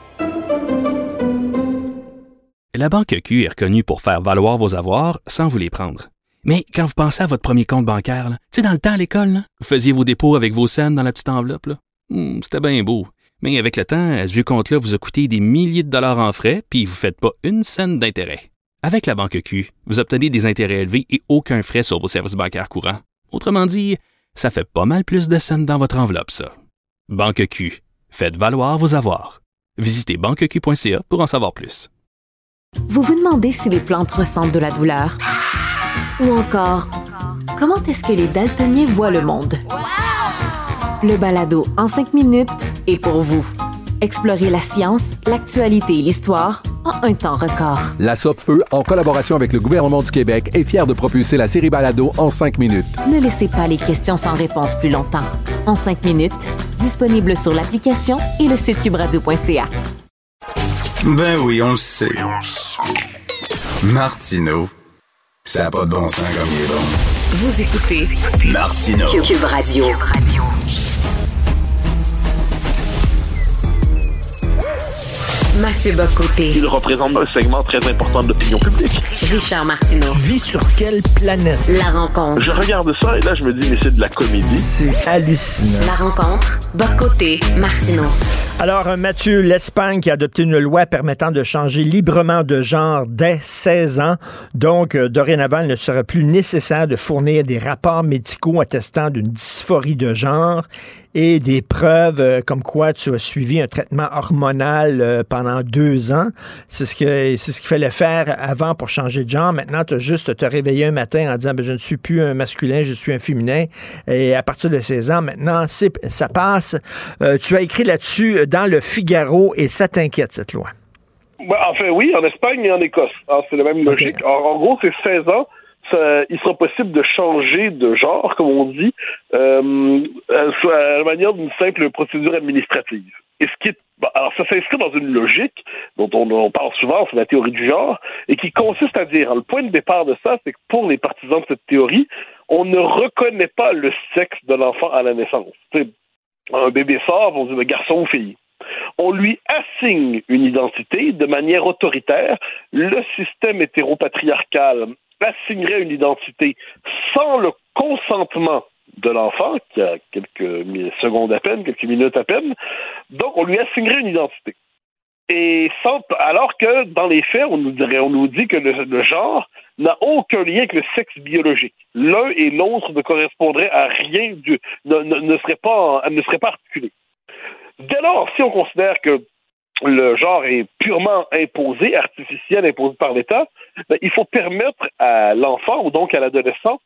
La Banque Q est reconnue pour faire valoir vos avoirs sans vous les prendre. Mais quand vous pensez à votre premier compte bancaire, tu sais, dans le temps à l'école, vous faisiez vos dépôts avec vos scènes dans la petite enveloppe. Hmm, C'était bien beau. Mais avec le temps, à ce compte-là vous a coûté des milliers de dollars en frais, puis vous ne faites pas une scène d'intérêt. Avec la Banque Q, vous obtenez des intérêts élevés et aucun frais sur vos services bancaires courants. Autrement dit, ça fait pas mal plus de scènes dans votre enveloppe, ça. Banque Q. Faites valoir vos avoirs. Visitez banqueq.ca pour en savoir plus. Vous vous demandez si les plantes ressentent de la douleur? Ou encore, comment est-ce que les daltoniens voient le monde? Le balado en cinq minutes est pour vous. Explorez la science, l'actualité et l'histoire en un temps record. La Feu, en collaboration avec le gouvernement du Québec, est fière de propulser la série Balado en cinq minutes. Ne laissez pas les questions sans réponse plus longtemps. En cinq minutes, disponible sur l'application et le site cubradio.ca. Ben oui, on le sait. Martineau, ça n'a pas de bon sens comme il est bon. Vous écoutez Martineau. Cube Radio. Mathieu Bocoté. Il représente un segment très important de l'opinion publique. Richard Martineau. Tu vis sur quelle planète? La rencontre. Je regarde ça et là, je me dis, mais c'est de la comédie. C'est hallucinant. La rencontre. Bocoté. Martineau. Alors, euh, Mathieu, l'Espagne qui a adopté une loi permettant de changer librement de genre dès 16 ans. Donc, euh, dorénavant, il ne sera plus nécessaire de fournir des rapports médicaux attestant d'une dysphorie de genre et des preuves euh, comme quoi tu as suivi un traitement hormonal euh, pendant deux ans. C'est ce que c'est ce qu'il fallait faire avant pour changer de genre. Maintenant, tu as juste te réveiller un matin en disant ben, je ne suis plus un masculin, je suis un féminin. Et à partir de 16 ans, maintenant, c'est ça passe. Euh, tu as écrit là-dessus dans le Figaro et ça t'inquiète cette loi. Ben, enfin, oui, en Espagne et en Écosse. Alors, c'est la même logique. Alors, en gros, c'est 16 ans. Il sera possible de changer de genre, comme on dit, euh, à, à la manière d'une simple procédure administrative. Et ce qui bon, alors ça s'inscrit dans une logique dont on, parle souvent, c'est la théorie du genre, et qui consiste à dire, le point de départ de ça, c'est que pour les partisans de cette théorie, on ne reconnaît pas le sexe de l'enfant à la naissance. T'sais, un bébé sort, on dit garçon ou fille on lui assigne une identité de manière autoritaire. Le système hétéropatriarcal assignerait une identité sans le consentement de l'enfant, qui a quelques secondes à peine, quelques minutes à peine. Donc, on lui assignerait une identité. Et alors que dans les faits, on nous dit que le, genre n'a aucun lien avec le sexe biologique. L'un et l'autre ne correspondraient à rien ne, serait pas, ne pas articulés. Dès lors, si on considère que le genre est purement imposé, artificiel, imposé par l'État, ben, il faut permettre à l'enfant ou donc à l'adolescent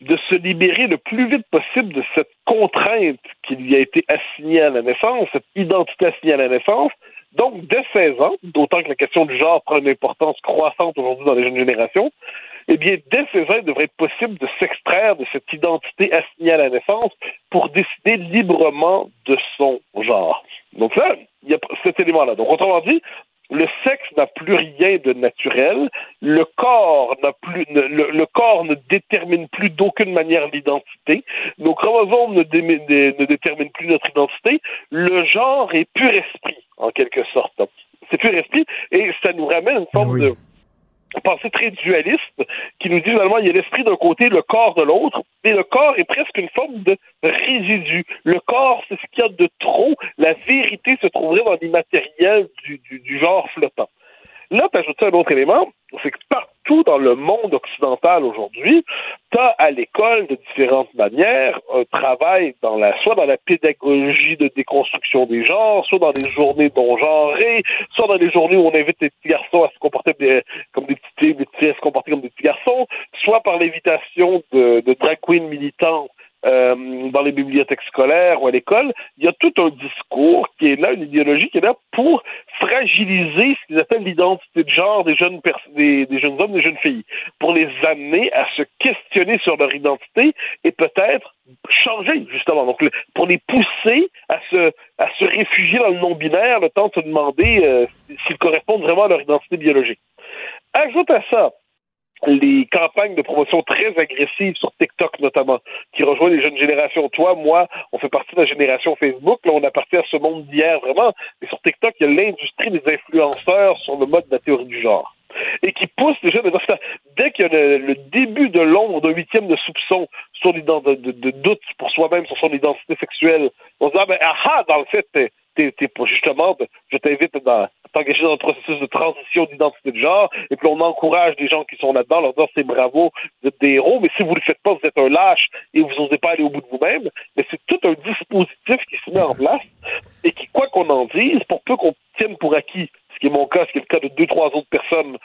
de se libérer le plus vite possible de cette contrainte qui lui a été assignée à la naissance, cette identité assignée à la naissance. Donc, dès 16 ans, d'autant que la question du genre prend une importance croissante aujourd'hui dans les jeunes générations, eh bien, dès 16 ans, il devrait être possible de s'extraire de cette identité assignée à la naissance pour décider librement de son genre. Donc là, il y a cet élément-là. Donc, autrement dit, le sexe n'a plus rien de naturel, le corps n'a plus, ne, le, le, corps ne détermine plus d'aucune manière l'identité, nos chromosomes ne, dé, ne, déterminent plus notre identité, le genre est pur esprit, en quelque sorte. C'est pur esprit, et ça nous ramène une forme oui. de pensée très dualiste qui nous dit finalement il y a l'esprit d'un côté, le corps de l'autre, et le corps est presque une forme de résidu. Le corps, c'est ce qu'il y a de trop. La vérité se trouverait dans l'immatériel du, du, genre flottant. Là, tu ajoutes un autre élément, c'est que partout dans le monde occidental aujourd'hui, tu as à l'école de différentes manières un travail soit dans la pédagogie de déconstruction des genres, soit dans des journées non genrées, soit dans des journées où on invite les petits garçons à se comporter comme des petites filles, des petits filles à se comporter comme des petits garçons, soit par l'invitation de, de drag queens militants euh, dans les bibliothèques scolaires ou à l'école, il y a tout un discours qui est là, une idéologie qui est là pour fragiliser ce qu'ils appellent l'identité de genre des jeunes des, jeunes hommes, des jeunes filles, pour les amener à se questionner sur leur identité et peut-être changer justement. Donc pour les pousser à se à se réfugier dans le non binaire, le temps de se demander euh, s'ils correspondent vraiment à leur identité biologique. Ajoute à ça les campagnes de promotion très agressives sur TikTok notamment, qui rejoignent les jeunes générations. Toi, moi, on fait partie de la génération Facebook, là, on appartient à ce monde d'hier vraiment, mais sur TikTok, il y a l'industrie des influenceurs sur le mode de la théorie du genre. Et qui pousse les jeunes, dès qu'il y a le, début de l'ombre d'un huitième de soupçon sur de, de, de, doute pour soi-même sur son identité sexuelle, on se dit, ah ben, ah, dans le fait, t'es, t'es, justement, je t'invite dans, t'engager dans un processus de transition d'identité de genre, et puis on encourage les gens qui sont là-dedans, leur dire c'est bravo, vous êtes des héros, mais si vous ne le faites pas, vous êtes un lâche et vous n'osez pas aller au bout de vous-même. Mais c'est tout un dispositif qui se met en place et qui, quoi qu'on en dise, pour peu qu'on tienne pour acquis qui est mon cas, ce qui est le cas de deux, trois autres personnes,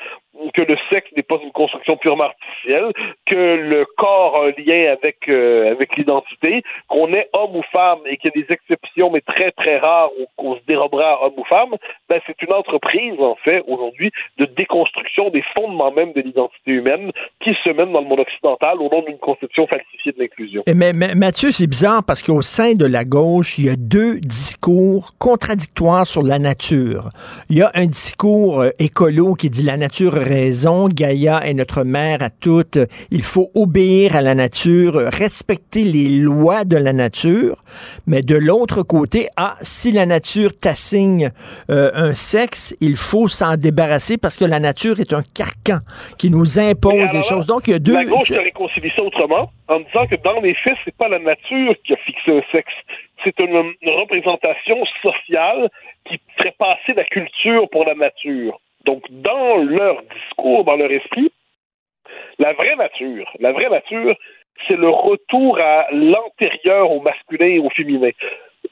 que le sexe n'est pas une construction purement artificielle, que le corps a un lien avec, euh, avec l'identité, qu'on est homme ou femme et qu'il y a des exceptions, mais très, très rares, où qu'on se dérobera homme ou femme, ben, c'est une entreprise, en fait, aujourd'hui, de déconstruction des fondements même de l'identité humaine qui se mène dans le monde occidental au nom d'une conception falsifiée de l'inclusion. Mais, mais Mathieu, c'est bizarre parce qu'au sein de la gauche, il y a deux discours contradictoires sur la nature. Il y a discours euh, écolo qui dit la nature a raison, Gaïa est notre mère à toutes, il faut obéir à la nature, respecter les lois de la nature, mais de l'autre côté, ah, si la nature t'assigne euh, un sexe, il faut s'en débarrasser parce que la nature est un carcan qui nous impose des choses. Donc, il y a deux... La gauche te réconcilie ça autrement en disant que dans les faits, c'est pas la nature qui a fixé un sexe c'est une, représentation sociale qui ferait passer la culture pour la nature. Donc, dans leur discours, dans leur esprit, la vraie nature, la vraie nature, c'est le retour à l'antérieur au masculin et au féminin.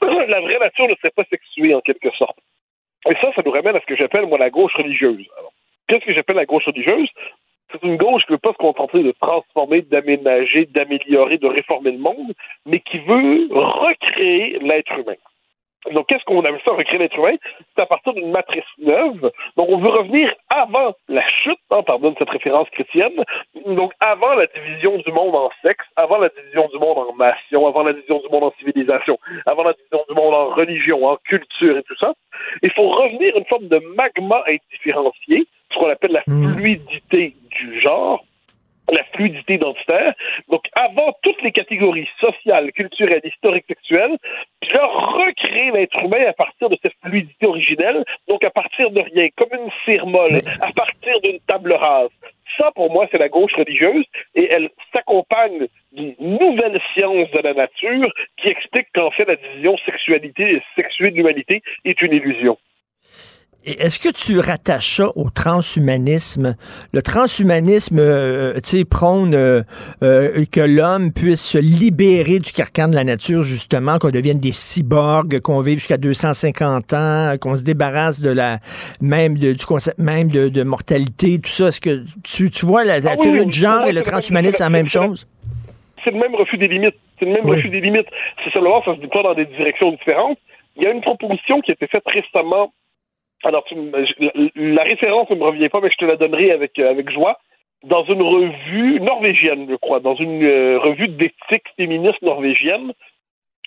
[clears throat] la vraie nature ne serait pas sexuée en quelque sorte. Et ça, ça nous ramène à ce que j'appelle, moi, la gauche religieuse. Qu'est-ce que j'appelle la gauche religieuse? C'est une gauche qui ne veut pas se contenter de transformer, d'aménager, d'améliorer, de réformer le monde, mais qui veut recréer l'être humain. Donc, qu'est-ce qu'on appelle ça, recréer l'être humain? C'est à partir d'une matrice neuve. Donc, on veut revenir avant la chute, hein, pardonne cette référence chrétienne, donc avant la division du monde en sexe, avant la division du monde en nation, avant la division du monde en civilisation, avant la division du monde en religion, en culture et tout ça. Il faut revenir à une forme de magma indifférencié, ce qu'on appelle la fluidité du genre, la fluidité identitaire. Donc, avant toutes les catégories sociales, culturelles, historiques, sexuelles, puis là, recréer l'être humain à partir de cette fluidité originelle, donc à partir de rien, comme une cire molle, à partir d'une table rase. Ça, pour moi, c'est la gauche religieuse, et elle s'accompagne d'une nouvelle science de la nature qui explique qu'en fait, la division sexualité et sexuée de l'humanité est une illusion. Est-ce que tu rattaches ça au transhumanisme? Le transhumanisme, euh, tu sais, prône euh, euh, que l'homme puisse se libérer du carcan de la nature, justement, qu'on devienne des cyborgs, qu'on vive jusqu'à 250 ans, qu'on se débarrasse de la même de, du concept même de, de mortalité, tout ça. Est-ce que tu, tu vois la, la Ah oui, théorie oui, du genre et le transhumanisme, c'est la même chose? c'est le même refus des limites. C'est le même Oui. refus des limites. C'est seulement ça se déploie dans des directions différentes. Il y a une proposition qui a été faite récemment. Alors, la référence ne me revient pas, mais je te la donnerai avec, euh, avec joie. Dans une revue norvégienne, je crois, dans une euh, revue d'éthique féministe norvégienne,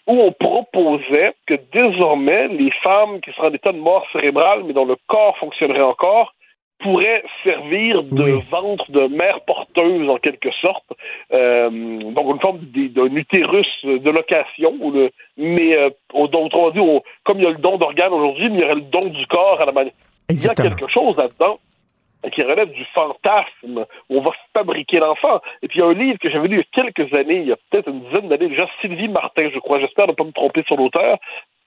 où on proposait que désormais, les femmes qui seraient en état de mort cérébrale, mais dont le corps fonctionnerait encore, pourraient servir de ventre de mère porteuse en quelque sorte, euh, donc une forme d'un utérus de location, ou le, mais euh, au- autrement dit, au- comme il y a le don d'organes aujourd'hui, il y aurait le don du corps à la manière. Il y a quelque chose là-dedans qui relève du fantasme, où on va fabriquer l'enfant. Et puis il y a un livre que j'avais lu il y a quelques années, il y a peut-être une dizaine d'années déjà, Sylvie Martin, je crois, j'espère ne pas me tromper sur l'auteur,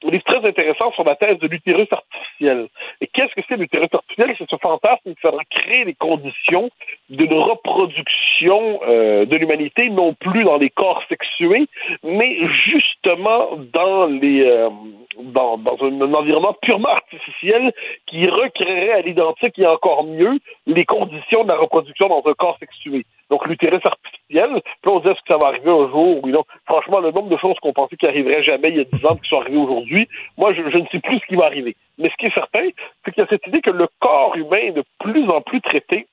un livre très intéressant sur la thèse de l'utérus artificiel. Et qu'est-ce que c'est l'utérus artificiel? C'est ce fantasme qui faudra créer les conditions d'une reproduction euh, de l'humanité, non plus dans les corps sexués, mais justement dans les euh, dans, dans un, un environnement purement artificiel qui recréerait à l'identique et encore mieux les conditions de la reproduction dans un corps sexué. Donc l'utérus artificiel, puis on dit est-ce que ça va arriver un jour oui non. Franchement, le nombre de choses qu'on pensait qui arriveraient jamais il y a 10 ans qui sont arrivées aujourd'hui, moi je ne sais plus ce qui va arriver. Mais ce qui est certain, c'est qu'il y a cette idée que le corps humain est de plus en plus traité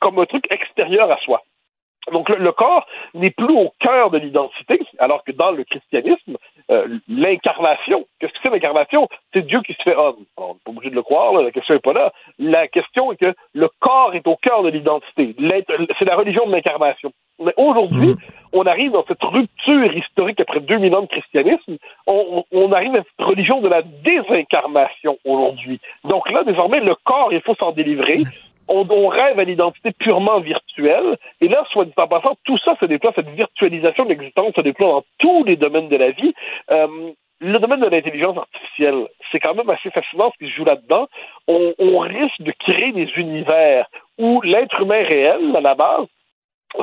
comme un truc extérieur à soi. Donc le, le corps n'est plus au cœur de l'identité, alors que dans le christianisme, euh, l'incarnation, qu'est-ce que c'est l'incarnation? C'est Dieu qui se fait homme. On n'est pas obligé de le croire, là, la question n'est pas là. La question est que le corps est au cœur de l'identité. C'est la religion de l'incarnation. Mais aujourd'hui, on arrive dans cette rupture historique après 2000 ans de christianisme, on, on- on arrive à cette religion de la désincarnation aujourd'hui. Donc là, désormais, le corps, il faut s'en délivrer. On, on rêve à l'identité purement virtuelle. Et là, soit dit en passant, tout ça se déploie, cette virtualisation de l'existence se déploie dans tous les domaines de la vie. Euh, le domaine de l'intelligence artificielle, c'est quand même assez fascinant ce qui se joue là-dedans. On, on risque de créer des univers où l'être humain réel, à la base,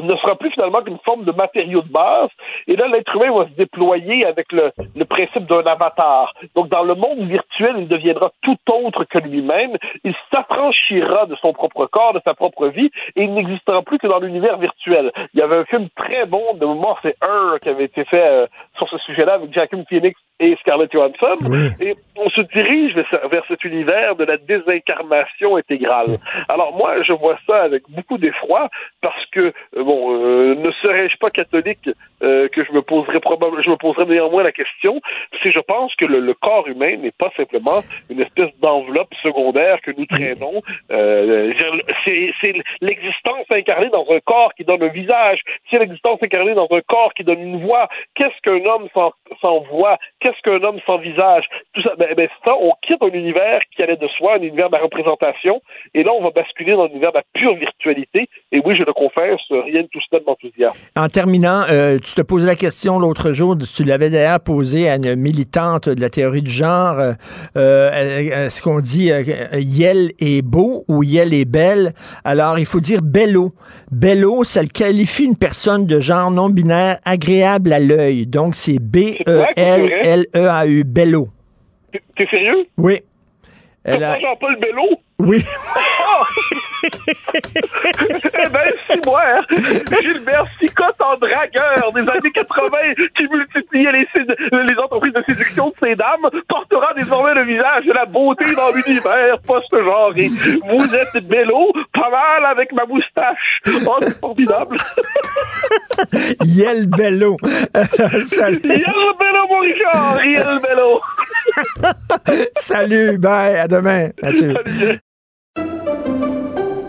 ne sera plus finalement qu'une forme de matériau de base. Et là, l'être humain va se déployer avec le, le principe d'un avatar. Donc, dans le monde virtuel, il deviendra tout autre que lui-même. Il s'affranchira de son propre corps, de sa propre vie, et il n'existera plus que dans l'univers virtuel. Il y avait un film très bon, de moment, c'est un qui avait été fait euh, sur ce sujet-là avec Joaquin Phoenix et Scarlett Johansson. Et on se dirige vers, cet univers de la désincarnation intégrale. Alors moi, je vois ça avec beaucoup d'effroi parce que euh, bon, euh, ne serais-je pas catholique euh, que je me poserais probablement, je me poserais néanmoins la question, c'est je pense que le, le corps humain n'est pas simplement une espèce d'enveloppe secondaire que nous traînons. Euh, c'est c'est l'existence incarnée dans un corps qui donne un visage. C'est l'existence incarnée dans un corps qui donne une voix. Qu'est-ce qu'un homme sans, sans voix Qu'est-ce qu'un homme sans visage Tout ça, ben, ben, ça, on quitte un univers qui allait de soi, un univers de la représentation, et là, on va basculer dans l'univers de la pure virtualité. Et oui, je le confesse, rien de tout cela de m'enthousiasme. En terminant, euh, tu te posais la question l'autre jour, tu l'avais d'ailleurs posée à une militante de la théorie du genre. euh, euh, Est-ce qu'on dit Yel est beau ou Yel est belle? Alors, il faut dire bello. Bello, ça le qualifie une personne de genre non binaire agréable à l'œil. Donc, c'est B-E-L-L-E-A-U, bello. T'es sérieux? Oui. Elle a- Jean-Paul Bello? Oui. eh ben, si moi, hein, Gilbert Sicotte en dragueur des années 80 qui multipliait les, entreprises de séduction de ces dames portera désormais le visage de la beauté dans l'univers post-genré. Vous êtes bello, pas mal avec ma moustache. Oh, c'est formidable. Yel bello. [laughs] Salut. Yel bello, mon Richard. Yel bello. Salut, bye, à demain. Mathieu.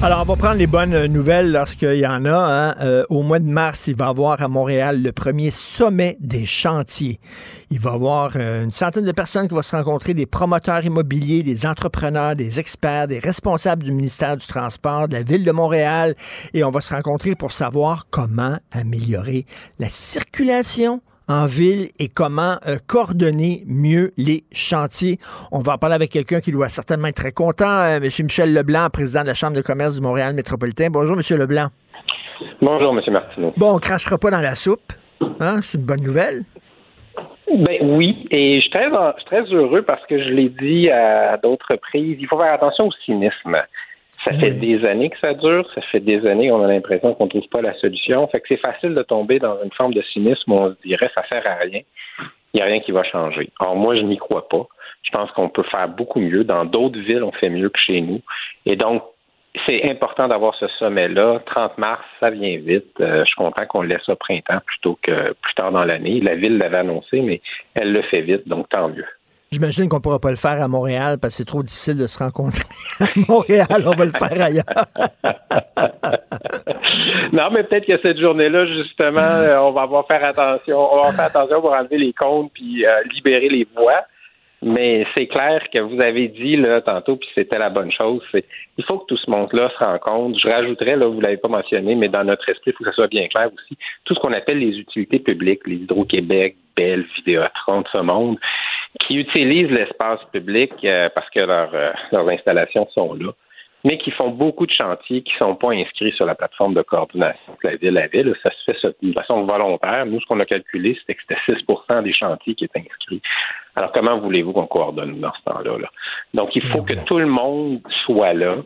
Alors, on va prendre les bonnes nouvelles lorsqu'il y en a. hein. Euh, au mois de mars, il va y avoir à Montréal le premier sommet des chantiers. Il va y avoir euh, une centaine de personnes qui vont se rencontrer, des promoteurs immobiliers, des entrepreneurs, des experts, des responsables du ministère du Transport, de la ville de Montréal. Et on va se rencontrer pour savoir comment améliorer la circulation en ville et comment euh, coordonner mieux les chantiers. On va en parler avec quelqu'un qui doit certainement être très content, euh, M. Michel Leblanc, président de la Chambre de commerce du Montréal métropolitain. Bonjour, M. Leblanc. Bonjour, M. Martineau. Bon, on crachera pas dans la soupe. Hein? C'est une bonne nouvelle. Ben oui, et je suis très, je suis très heureux parce que je l'ai dit à d'autres reprises, il faut faire attention au cynisme. Ça fait des années que ça dure, ça fait des années qu'on a l'impression qu'on ne trouve pas la solution. Fait que c'est facile de tomber dans une forme de cynisme où on se dirait ça sert à rien, il n'y a rien qui va changer. Or moi, je n'y crois pas. Je pense qu'on peut faire beaucoup mieux. Dans d'autres villes, on fait mieux que chez nous. Et donc, c'est important d'avoir ce sommet-là. 30 mars, ça vient vite. Euh, je suis content qu'on le laisse au printemps plutôt que plus tard dans l'année. La ville l'avait annoncé, mais elle le fait vite, donc tant mieux. J'imagine qu'on ne pourra pas le faire à Montréal parce que c'est trop difficile de se rencontrer [laughs] à Montréal. On va le faire ailleurs. [laughs] non, mais peut-être que cette journée-là, justement, euh, on va avoir faire attention. On va faire attention pour enlever les comptes puis euh, libérer les voix. Mais c'est clair que vous avez dit là tantôt, puis c'était la bonne chose. Il faut que tout ce monde-là se rencontre. Je rajouterais là, vous l'avez pas mentionné, mais dans notre esprit, il faut que ça soit bien clair aussi. Tout ce qu'on appelle les utilités publiques, les Hydro-Québec, Bell, Vidéotron, ce monde, qui utilisent l'espace public euh, parce que leurs euh, leurs installations sont là, mais qui font beaucoup de chantiers qui sont pas inscrits sur la plateforme de coordination de la ville à ville. Ça se fait de façon volontaire. Nous, ce qu'on a calculé, c'était que c'était 6% des chantiers qui étaient inscrits. Alors, comment voulez-vous qu'on coordonne dans ce temps-là? là? Donc, il faut que tout le monde soit là.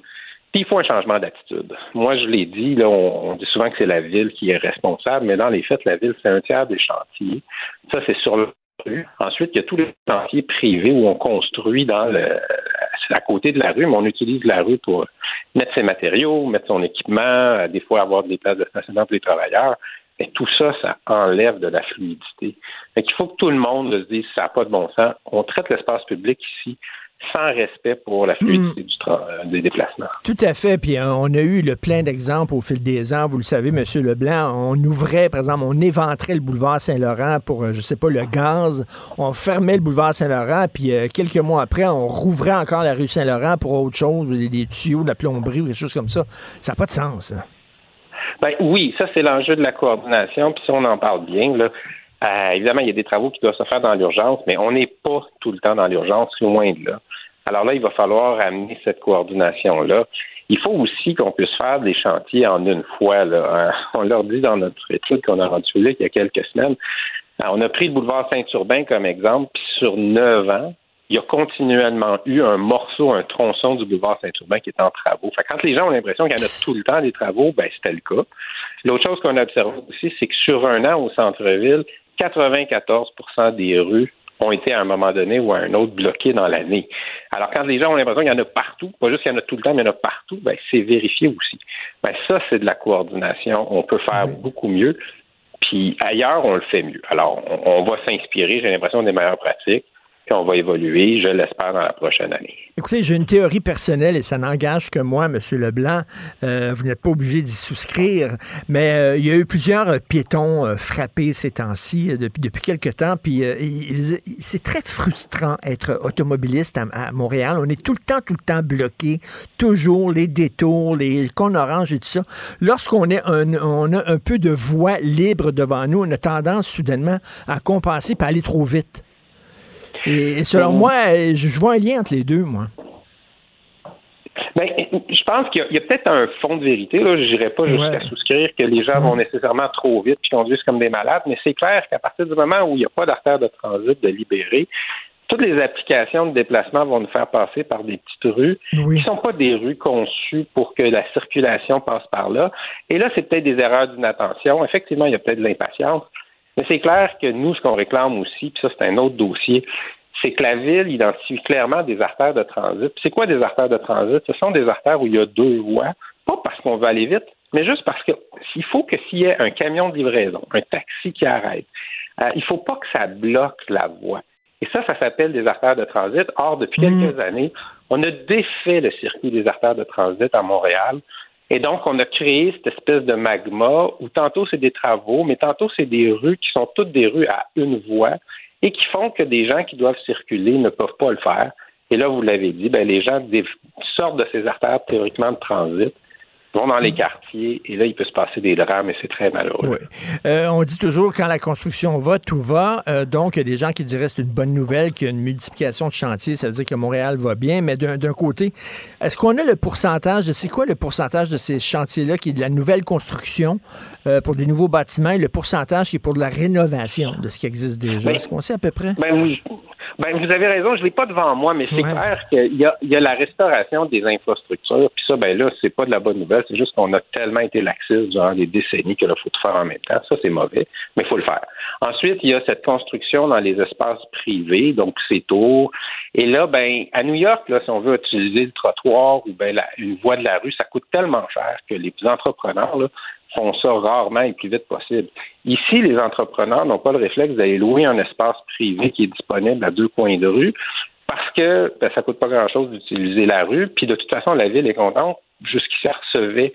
Puis il faut un changement d'attitude. Moi, je l'ai dit, là, on, on dit souvent que c'est la ville qui est responsable, mais dans les faits, la ville, c'est un tiers des chantiers. Ça, c'est sur le Ensuite, il y a tous les chantiers privés où on construit dans le, à côté de la rue, mais on utilise la rue pour mettre ses matériaux, mettre son équipement, des fois avoir des places de stationnement pour les travailleurs. Et tout ça, ça enlève de la fluidité. Fait qu'il faut que tout le monde se dise ça n'a pas de bon sens. On traite l'espace public ici sans respect pour la fluidité du tra- euh, des déplacements. Tout à fait. Puis euh, on a eu le plein d'exemples au fil des ans. Vous le savez, M. Leblanc, on ouvrait, par exemple, on éventrait le boulevard Saint-Laurent pour, euh, je sais pas, le gaz. On fermait le boulevard Saint-Laurent, puis euh, quelques mois après, on rouvrait encore la rue Saint-Laurent pour autre chose, des, des tuyaux, de la plomberie ou des choses comme ça. Ça n'a pas de sens. hein. Ben oui, ça c'est l'enjeu de la coordination. Puis si on en parle bien, là, euh, évidemment, il y a des travaux qui doivent se faire dans l'urgence, mais on n'est pas tout le temps dans l'urgence, loin de là. Alors là, il va falloir amener cette coordination-là. Il faut aussi qu'on puisse faire des chantiers en une fois. Là. Euh, [laughs] On leur dit dans notre étude qu'on a rendu publique il y a quelques semaines. On a pris le boulevard Saint-Urbain comme exemple, puis sur neuf ans, il y a continuellement eu un morceau, un tronçon du boulevard Saint-Urbain qui est en travaux. Fait quand les gens ont l'impression qu'il y en a tout le temps des travaux, ben c'était le cas. L'autre chose qu'on a observé aussi, c'est que sur un an au centre-ville, 94% des rues ont été à un moment donné ou à un autre bloquées dans l'année. Alors quand les gens ont l'impression qu'il y en a partout, pas juste qu'il y en a tout le temps, mais il y en a partout, ben c'est vérifié aussi. Ben ça, c'est de la coordination. On peut faire beaucoup mieux. Puis ailleurs, on le fait mieux. Alors, on, on va s'inspirer, j'ai l'impression, des meilleures pratiques. On va évoluer, je l'espère, dans la prochaine année. Écoutez, j'ai une théorie personnelle et ça n'engage que moi, M. Leblanc. Euh, vous n'êtes pas obligé d'y souscrire, mais euh, il y a eu plusieurs euh, piétons euh, frappés ces temps-ci, euh, depuis, depuis quelque temps, puis c'est très frustrant être automobiliste à, à Montréal. On est tout le temps, tout le temps bloqué, toujours les détours, les cônes oranges et tout ça. Lorsqu'on est un, on a un peu de voie libre devant nous, on a tendance soudainement à compenser et aller trop vite. Et, selon moi, euh, je, vois un lien entre les deux, moi. Ben, je pense qu'il y a, peut-être un fond de vérité. Là. Je n'irais pas jusqu'à Ouais. souscrire que les gens vont nécessairement trop vite puis conduisent comme des malades, mais c'est clair qu'à partir du moment où il n'y a pas d'artère de transit de libérer, toutes les applications de déplacement vont nous faire passer par des petites rues qui ne sont pas des rues conçues pour que la circulation passe par là. Et là, c'est peut-être des erreurs d'inattention. Effectivement, il y a peut-être de l'impatience. Mais c'est clair que nous, ce qu'on réclame aussi, puis ça, c'est un autre dossier, c'est que la ville identifie clairement des artères de transit. C'est quoi des artères de transit? Ce sont des artères où il y a deux voies, pas parce qu'on veut aller vite, mais juste parce que s'il faut que s'il y ait un camion de livraison, un taxi qui arrête, euh, il faut pas que ça bloque la voie. Et ça, ça s'appelle des artères de transit. Or, depuis quelques années, on a défait le circuit des artères de transit à Montréal. Et donc, on a créé cette espèce de magma où tantôt c'est des travaux, mais tantôt c'est des rues qui sont toutes des rues à une voie et qui font que des gens qui doivent circuler ne peuvent pas le faire. Et là, vous l'avez dit, ben, les gens sortent de ces artères théoriquement de transit, vont dans les quartiers, et là, il peut se passer des drames, et c'est très malheureux. Euh, on dit toujours quand la construction va, tout va. Euh, donc, il y a des gens qui diraient c'est une bonne nouvelle, qu'il y a une multiplication de chantiers, ça veut dire que Montréal va bien. Mais d'un d'un côté, est-ce qu'on a le pourcentage de c'est quoi le pourcentage de ces chantiers-là qui est de la nouvelle construction euh, pour des nouveaux bâtiments et le pourcentage qui est pour de la rénovation de ce qui existe déjà? Ben, Est-ce qu'on sait à peu près? Ben oui. Ben, vous avez raison, je ne l'ai pas devant moi, mais c'est clair qu'il y a, il y a la restauration des infrastructures. Puis ça, ben là, c'est pas de la bonne nouvelle. C'est juste qu'on a tellement été laxiste durant des décennies que là, faut tout faire en même temps. Ça, c'est mauvais, mais il faut le faire. Ensuite, il y a cette construction dans les espaces privés, donc ces tours. Et là, ben, à New York, là, si on veut utiliser le trottoir ou ben la- une voie de la rue, ça coûte tellement cher que les entrepreneurs là, font ça rarement et le plus vite possible. Ici, les entrepreneurs n'ont pas le réflexe d'aller louer un espace privé qui est disponible à deux coins de rue parce que ben, ça coûte pas grand-chose d'utiliser la rue. Puis de toute façon, la ville est contente. Jusqu'ici, elle recevait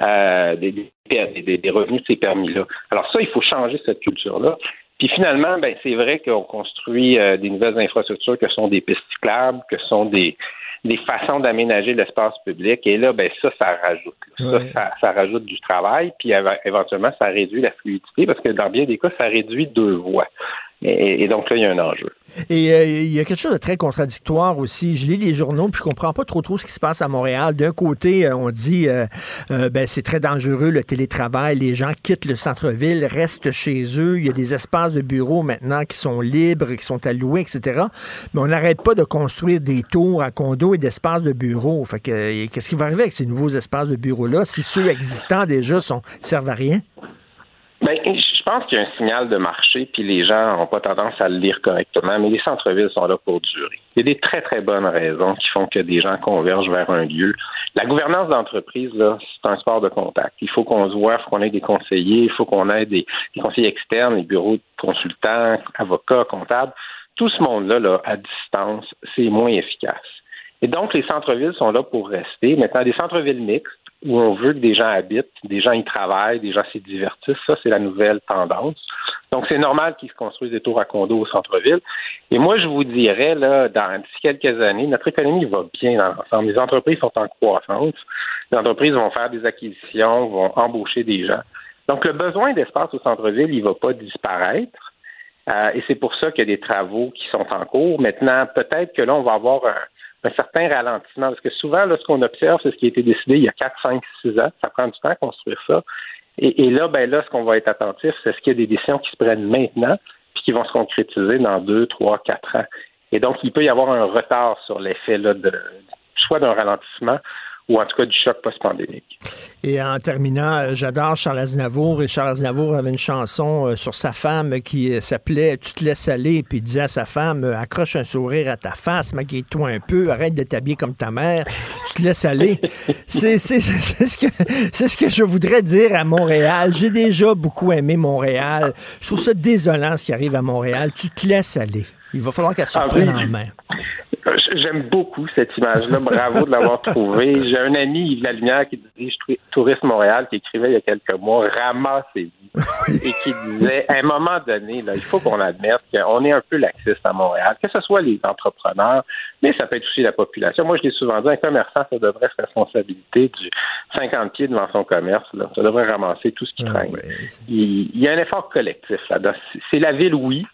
euh, des, revenus de ces permis-là. Alors ça, il faut changer cette culture-là. Puis finalement, ben, c'est vrai qu'on construit euh, des nouvelles infrastructures que sont des pistes cyclables, que sont des, des façons d'aménager l'espace public. Et là, ben ça, ça rajoute. Ça, Ouais. ça, ça rajoute du travail, puis éve- éventuellement, ça réduit la fluidité, parce que dans bien des cas, ça réduit deux voies. Et, et donc là, il y a un enjeu. Et euh, il y a quelque chose de très contradictoire aussi. Je lis les journaux puis je comprends pas trop trop ce qui se passe à Montréal. D'un côté, euh, on dit euh, euh, ben c'est très dangereux le télétravail, les gens quittent le centre-ville, restent chez eux. Il y a des espaces de bureaux maintenant qui sont libres, qui sont alloués, etc. Mais on n'arrête pas de construire des tours à condos et d'espaces de bureaux. Fait que qu'est-ce qui va arriver avec ces nouveaux espaces de bureaux là si ceux existants déjà sont servent à rien? Ben, je pense qu'il y a un signal de marché, puis les gens n'ont pas tendance à le lire correctement, mais les centres-villes sont là pour durer. Il y a des très, très bonnes raisons qui font que des gens convergent vers un lieu. La gouvernance d'entreprise, là, c'est un sport de contact. Il faut qu'on se voit, il faut qu'on ait des conseillers, il faut qu'on ait des, conseillers externes, des bureaux de consultants, avocats, comptables. Tout ce monde-là, là, à distance, c'est moins efficace. Et donc, les centres-villes sont là pour rester. Maintenant, des centres-villes mixtes, où on veut que des gens habitent, des gens y travaillent, des gens s'y divertissent, ça, c'est la nouvelle tendance. Donc, c'est normal qu'ils se construisent des tours à condos au centre-ville. Et moi, je vous dirais, là, dans quelques années, notre économie va bien dans l'ensemble. Les entreprises sont en croissance. Les entreprises vont faire des acquisitions, vont embaucher des gens. Donc, le besoin d'espace au centre-ville, il ne va pas disparaître. Euh, et c'est pour ça qu'il y a des travaux qui sont en cours. Maintenant, peut-être que là, on va avoir un, un certain ralentissement, parce que souvent, là, ce qu'on observe, c'est ce qui a été décidé il y a 4, 5, 6 ans. Ça prend du temps à construire ça. Et, et là, ben là, ce qu'on va être attentif, c'est ce qu'il y a des décisions qui se prennent maintenant, puis qui vont se concrétiser dans 2, 3, 4 ans. Et donc, il peut y avoir un retard sur l'effet là, de soit d'un ralentissement ou en tout cas du choc post-pandémique. Et en terminant, euh, j'adore Charles Aznavour. Et Charles Aznavour avait une chanson euh, sur sa femme qui euh, s'appelait Tu te laisses aller. Puis il disait à sa femme Accroche un sourire à ta face, maquille-toi un peu, arrête de t'habiller comme ta mère. Tu te laisses aller. C'est ce, que, c'est ce que je voudrais dire à Montréal. J'ai déjà beaucoup aimé Montréal. Je trouve ça désolant ce qui arrive à Montréal. Tu te laisses aller. Il va falloir qu'elle se reprenne en main. Euh, J'aime beaucoup cette image-là. [laughs] Bravo de l'avoir trouvée. J'ai un ami, Yves Lalumière, qui dirige Tourisme Montréal, qui écrivait il y a quelques mois Ramassez-vous. [laughs] et qui disait, à un moment donné, là, il faut qu'on admette qu'on est un peu laxiste à Montréal, que ce soit les entrepreneurs, mais ça peut être aussi la population. Moi, je l'ai souvent dit, un commerçant, ça devrait être responsabilité du 50 pieds devant son commerce. Là. Ça devrait ramasser tout ce qui traîne. Il, il y a un effort collectif là-dedans. C'est la ville, oui,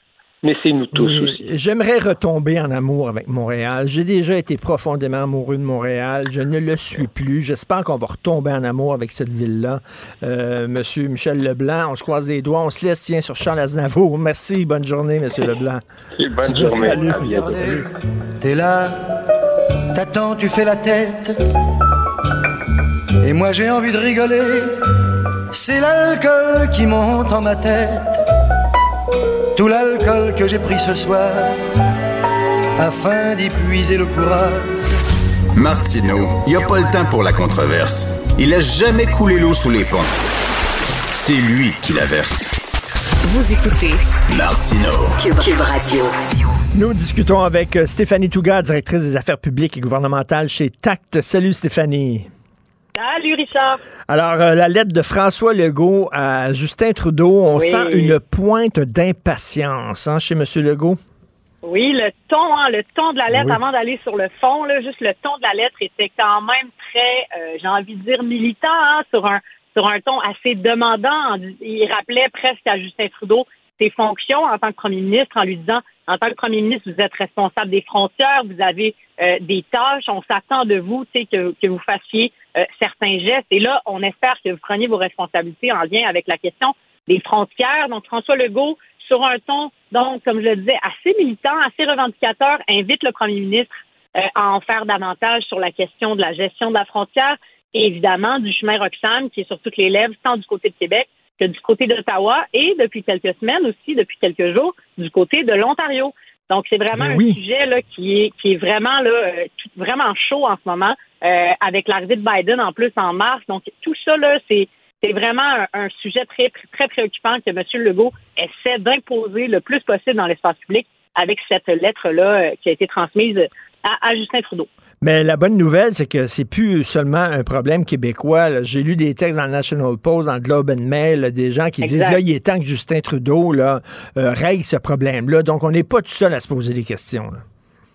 mais c'est nous tous Oui, aussi. J'aimerais retomber en amour avec Montréal. J'ai déjà été profondément amoureux de Montréal. Je ne le suis plus. J'espère qu'on va retomber en amour avec cette ville-là. Euh, Monsieur Michel Leblanc, on se croise les doigts. On se laisse, tiens, sur Charles Aznavour. Merci. Bonne journée, Monsieur [laughs] Leblanc. Bonne journée. T'es là, t'attends, tu fais la tête. Et moi j'ai envie de rigoler. C'est l'alcool qui monte en ma tête. Tout l'alcool que j'ai pris ce soir. Afin d'y puiser le courage. Martineau, il n'y a pas le temps pour la controverse. Il a jamais coulé l'eau sous les ponts. C'est lui qui la verse. Vous écoutez Martineau. Cube, Cube Radio. Nous discutons avec euh, Stéphanie Touga, directrice des affaires publiques et gouvernementales chez TACT. Salut Stéphanie. Salut Richard. Alors, euh, la lettre de François Legault à Justin Trudeau, on Oui. sent une pointe d'impatience hein, chez M. Legault? Oui, le ton, hein, le ton de la lettre, Oui. avant d'aller sur le fond, là, juste le ton de la lettre était quand même très, euh, j'ai envie de dire, militant, hein, sur un sur un ton assez demandant. Il rappelait presque à Justin Trudeau ses fonctions en tant que premier ministre en lui disant, en tant que premier ministre, vous êtes responsable des frontières, vous avez euh, des tâches, on s'attend de vous, que, que vous fassiez euh, certains gestes. Et là, on espère que vous preniez vos responsabilités en lien avec la question des frontières. Donc, François Legault, sur un ton, donc, comme je le disais, assez militant, assez revendicateur, invite le premier ministre euh, à en faire davantage sur la question de la gestion de la frontière et évidemment du chemin Roxham qui est sur toutes les lèvres, tant du côté de Québec que du côté d'Ottawa et depuis quelques semaines aussi, depuis quelques jours, du côté de l'Ontario. Donc, c'est vraiment Ben un sujet là, qui, est, qui est vraiment là, euh, tout- vraiment chaud en ce moment, euh, avec l'arrivée de Biden en plus en mars. Donc, tout ça, là, c'est c'est vraiment un, un sujet très, très préoccupant que M. Legault essaie d'imposer le plus possible dans l'espace public avec cette lettre-là euh, qui a été transmise à, à Justin Trudeau. Mais la bonne nouvelle, c'est que c'est plus seulement un problème québécois. J'ai lu des textes dans le National Post, dans le Globe and Mail, là, des gens qui disent là, il est temps que Justin Trudeau là, euh, règle ce problème-là. Donc, on n'est pas tout seul à se poser des questions. là.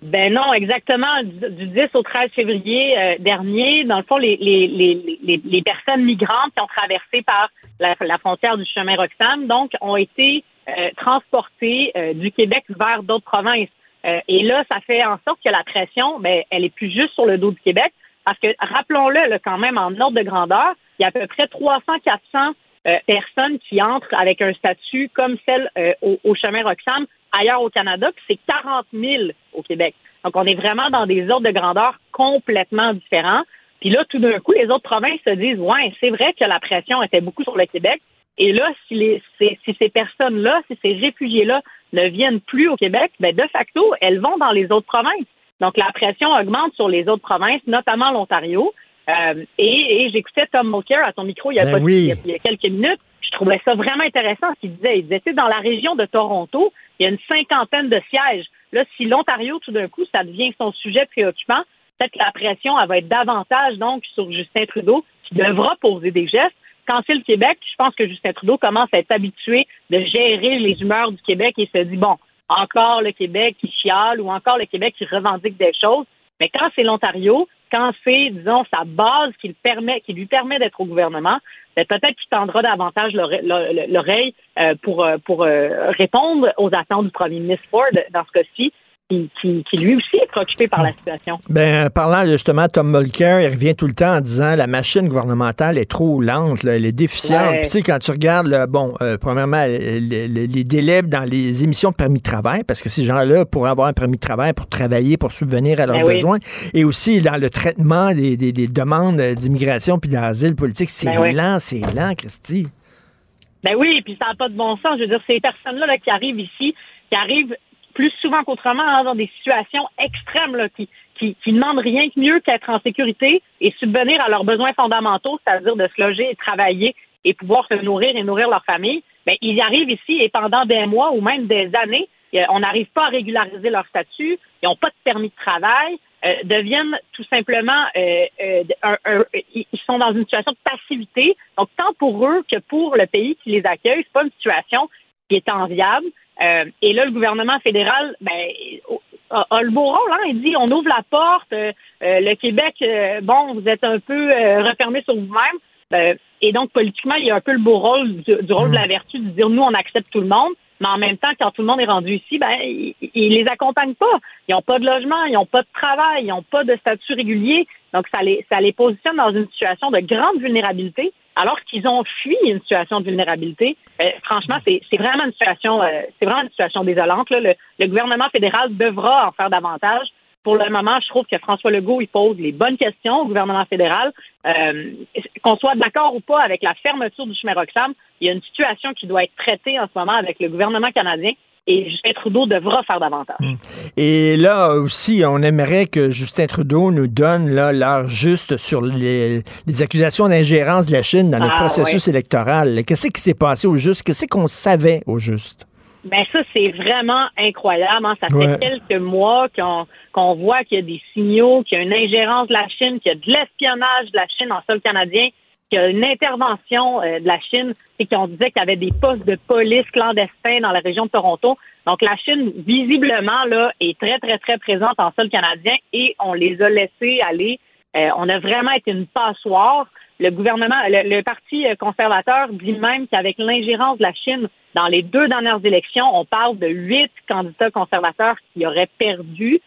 Ben non, exactement. Du du 10 au 13 février euh, dernier, dans le fond, les, les, les, les, les personnes migrantes qui ont traversé par la, la frontière du chemin Roxham, donc, ont été euh, transportées euh, du Québec vers d'autres provinces. Euh, et là, ça fait en sorte que la pression, ben, elle est plus juste sur le dos du Québec, parce que rappelons-le, là, quand même, en ordre de grandeur, il y a à peu près 300-400 euh, personnes qui entrent avec un statut comme celle euh, au, au chemin Roxham ailleurs au Canada, puis c'est 40 000 au Québec. Donc, on est vraiment dans des ordres de grandeur complètement différents. Puis là, tout d'un coup, les autres provinces se disent, ouais, c'est vrai que la pression était beaucoup sur le Québec. Et là, si, les, ces- si ces personnes-là, si ces réfugiés-là ne viennent plus au Québec, ben de facto, elles vont dans les autres provinces. Donc, la pression augmente sur les autres provinces, notamment l'Ontario. Euh, et et j'écoutais Tom Mulcair à ton micro il y, a Ben pas- oui. il y a- il y a quelques minutes. Je trouvais ça vraiment intéressant ce qu'il disait. Il disait, tu sais, dans la région de Toronto, il y a une cinquantaine de sièges. Là, si l'Ontario, tout d'un coup, ça devient son sujet préoccupant, peut-être que la pression, elle va être davantage, donc, sur Justin Trudeau, qui devra poser des gestes. Quand c'est le Québec, je pense que Justin Trudeau commence à être habitué de gérer les humeurs du Québec et se dit, bon, encore le Québec qui chiale ou encore le Québec qui revendique des choses. Mais quand c'est l'Ontario, quand c'est, disons, sa base qui, permet, qui lui permet d'être au gouvernement, ben, peut-être qu'il tendra davantage l'ore- l'ore- l'oreille euh, pour, euh, pour euh, répondre aux attentes du premier ministre Ford dans ce cas-ci, qui, qui, qui lui aussi est préoccupé par la situation. Ben, parlant justement Tom Mulcair, il revient tout le temps en disant la machine gouvernementale est trop lente, là, elle est déficiente. Ouais. Puis, tu sais, quand tu regardes, là, bon, euh, premièrement, le- le- les délais dans les émissions de permis de travail, parce que ces gens-là pourraient avoir un permis de travail pour travailler, pour subvenir à leurs Ben oui. besoins, et aussi dans le traitement des, des- des demandes d'immigration puis d'asile politique, c'est Ben oui. lent, c'est lent, Christy. Ben oui, puis ça n'a pas de bon sens. Je veux dire, ces personnes-là là, qui arrivent ici, qui arrivent plus souvent qu'autrement hein, dans des situations extrêmes, qui, qui, qui demandent rien que mieux qu'être en sécurité et subvenir à leurs besoins fondamentaux, c'est-à-dire de se loger et travailler et pouvoir se nourrir et nourrir leur famille. Ben, ils arrivent ici et pendant des mois ou même des années, on n'arrive pas à régulariser leur statut, ils n'ont pas de permis de travail, euh, deviennent tout simplement, euh, euh, ils sont dans une situation de passivité. Donc, tant pour eux que pour le pays qui les accueille, c'est pas une situation qui est enviable. Euh, et là, le gouvernement fédéral ben, a, a le beau rôle. Hein? Il dit on ouvre la porte. euh, euh, le Québec, euh, bon, vous êtes un peu refermé sur vous-même. Et donc, politiquement, il y a un peu le beau rôle du, du rôle de la vertu de dire nous, on accepte tout le monde. Mais en même temps, quand tout le monde est rendu ici, ben, ils, ils les accompagnent pas. Ils n'ont pas de logement, ils n'ont pas de travail, ils n'ont pas de statut régulier. Donc, ça les, ça les positionne dans une situation de grande vulnérabilité, alors qu'ils ont fui une situation de vulnérabilité. Euh, franchement, c'est vraiment une situation, euh, c'est vraiment une situation désolante. là. Le, le gouvernement fédéral devra en faire davantage. Pour le moment, je trouve que François Legault, il pose les bonnes questions au gouvernement fédéral. Euh, Qu'on soit d'accord ou pas avec la fermeture du chemin Roxham, il y a une situation qui doit être traitée en ce moment avec le gouvernement canadien et Justin Trudeau devra faire davantage. Et là aussi, on aimerait que Justin Trudeau nous donne l'heure juste sur les, les accusations d'ingérence de la Chine dans le Ah, processus électoral. Qu'est-ce qui s'est passé au juste? Qu'est-ce qu'on savait au juste? Ben ça, c'est vraiment incroyable. hein. Ça Ouais. fait quelques mois qu'on qu'on voit qu'il y a des signaux, qu'il y a une ingérence de la Chine, qu'il y a de l'espionnage de la Chine en sol canadien, qu'il y a une intervention euh, de la Chine, et qu'on disait qu'il y avait des postes de police clandestins dans la région de Toronto. Donc la Chine, visiblement, là, est très, très, très présente en sol canadien et on les a laissés aller. Euh, on a vraiment été une passoire. Le gouvernement, le, Parti euh, conservateur dit même qu'avec l'ingérence de la Chine dans les deux dernières élections, on parle de huit candidats conservateurs qui auraient perdu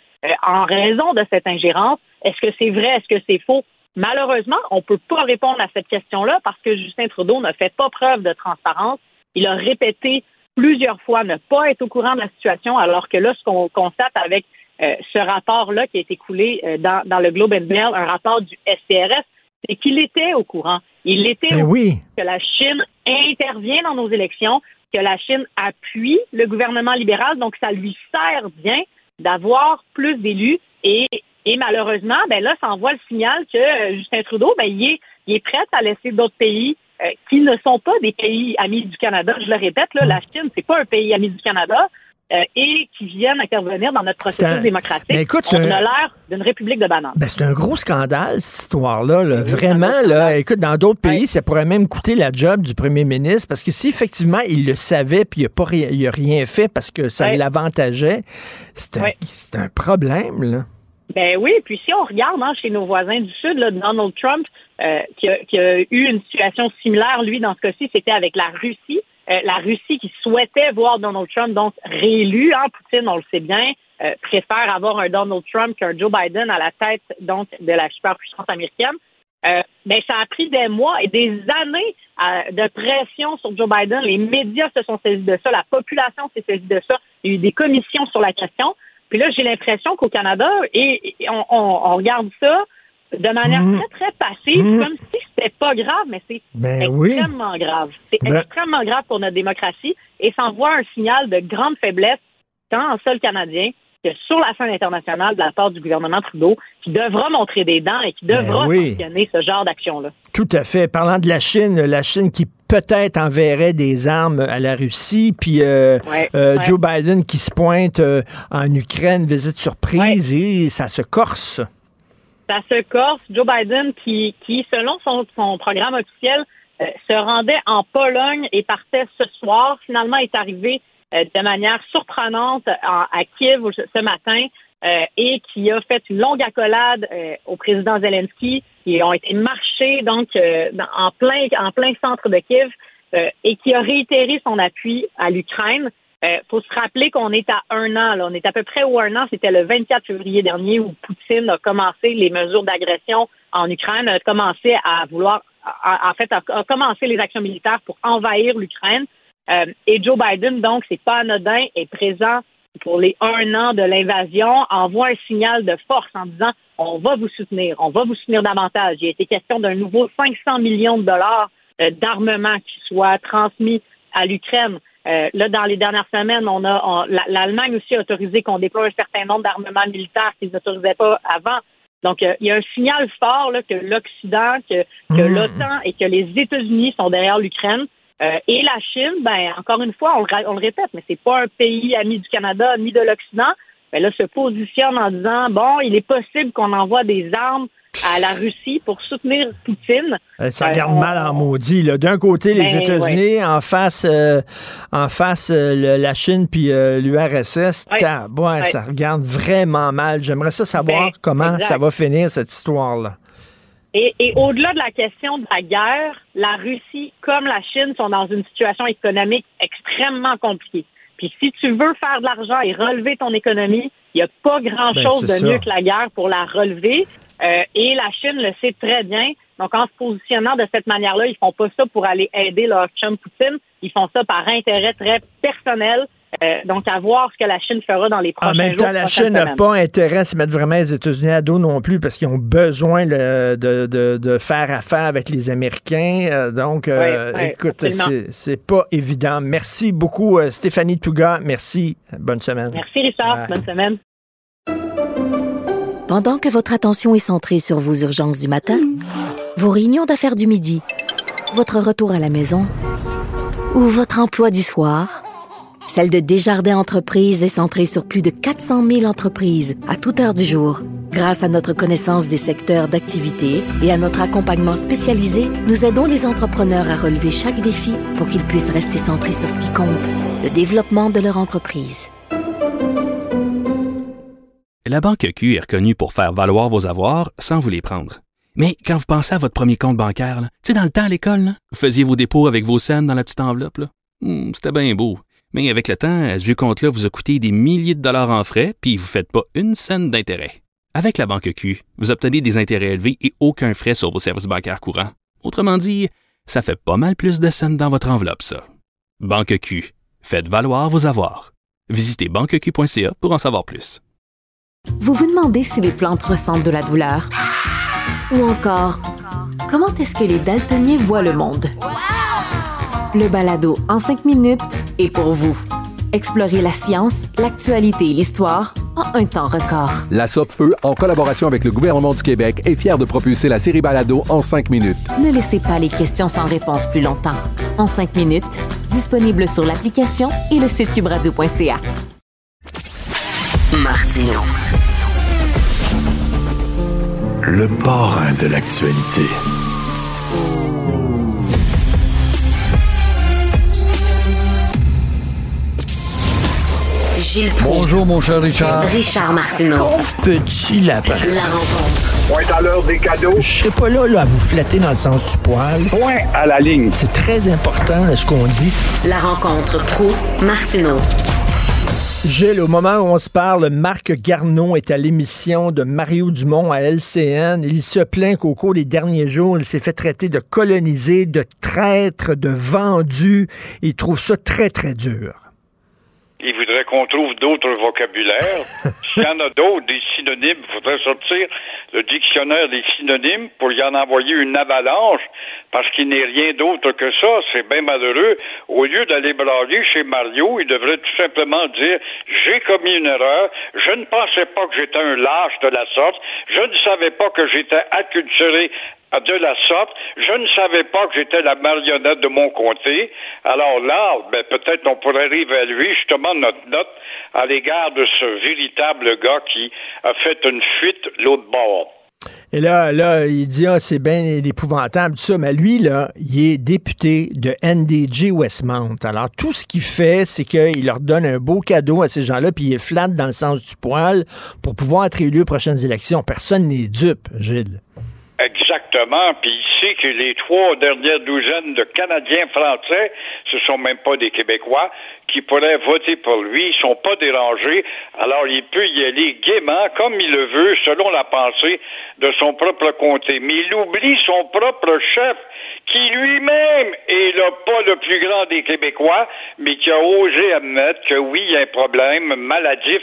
en raison de cette ingérence. Est-ce que c'est vrai? Est-ce que c'est faux? Malheureusement, on ne peut pas répondre à cette question-là parce que Justin Trudeau ne fait pas preuve de transparence. Il a répété plusieurs fois ne pas être au courant de la situation, alors que là, ce qu'on constate avec euh, ce rapport-là qui a été coulé euh, dans, dans le Globe and Mail, un rapport du SCRS, c'est qu'il était au courant. Il était Ben au oui. courant que la Chine intervient dans nos élections, que la Chine appuie le gouvernement libéral, donc ça lui sert bien d'avoir plus d'élus et, et malheureusement, ben là, ça envoie le signal que euh, Justin Trudeau, ben, il est, il est prêt à laisser d'autres pays euh, qui ne sont pas des pays amis du Canada. Je le répète, là, la Chine, c'est pas un pays ami du Canada. euh, et qui viennent intervenir dans notre processus un- démocratique. Mais écoute, On un- a l'air d'une république de bananes. Ben, c'est un gros scandale, cette histoire-là. là. Vraiment, là, écoute, dans d'autres pays, ça pourrait même coûter la job du premier ministre parce que si effectivement il le savait puis il n'a pas ri- il a rien fait parce que ça l'avantageait, c'est un, un problème, là. Ben oui, puis si on regarde hein, chez nos voisins du Sud, là, Donald Trump, euh, qui, a, qui a eu une situation similaire, lui, dans ce cas-ci, c'était avec la Russie. Euh, la Russie qui souhaitait voir Donald Trump donc réélu, hein, Poutine, on le sait bien, euh, préfère avoir un Donald Trump qu'un Joe Biden à la tête donc de la superpuissance américaine. Euh, ben, ça a pris des mois et des années euh, de pression sur Joe Biden. Les médias se sont saisis de ça, la population s'est saisie de ça. Il y a eu des commissions sur la question. Puis là, j'ai l'impression qu'au Canada, et, et on, on- on regarde ça de manière Mhm. très, très passive, Mhm. comme si c'était pas grave, mais c'est Ben oui. extrêmement grave. C'est Ben- extrêmement grave pour notre démocratie et ça envoie un signal de grande faiblesse, tant en sol canadien que sur la scène internationale de la part du gouvernement Trudeau, qui devra montrer des dents et qui devra Ben oui. sanctionner ce genre d'action-là. Tout à fait. Parlant de la Chine, la Chine qui peut-être enverrait des armes à la Russie, puis euh, Ouais, euh, ouais. Joe Biden qui se pointe euh, en Ukraine, visite surprise, et ça se corse. Ça se corse. Joe Biden, qui, qui selon son, son programme officiel, euh, se rendait en Pologne et partait ce soir, finalement est arrivé de manière surprenante en- à Kiev ce matin et qui a fait une longue accolade au président Zelensky. Ils ont été marchés donc euh, en plein en plein centre de Kiev euh, et qui a réitéré son appui à l'Ukraine. Il faut se rappeler qu'on est à un an. Là. On est à peu près au un an. C'était le 24 février dernier où Poutine a commencé les mesures d'agression en Ukraine, a commencé à vouloir, en fait, a, a commencé les actions militaires pour envahir l'Ukraine. Euh, et Joe Biden, donc, c'est pas anodin, est présent pour les un an de l'invasion, envoie un signal de force en disant on va vous soutenir, on va vous soutenir davantage. Il a été question d'un nouveau 500 millions de dollars euh, d'armement qui soit transmis à l'Ukraine. Euh, là, dans les dernières semaines, on a l'Allemagne aussi a autorisé qu'on déploie un certain nombre d'armements militaires qu'ils n'autorisaient pas avant. Donc, euh, il y a un signal fort là, que l'Occident, que, que Mm. l'OTAN et que les États-Unis sont derrière l'Ukraine. Euh, et la Chine, ben encore une fois, on le, on le répète, mais c'est pas un pays ami du Canada ni de l'Occident. Ben là, se positionne en disant bon, il est possible qu'on envoie des armes à la Russie pour soutenir Poutine. Eh, Ça regarde on- mal en maudit. D'un côté, les Ben, États-Unis, en face, euh, en face euh, le- la Chine puis euh, l'URSS. Ouais. Ça regarde vraiment mal. J'aimerais ça savoir Ben, comment exact. ça va finir, cette histoire-là. Et, et au-delà de la question de la guerre, la Russie comme la Chine sont dans une situation économique extrêmement compliquée. Puis si tu veux faire de l'argent et relever ton économie, il n'y a pas grand-chose Ben, de ça. mieux que la guerre pour la relever. Euh, et la Chine le sait très bien. Donc, en se positionnant de cette manière-là, ils font pas ça pour aller aider leur chum Poutine. Ils font ça par intérêt très personnel. Euh, donc, à voir ce que la Chine fera dans les prochains En même jours. temps, la Chine n'a pas intérêt à se mettre vraiment les États-Unis à dos non plus parce qu'ils ont besoin le- de, de- de faire affaire avec les Américains. Euh, donc, euh, écoute, c'est- pas évident. Merci beaucoup, Stéphanie Touga. Merci. Bonne semaine. Merci, Richard. Bonne semaine. Pendant que votre attention est centrée sur vos urgences du matin, vos réunions d'affaires du midi, votre retour à la maison ou votre emploi du soir, celle de Desjardins Entreprises est centrée sur plus de 400 000 entreprises à toute heure du jour. Grâce à notre connaissance des secteurs d'activité et à notre accompagnement spécialisé, nous aidons les entrepreneurs à relever chaque défi pour qu'ils puissent rester centrés sur ce qui compte, le développement de leur entreprise. La Banque Q est reconnue pour faire valoir vos avoirs sans vous les prendre. Mais quand vous pensez à votre premier compte bancaire, tu sais, dans le temps à l'école, vous faisiez vos dépôts avec vos scènes dans la petite enveloppe. Hmm, C'était bien beau. Mais avec le temps, ce vieux compte-là vous a coûté des milliers de dollars en frais, puis vous ne faites pas une scène d'intérêt. Avec la Banque Q, vous obtenez des intérêts élevés et aucun frais sur vos services bancaires courants. Autrement dit, ça fait pas mal plus de scènes dans votre enveloppe, ça. Banque Q, faites valoir vos avoirs. Visitez banqueq.ca pour en savoir plus. Vous vous demandez si les plantes ressentent de la douleur? Ou encore, comment est-ce que les daltoniens voient le monde? Le balado en cinq minutes est pour vous. Explorez la science, l'actualité et l'histoire en un temps record. La Feu, en collaboration avec le gouvernement du Québec, est fière de propulser la série Balado en cinq minutes. Ne laissez pas les questions sans réponse plus longtemps. En cinq minutes, disponible sur l'application et le site cubradio.ca. Martino. Le parrain de l'actualité. Gilles Proulx. Bonjour, mon cher Richard. Richard Martineau. Petit lapin. La rencontre. Point à l'heure des cadeaux. Je serai pas là, là à vous flatter dans le sens du poil. Point à la ligne. C'est très important là, ce qu'on dit. La rencontre pro martineau Gilles, au moment où on se parle, Marc Garneau est à l'émission de Mario Dumont à LCN. Il se plaint qu'au cours des derniers jours, il s'est fait traiter de colonisé, de traître, de vendu. Il trouve ça très, très dur. Il voudrait qu'on trouve d'autres vocabulaires. [laughs] S'il y en a d'autres, des synonymes, il faudrait sortir le dictionnaire des synonymes pour y en envoyer une avalanche, parce qu'il n'est rien d'autre que ça. C'est bien malheureux. Au lieu d'aller brailler chez Mario, il devrait tout simplement dire j'ai commis une erreur, je ne pensais pas que j'étais un lâche de la sorte, je ne savais pas que j'étais acculturé de la sorte. Je ne savais pas que j'étais la marionnette de mon comté. Alors là, ben, peut-être on pourrait réévaluer justement notre note à l'égard de ce véritable gars qui a fait une fuite l'autre bord. Et là, là, il dit, ah, c'est bien épouvantable, tout ça. Mais lui, là, il est député de NDG Westmount. Alors, tout ce qu'il fait, c'est qu'il leur donne un beau cadeau à ces gens-là, puis il les flatte dans le sens du poil pour pouvoir être élu aux prochaines élections. Personne n'est dupe, Gilles. Puis il sait que les trois dernières douzaines de Canadiens français, ce sont même pas des Québécois, qui pourraient voter pour lui, ils sont pas dérangés. Alors il peut y aller gaiement, comme il le veut, selon la pensée de son propre comté. Mais il oublie son propre chef, qui lui-même est là, pas le plus grand des Québécois, mais qui a osé admettre que oui, il y a un problème maladif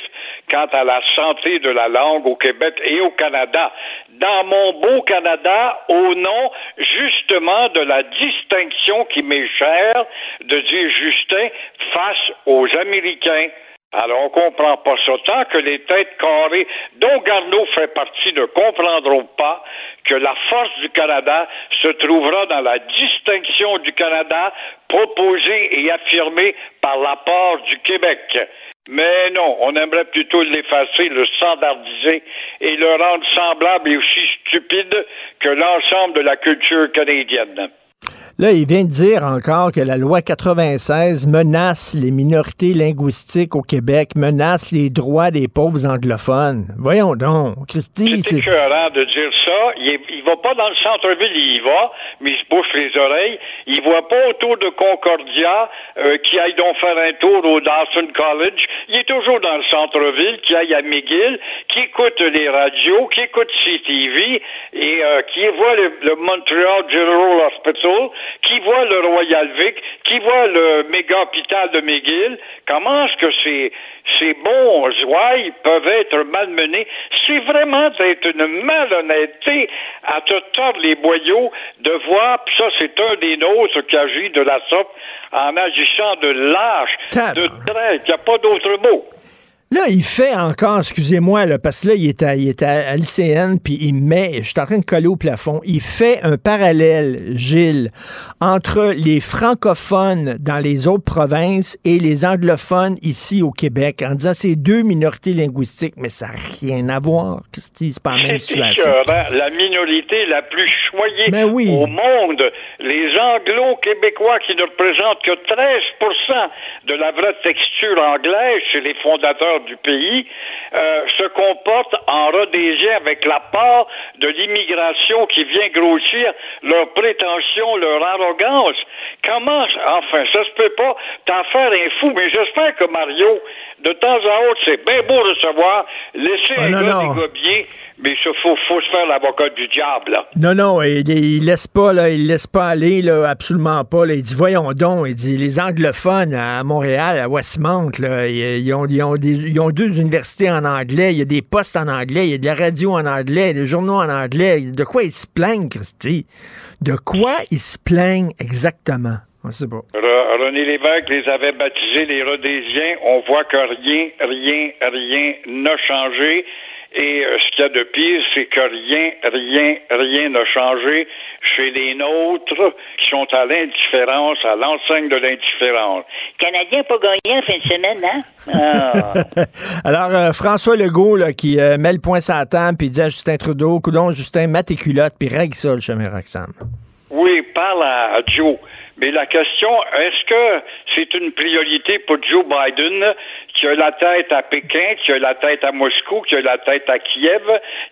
quant à la santé de la langue au Québec et au Canada. Dans mon beau Canada, au nom justement de la distinction qui m'est chère de dire Justin face aux Américains. Alors, on comprend pas ça. Tant que les têtes carrées, dont Garneau fait partie, ne comprendront pas que la force du Canada se trouvera dans la distinction du Canada proposée et affirmée par l'apport du Québec. Mais non, on aimerait plutôt l'effacer, le standardiser et le rendre semblable et aussi stupide que l'ensemble de la culture canadienne. Là, il vient de dire encore que la loi 96 menace les minorités linguistiques au Québec, menace les droits des pauvres anglophones. Voyons donc, Christy, c'est écœurant de dire ça. Il, il va pas dans le centre-ville, il y va, mais il se bouche les oreilles. Il voit pas autour de Concordia euh, qui aille donc faire un tour au Dawson College. Il est toujours dans le centre-ville, qui aille à McGill, qui écoute les radios, qui écoute CTV et euh, qui voit le, le Montreal General Hospital qui voit le Royal Vic, qui voit le méga hôpital de McGill, comment est-ce que ces, ces bons ouailles peuvent être malmenés? C'est vraiment d'être une malhonnêteté à te tordre les boyaux de voir, puis ça c'est un des nôtres qui agit de la sorte en agissant de lâche, de traite, il n'y a pas d'autre mot. Là, il fait encore, excusez-moi, là, parce que là, il est à, il est à, l'ICN, puis il met, je suis en train de coller au plafond, il fait un parallèle, Gilles, entre les francophones dans les autres provinces et les anglophones ici au Québec, en disant c'est deux minorités linguistiques, mais ça n'a rien à voir, Christy, c'est pas la même situation. la minorité la plus choyée Ben oui. au monde, les anglo-québécois qui ne représentent que 13% de la vraie texture anglaise chez les fondateurs du pays euh, se comportent en rhodésien avec la part de l'immigration qui vient grossir leur prétention, leur arrogance. Comment, enfin, ça se peut pas t'en faire un fou, mais j'espère que Mario, de temps à autre, c'est bien beau recevoir, laisser Ah, un non, gars non. Mais il faut, faut se faire l'avocat du diable, là. Non, non, il, il laisse pas, là, il laisse pas aller, là, absolument pas. là. Il dit, voyons donc, il dit, les anglophones à Montréal, à Westmount, là, ils, ils ont, ils, ont des- ils ont deux universités en anglais, il y a des postes en anglais, il y a de la radio en anglais, des journaux en anglais. De quoi ils se plaignent, Christy? De quoi ils se plaignent exactement? On sait pas. Re- René Lévesque les avait baptisés les Rhodésiens. On voit que rien, rien, rien n'a changé. Et euh, ce qu'il y a de pire, c'est que rien, rien, rien n'a changé chez les nôtres qui sont à l'indifférence, à l'enseigne de l'indifférence. Canadien pas gagné en fin de semaine, hein? Ah. [laughs] Alors, euh, François Legault, là, qui euh, met le point sur la table, puis il dit à Justin Trudeau, coudon, Justin, mets tes culottes, puis règle ça, le chemin Roxane. Oui, parle à, à Joe. Mais la question, est-ce que c'est une priorité pour Joe Biden qui a la tête à Pékin, qui a la tête à Moscou, qui a la tête à Kiev,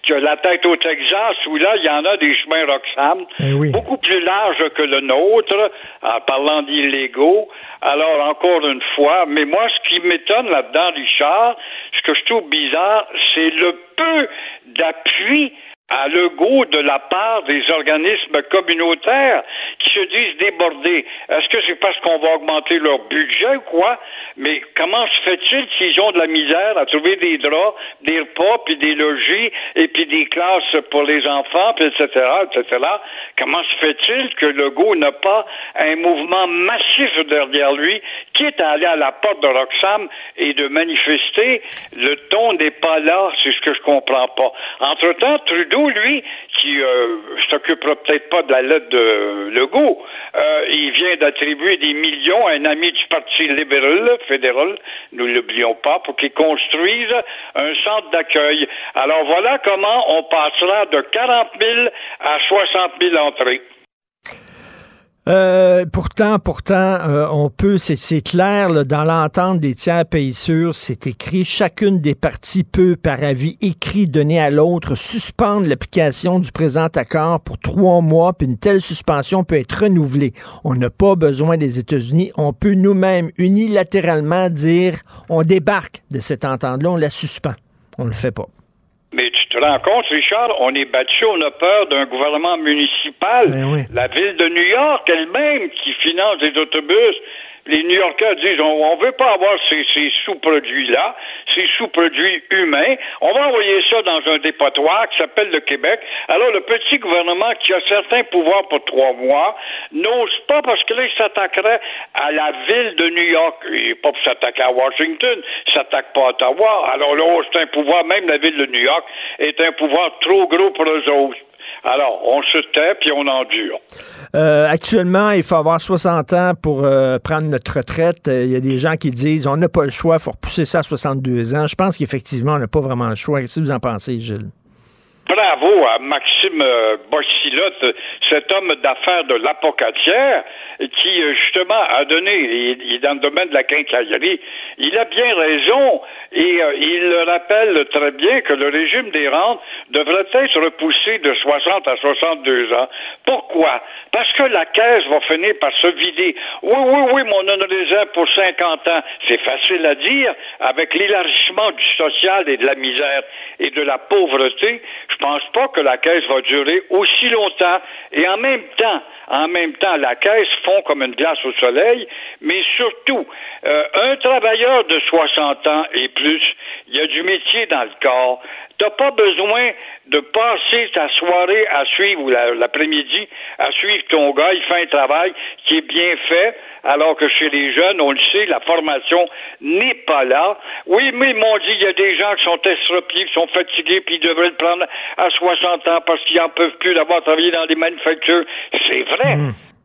qui a la tête au Texas, où là, il y en a des chemins Roxham, beaucoup plus larges que le nôtre, en parlant d'illégaux. Alors, encore une fois, mais moi, ce qui m'étonne là-dedans, Richard, ce que je trouve bizarre, c'est le peu d'appui à l'ego de la part des organismes communautaires qui se disent débordés. Est-ce que c'est parce qu'on va augmenter leur budget ou quoi? Mais comment se fait-il s'ils ont de la misère à trouver des draps, des repas, puis des logis, et puis des classes pour les enfants, etc., etc. Comment se fait-il que Legault n'a pas un mouvement massif derrière lui, quitte à aller à la porte de Roxham et de manifester? Le ton n'est pas là, c'est ce que je comprends pas. Entre-temps, Trudeau, lui, qui euh, s'occupera peut-être pas de la lettre de Legault, euh, il vient d'attribuer des millions à un ami du Parti libéral fédéral, nous l'oublions pas, pour qu'il construise un centre d'accueil. Alors voilà comment on passera de 40 000 à 60 000 entrées. Euh, pourtant, pourtant, euh, on peut, c'est, clair, dans l'entente des tiers pays sûrs, c'est écrit, chacune des parties peut, par avis écrit donné à l'autre, suspendre l'application du présent accord pour trois mois, puis une telle suspension peut être renouvelée. On n'a pas besoin des États-Unis. On peut nous-mêmes unilatéralement dire, on débarque de cette entente-là, on la suspend. On le fait pas. Te rends compte, Richard, on est battu, on a peur d'un gouvernement municipal. Ben oui. La ville de New York elle-même qui finance des autobus. Les New-Yorkais disent on ne veut pas avoir ces, ces sous-produits-là, ces sous-produits humains. On va envoyer ça dans un dépotoir qui s'appelle le Québec. Alors, le petit gouvernement qui a certains pouvoirs pour trois mois n'ose pas parce que là, il s'attaquerait à la ville de New York. Il n'est pas pour s'attaquer à Washington, il s'attaque pas à Ottawa. Alors là, c'est un pouvoir, même la ville de New York est un pouvoir trop gros pour eux autres. Alors, on se tait puis on endure. Euh, actuellement, il faut avoir 60 ans pour euh, prendre notre retraite. Euh, Il y a des gens qui disent on n'a pas le choix, il faut repousser ça à 62 ans. Je pense qu'effectivement, on n'a pas vraiment le choix. Qu'est-ce que vous en pensez, Gilles? Bravo à Maxime euh, Bossilotte, cet homme d'affaires de l'apocatière, qui euh, justement a donné, il, est dans le domaine de la quincaillerie, il a bien raison et euh, il le rappelle très bien que le régime des rentes devrait être repoussé de 60 à 62 ans. Pourquoi? Parce que la caisse va finir par se vider. Oui, oui, oui, mon honorisant pour 50 ans, c'est facile à dire, avec l'élargissement du social et de la misère et de la pauvreté, je pense pas que la caisse va durer aussi longtemps. Et en même temps, en même temps, la caisse fond comme une glace au soleil, mais surtout, euh, un travailleur de 60 ans et plus, il y a du métier dans le corps. T'as pas besoin de passer ta soirée à suivre ou la- l'après-midi à suivre ton gars. Il fait un travail qui est bien fait, alors que chez les jeunes, on le sait, la formation n'est pas là. Oui, mais ils m'ont dit, il y a des gens qui sont estropiés, qui sont fatigués, puis ils devraient le prendre à 60 ans parce qu'ils en peuvent plus d'avoir travaillé dans des manufactures. C'est vrai.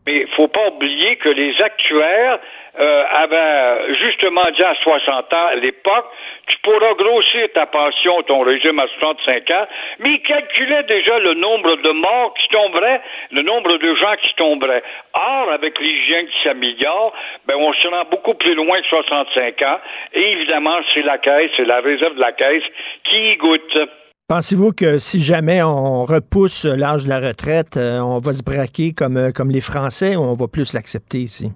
Mais il faut pas oublier que les actuaires euh, avaient justement dit à 60 ans à l'époque, tu pourras grossir ta pension, ton régime à 65 ans, mais ils calculaient déjà le nombre de morts qui tomberaient, le nombre de gens qui tomberaient. Or, avec l'hygiène qui s'améliore, ben, on se rend beaucoup plus loin que 65 ans, et évidemment, c'est la caisse, c'est la réserve de la caisse qui y goûte. Pensez-vous que si jamais on repousse l'âge de la retraite, euh, on va se braquer comme, euh, comme les Français ou on va plus l'accepter ici?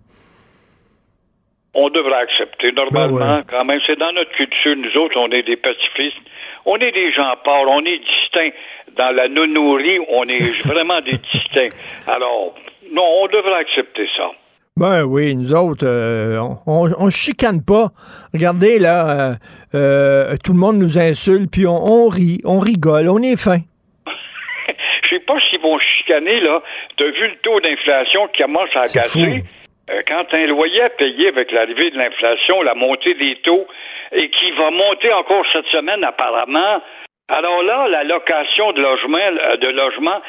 on devrait accepter. Normalement, ouais. quand même, c'est dans notre culture. Nous autres, on est des pacifistes. On est des gens pauvres. On est distincts. Dans la nonourie, on est [laughs] vraiment des distincts. Alors, non, on devrait accepter ça. Ben oui, nous autres, euh, on, se chicane pas. Regardez, là, euh, euh, tout le monde nous insulte, puis on, on rit, on rigole, on est fin. [laughs] Je sais pas s'ils vont chicaner, là. T'as vu le taux d'inflation qui commence à? Euh, quand un loyer à payer avec l'arrivée de l'inflation, la montée des taux, et qui va monter encore cette semaine apparemment, alors là, la location de logement, euh, de logement,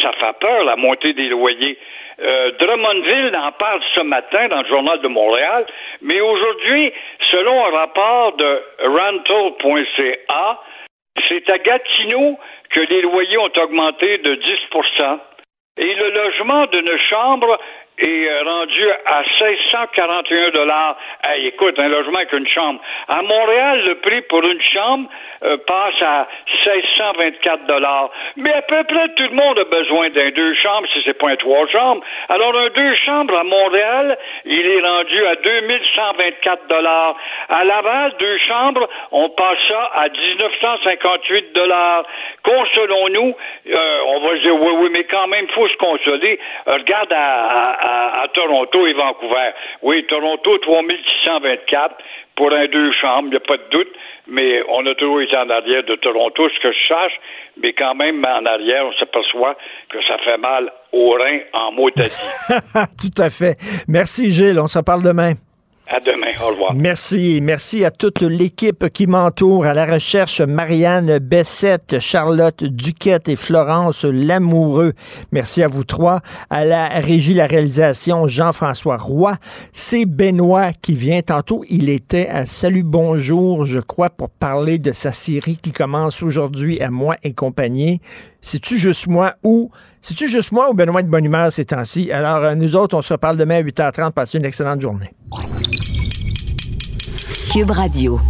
ça fait peur, la montée des loyers. Euh, Drummondville en parle ce matin dans le journal de Montréal, mais aujourd'hui, selon un rapport de rental.ca, c'est à Gatineau que les loyers ont augmenté de 10% et le logement d'une chambre est euh, rendu à 1641 dollars. Hey, écoute, un logement avec une chambre. À Montréal, le prix pour une chambre euh, passe à 1624 dollars. Mais à peu près tout le monde a besoin d'un deux chambres si c'est pas un trois chambres. Alors un deux chambres à Montréal, il est rendu à 2124 dollars. À Laval, deux chambres, on passe ça à 1958 dollars. Consolons-nous, euh, on va dire oui, oui, mais quand même, faut se consoler. Euh, regarde à, à- à- à Toronto et Vancouver. Oui, Toronto, 3624 pour un deux chambres, il n'y a pas de doute, mais on a toujours été en arrière de Toronto, ce que je sache, mais quand même, en arrière, on s'aperçoit que ça fait mal aux reins en mot [laughs] Tout à fait. Merci, Gilles. On se reparle demain. À demain, au revoir. Merci. Merci à toute l'équipe qui m'entoure. À la recherche, Marianne Bessette, Charlotte Duquette et Florence Lamoureux. Merci à vous trois. À la régie, la réalisation, Jean-François Roy. C'est Benoît qui vient tantôt. Il était à Salut Bonjour, je crois, pour parler de sa série qui commence aujourd'hui à moi et compagnie. C'est-tu juste moi ou c'est-tu juste moi ou Benoît de bonne humeur ces temps-ci? Alors, euh, nous autres, on se reparle demain à 8h30. Passez une excellente journée. Cube Radio.